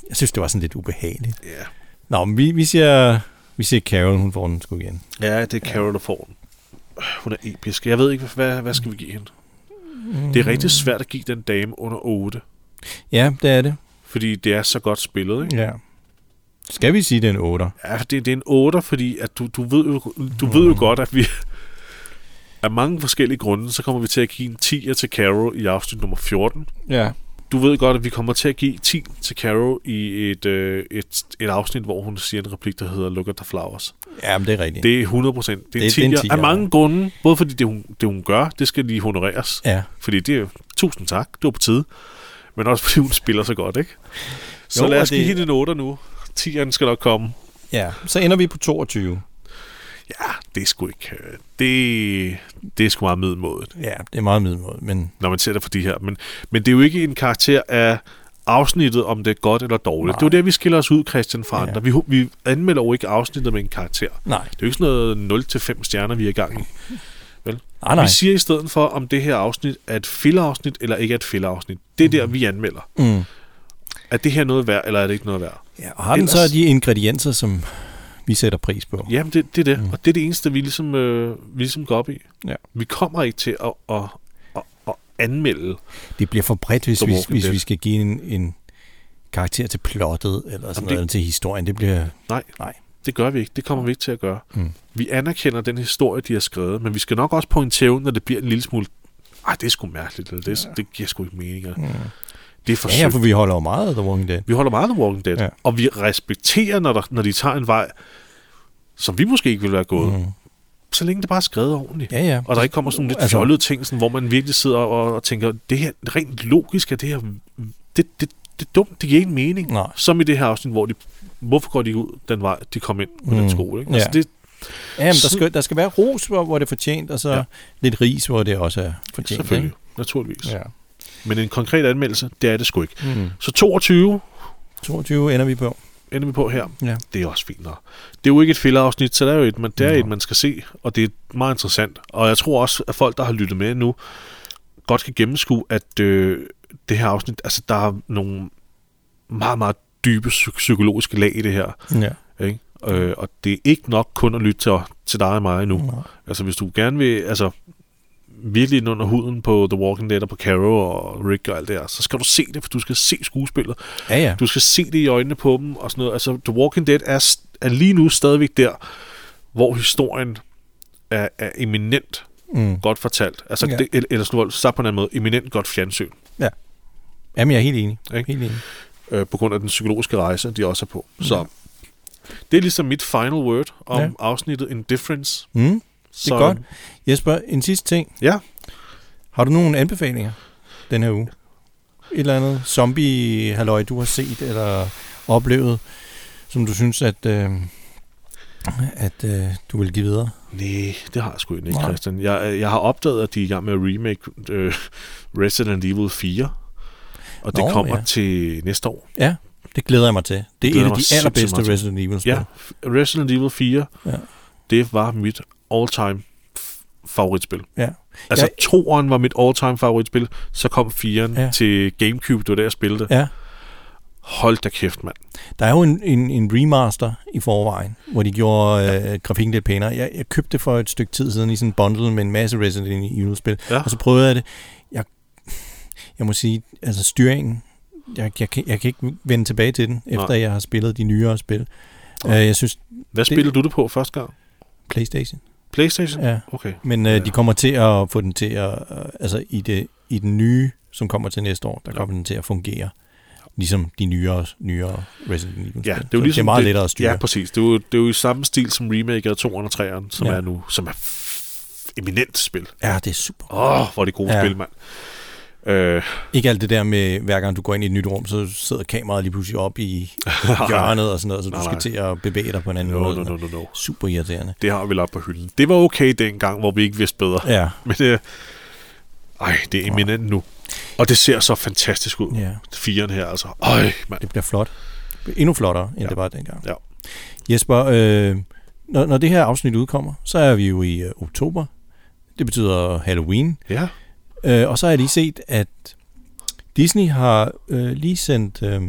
jeg synes, det var sådan lidt ubehageligt. Ja. Nå, men vi, vi siger, vi siger Carol, hun får den sgu igen. Ja, det er Carol, der får den. Hun er episk. Jeg ved ikke, hvad, hvad skal vi give hende? Det er rigtig svært at give den dame under 8, Ja, det er det. fordi det er så godt spillet, ikke? Ja. Skal vi sige, det er en 8? Ja, det, det er en 8, fordi at du, du, ved jo, du ved jo godt, at vi af mange forskellige grunde, så kommer vi til at give en 10'er til Carol i afsnit nummer 14. Ja. Du ved godt, at vi kommer til at give 10 til Carol i et, øh, et, et afsnit, hvor hun siger en replik, der hedder Look at the flowers. Ja, men det er rigtigt. Det er 100 procent. Det er Det- en det er en 10'er af 10'er. mange grunde. Både fordi det hun, det, hun gør, det skal lige honoreres. Ja. Fordi det er tusind tak, det var på tide. Men også fordi hun spiller så godt, ikke? Så Jo, lad os give det- hende en 8 nu. 10'eren skal nok komme. Ja, så ender vi på 22. Ja, det er sgu ikke... øh, Det, det er sgu meget middelmådet, Ja, det er meget middelmåde, men når man ser det for de her. Men, men det er jo ikke en karakter af afsnittet, om det er godt eller dårligt. Nej. Det er jo der, vi skiller os ud, Christian, fra Ja. andre. Vi, vi anmelder jo ikke afsnittet med en karakter. nej. Det er jo ikke sådan noget 0-5 stjerner, vi er i gang i. Vel? Nej, nej. Vi siger i stedet for, om det her afsnit er et fillerafsnit, eller ikke er et fillerafsnit. Det er der, vi anmelder. Mm. Er det her noget værd, eller er det ikke noget værd? Ja, og har den så de ingredienser, som vi sætter pris på? Jamen, det, det er det. Mm. Og det er det eneste, vi ligesom, øh, vi ligesom går op i. Ja. Vi kommer ikke til at, at, at, at anmelde. Det bliver for bredt, hvis, vi, hvis vi skal give en, en karakter til plottet, eller sådan Jamen, noget, eller til historien. Det bliver... Nej, Nej. det gør vi ikke. Det kommer vi ikke til at gøre. Mm. Vi anerkender den historie, de har skrevet, men vi skal nok også pointere, når det bliver en lille smule... Ej, det er sgu mærkeligt. Eller det, ja. det giver sgu ikke mening. Mm. Det er for Ja, for vi holder jo meget af The Walking Dead. Vi holder meget af The Walking Dead, Ja. og vi respekterer, når, der, når de tager en vej, som vi måske ikke ville være gået. Mm. Så længe det bare er skrevet ordentligt. Ja, ja. Og der ikke kommer sådan nogle lidt Altså- fjollede ting, sådan, hvor man virkelig sidder og, og tænker, det her rent logisk er det her, det, det, det er dumt, det giver ikke mening. Nej. Som i det her afsnit, hvor de, hvorfor går de ud den vej, de kom ind på mm. den skole. Ikke? Altså, Ja. det, Ja, men der skal, der skal være ros, hvor, hvor det er fortjent, og så. Ja. lidt ris, hvor det også er fortjent. selvfølgelig, Ikke? naturligvis. Ja. Men en konkret anmeldelse, det er det sgu ikke. Mm. Så 22 22 ender vi på. ender vi på her. Ja. Det er også fint nok. Det er jo ikke et fillerafsnit, så det er jo et, man, det er Nå. et, man skal se, og det er meget interessant. Og jeg tror også, at folk, der har lyttet med nu, godt kan gennemskue, at øh, det her afsnit, altså der er nogle meget, meget dybe psy- psykologiske lag i det her. Ja. Ikke? Øh, og det er ikke nok kun at lytte til, til dig og mig nu. Nej. Altså hvis du gerne vil, altså virkelig ind under huden på The Walking Dead og på Carol og Rick og alt det her, så skal du se det, for du skal se skuespillet. Ja, ja. Du skal se det i øjnene på dem og sådan noget. Altså, The Walking Dead er, er lige nu stadigvæk der, hvor historien er, er eminent Mm. godt fortalt. Altså, Ja. ja. det, eller, eller sådan, sagt på en anden måde, eminent godt fjernsyn. Ja. Jamen, jeg er helt enig. Ikke? Helt enig. Øh, på grund af den psykologiske rejse, de også er på. Så det er ligesom mit final word om Ja. ja. afsnittet Indifference. Mm. Det er Så- godt. Jesper, en sidste ting. Ja. Har du nogle anbefalinger den her uge? Et eller andet zombie-halløj, du har set eller oplevet, som du synes, at, øh, at øh, du vil give videre? Nej, det har jeg sgu ikke, Nej. Christian. Jeg, jeg har opdaget, at de er i gang med at remake øh, Resident Evil 4. Og det Nå, kommer ja. til næste år. Ja, det glæder jeg mig til. Det er et af de allerbedste. Resident Evil-spil. Ja, Resident Evil 4, Ja. det var mit all-time favoritspil. Ja. Altså, ja. toeren var mit all-time favoritspil, så kom 4'eren Ja. ja. til Gamecube, det var der, jeg spillede. Ja. Hold da kæft, mand. Der er jo en, en, en remaster i forvejen, hvor de gjorde øh, grafikken lidt pænere. Jeg, jeg købte det for et stykke tid siden i sådan en bundle med en masse Resident Evil-spil, Ja. og så prøvede jeg det. Jeg, jeg må sige, altså styringen, jeg, jeg, kan, jeg kan ikke vende tilbage til den, efter Nej. jeg har spillet de nyere spil. Øh, jeg synes... Hvad spillede du det på første gang? Playstation. Playstation? Ja. Okay. Men øh, de kommer til at få den til at... Øh, altså i, det, i den nye, som kommer til næste år, der kommer den til at fungere. Ligesom de nyere, nyere Resident Evil. Ja, det er jo ligesom det er meget lettere at styre. Ja, præcis. Det er, jo, det er jo i samme stil som remake af 2'eren og 3'eren, som Ja. er nu, som er eminent spil. Ja, det er super. Åh, oh, hvor er det gode Ja. ja. spil, mand. Øh, Ikke alt det der med, hver gang du går ind i et nyt rum, så sidder kameraet lige pludselig op i (laughs) hjørnet og sådan noget, så du Nej, skal til at bevæge dig på en anden No, måde. no, no, no, no. Super irriterende. det har vi lagt på hylden. Det var okay dengang, hvor vi ikke vidste bedre. Ja. (laughs) Men det, ej, det er eminent nu. Og det ser så fantastisk ud. Ja. Firen her, altså. Øj, mand. Det bliver flot. Endnu flottere, end Ja. det var dengang. Ja. Jesper, øh, når, når det her afsnit udkommer, så er vi jo i øh, oktober. Det betyder Halloween. Ja. Øh, og så har jeg lige set, at Disney har øh, lige sendt øh,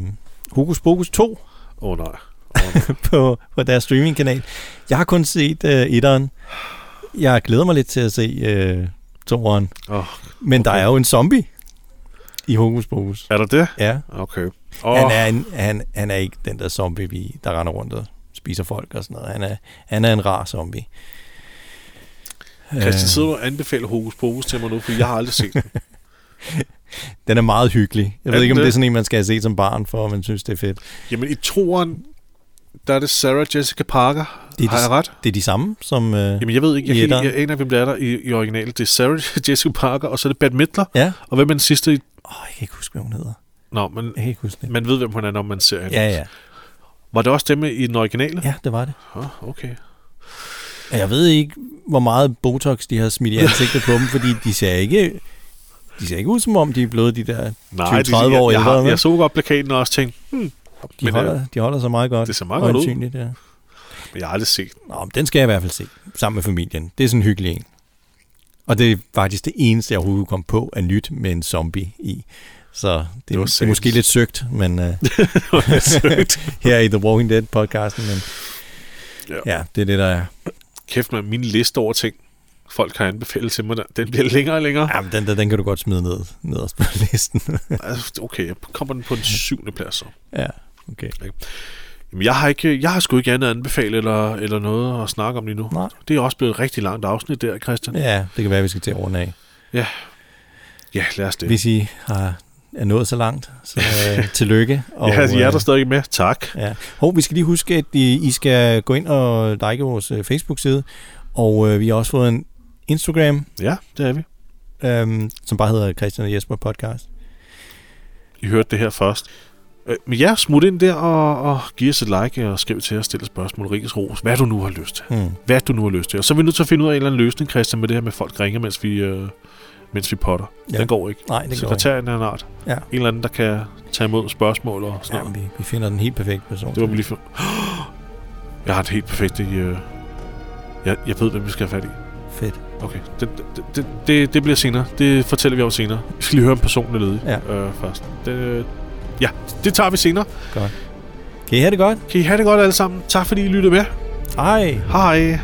Hokus Pokus 2 Åh oh, nej. (laughs) på, på deres streamingkanal. Jeg har kun set øh, etteren. Jeg glæder mig lidt til at se øh, toeren. Oh, Men der er jo en zombie i Hokus Pokus. er der det? Ja. Okay. Oh. Han, er en, han, han er ikke den der zombie, vi, der render rundt og spiser folk og sådan noget. Han er, han er en rar zombie. Christian sidder og anbefaler Hokus Pokus til mig nu, for jeg har aldrig set den. (laughs) den er meget hyggelig. Jeg Er ved ikke, om den det er det? sådan en, man skal have set som barn, for at man synes, det er fedt. Jamen i toeren, der er det Sarah Jessica Parker. Det er har de, jeg ret? Det er de samme, som... Øh, Jamen jeg ved ikke, jeg, jeg, jeg aner, hvem det er der i, i originalet. Det er Sarah (laughs) Jessica Parker, og så er det Bette Midler. Ja. Og hvem er den sidste? Åh, jeg kan ikke huske, hvad hun hedder. Nå, men Jeg kan ikke huske det. man ved, hvem hun er, når man ser hende. Ja, ja. Var det også dem i den originale? Ja, det var det. Oh, okay. Jeg ved ikke, hvor meget Botox de har smidt i (laughs) ansigtet på dem, fordi de ser ikke... De ser ikke ud, som om de er blevet de der 20-30 Nej, det, år jeg, jeg, jeg så godt plakaten og også tænkte, hmm, de, men, holder, øh, de holder sig meget godt. det ser meget godt ud. Ja. men jeg har aldrig set den. Nå, men den skal jeg i hvert fald se, sammen med familien. Det er sådan en hyggelig en. Og det er faktisk det eneste, jeg overhovedet komme på, er nyt med en zombie i. Så det, det, var er, det er måske lidt søgt, men (laughs) uh, søgt. (laughs) her i The Walking Dead podcasten, men Ja. ja, det er det, der er. Kæft med min liste over ting, folk har anbefalet til mig, den bliver længere og længere. Jamen, den, der, den kan du godt smide ned, nederst på (laughs) listen. Altså, okay, jeg kommer den på den syvende plads så. ja, okay. Jamen, jeg har, ikke, jeg har sgu ikke andet at anbefale eller, eller noget at snakke om lige nu. Nej. Det er også blevet et rigtig langt afsnit der, Christian. Ja, det kan være, at vi skal til at runde af. Ja, ja lad os det. Hvis I har, er nået så langt, så uh, (laughs) tillykke. Og, ja, jeg er der øh, stadig med. Tak. Ja. Hov, vi skal lige huske, at I, I skal gå ind og like vores øh, Facebook-side, og øh, vi har også fået en Instagram, Ja, det er vi. øhm, som bare hedder Christian og Jesper Podcast. I hørte det her først. Øh, Men ja, smut ind der og, og giv os et like og skriv til os, stille spørgsmål, Rikkes Ros, hvad du nu har lyst til. Hmm. Hvad du nu har lyst til. Og så er vi nødt til at finde ud af en eller anden løsning, Christian, med det her med, folk ringer, mens vi, øh, mens vi potter. Ja. Den går ikke. Nej, det går ikke. Sekretæren er en art. Ja. En eller anden, der kan tage imod spørgsmål og sådan Ja, noget. vi, vi finder den helt perfekte person. Det var vi lige for... (gasps) Jeg har det helt perfekt i... Øh... Jeg, jeg ved, hvem vi skal have fat i. Fedt. Okay, det, det, det, det, bliver senere. Det fortæller vi om senere. Vi skal lige høre en person ledig Ja. øh, først. Det, ja, det tager vi senere. Godt. Kan I have det godt? Kan I have det godt alle sammen. Tak fordi I lyttede med. Hej. Hej.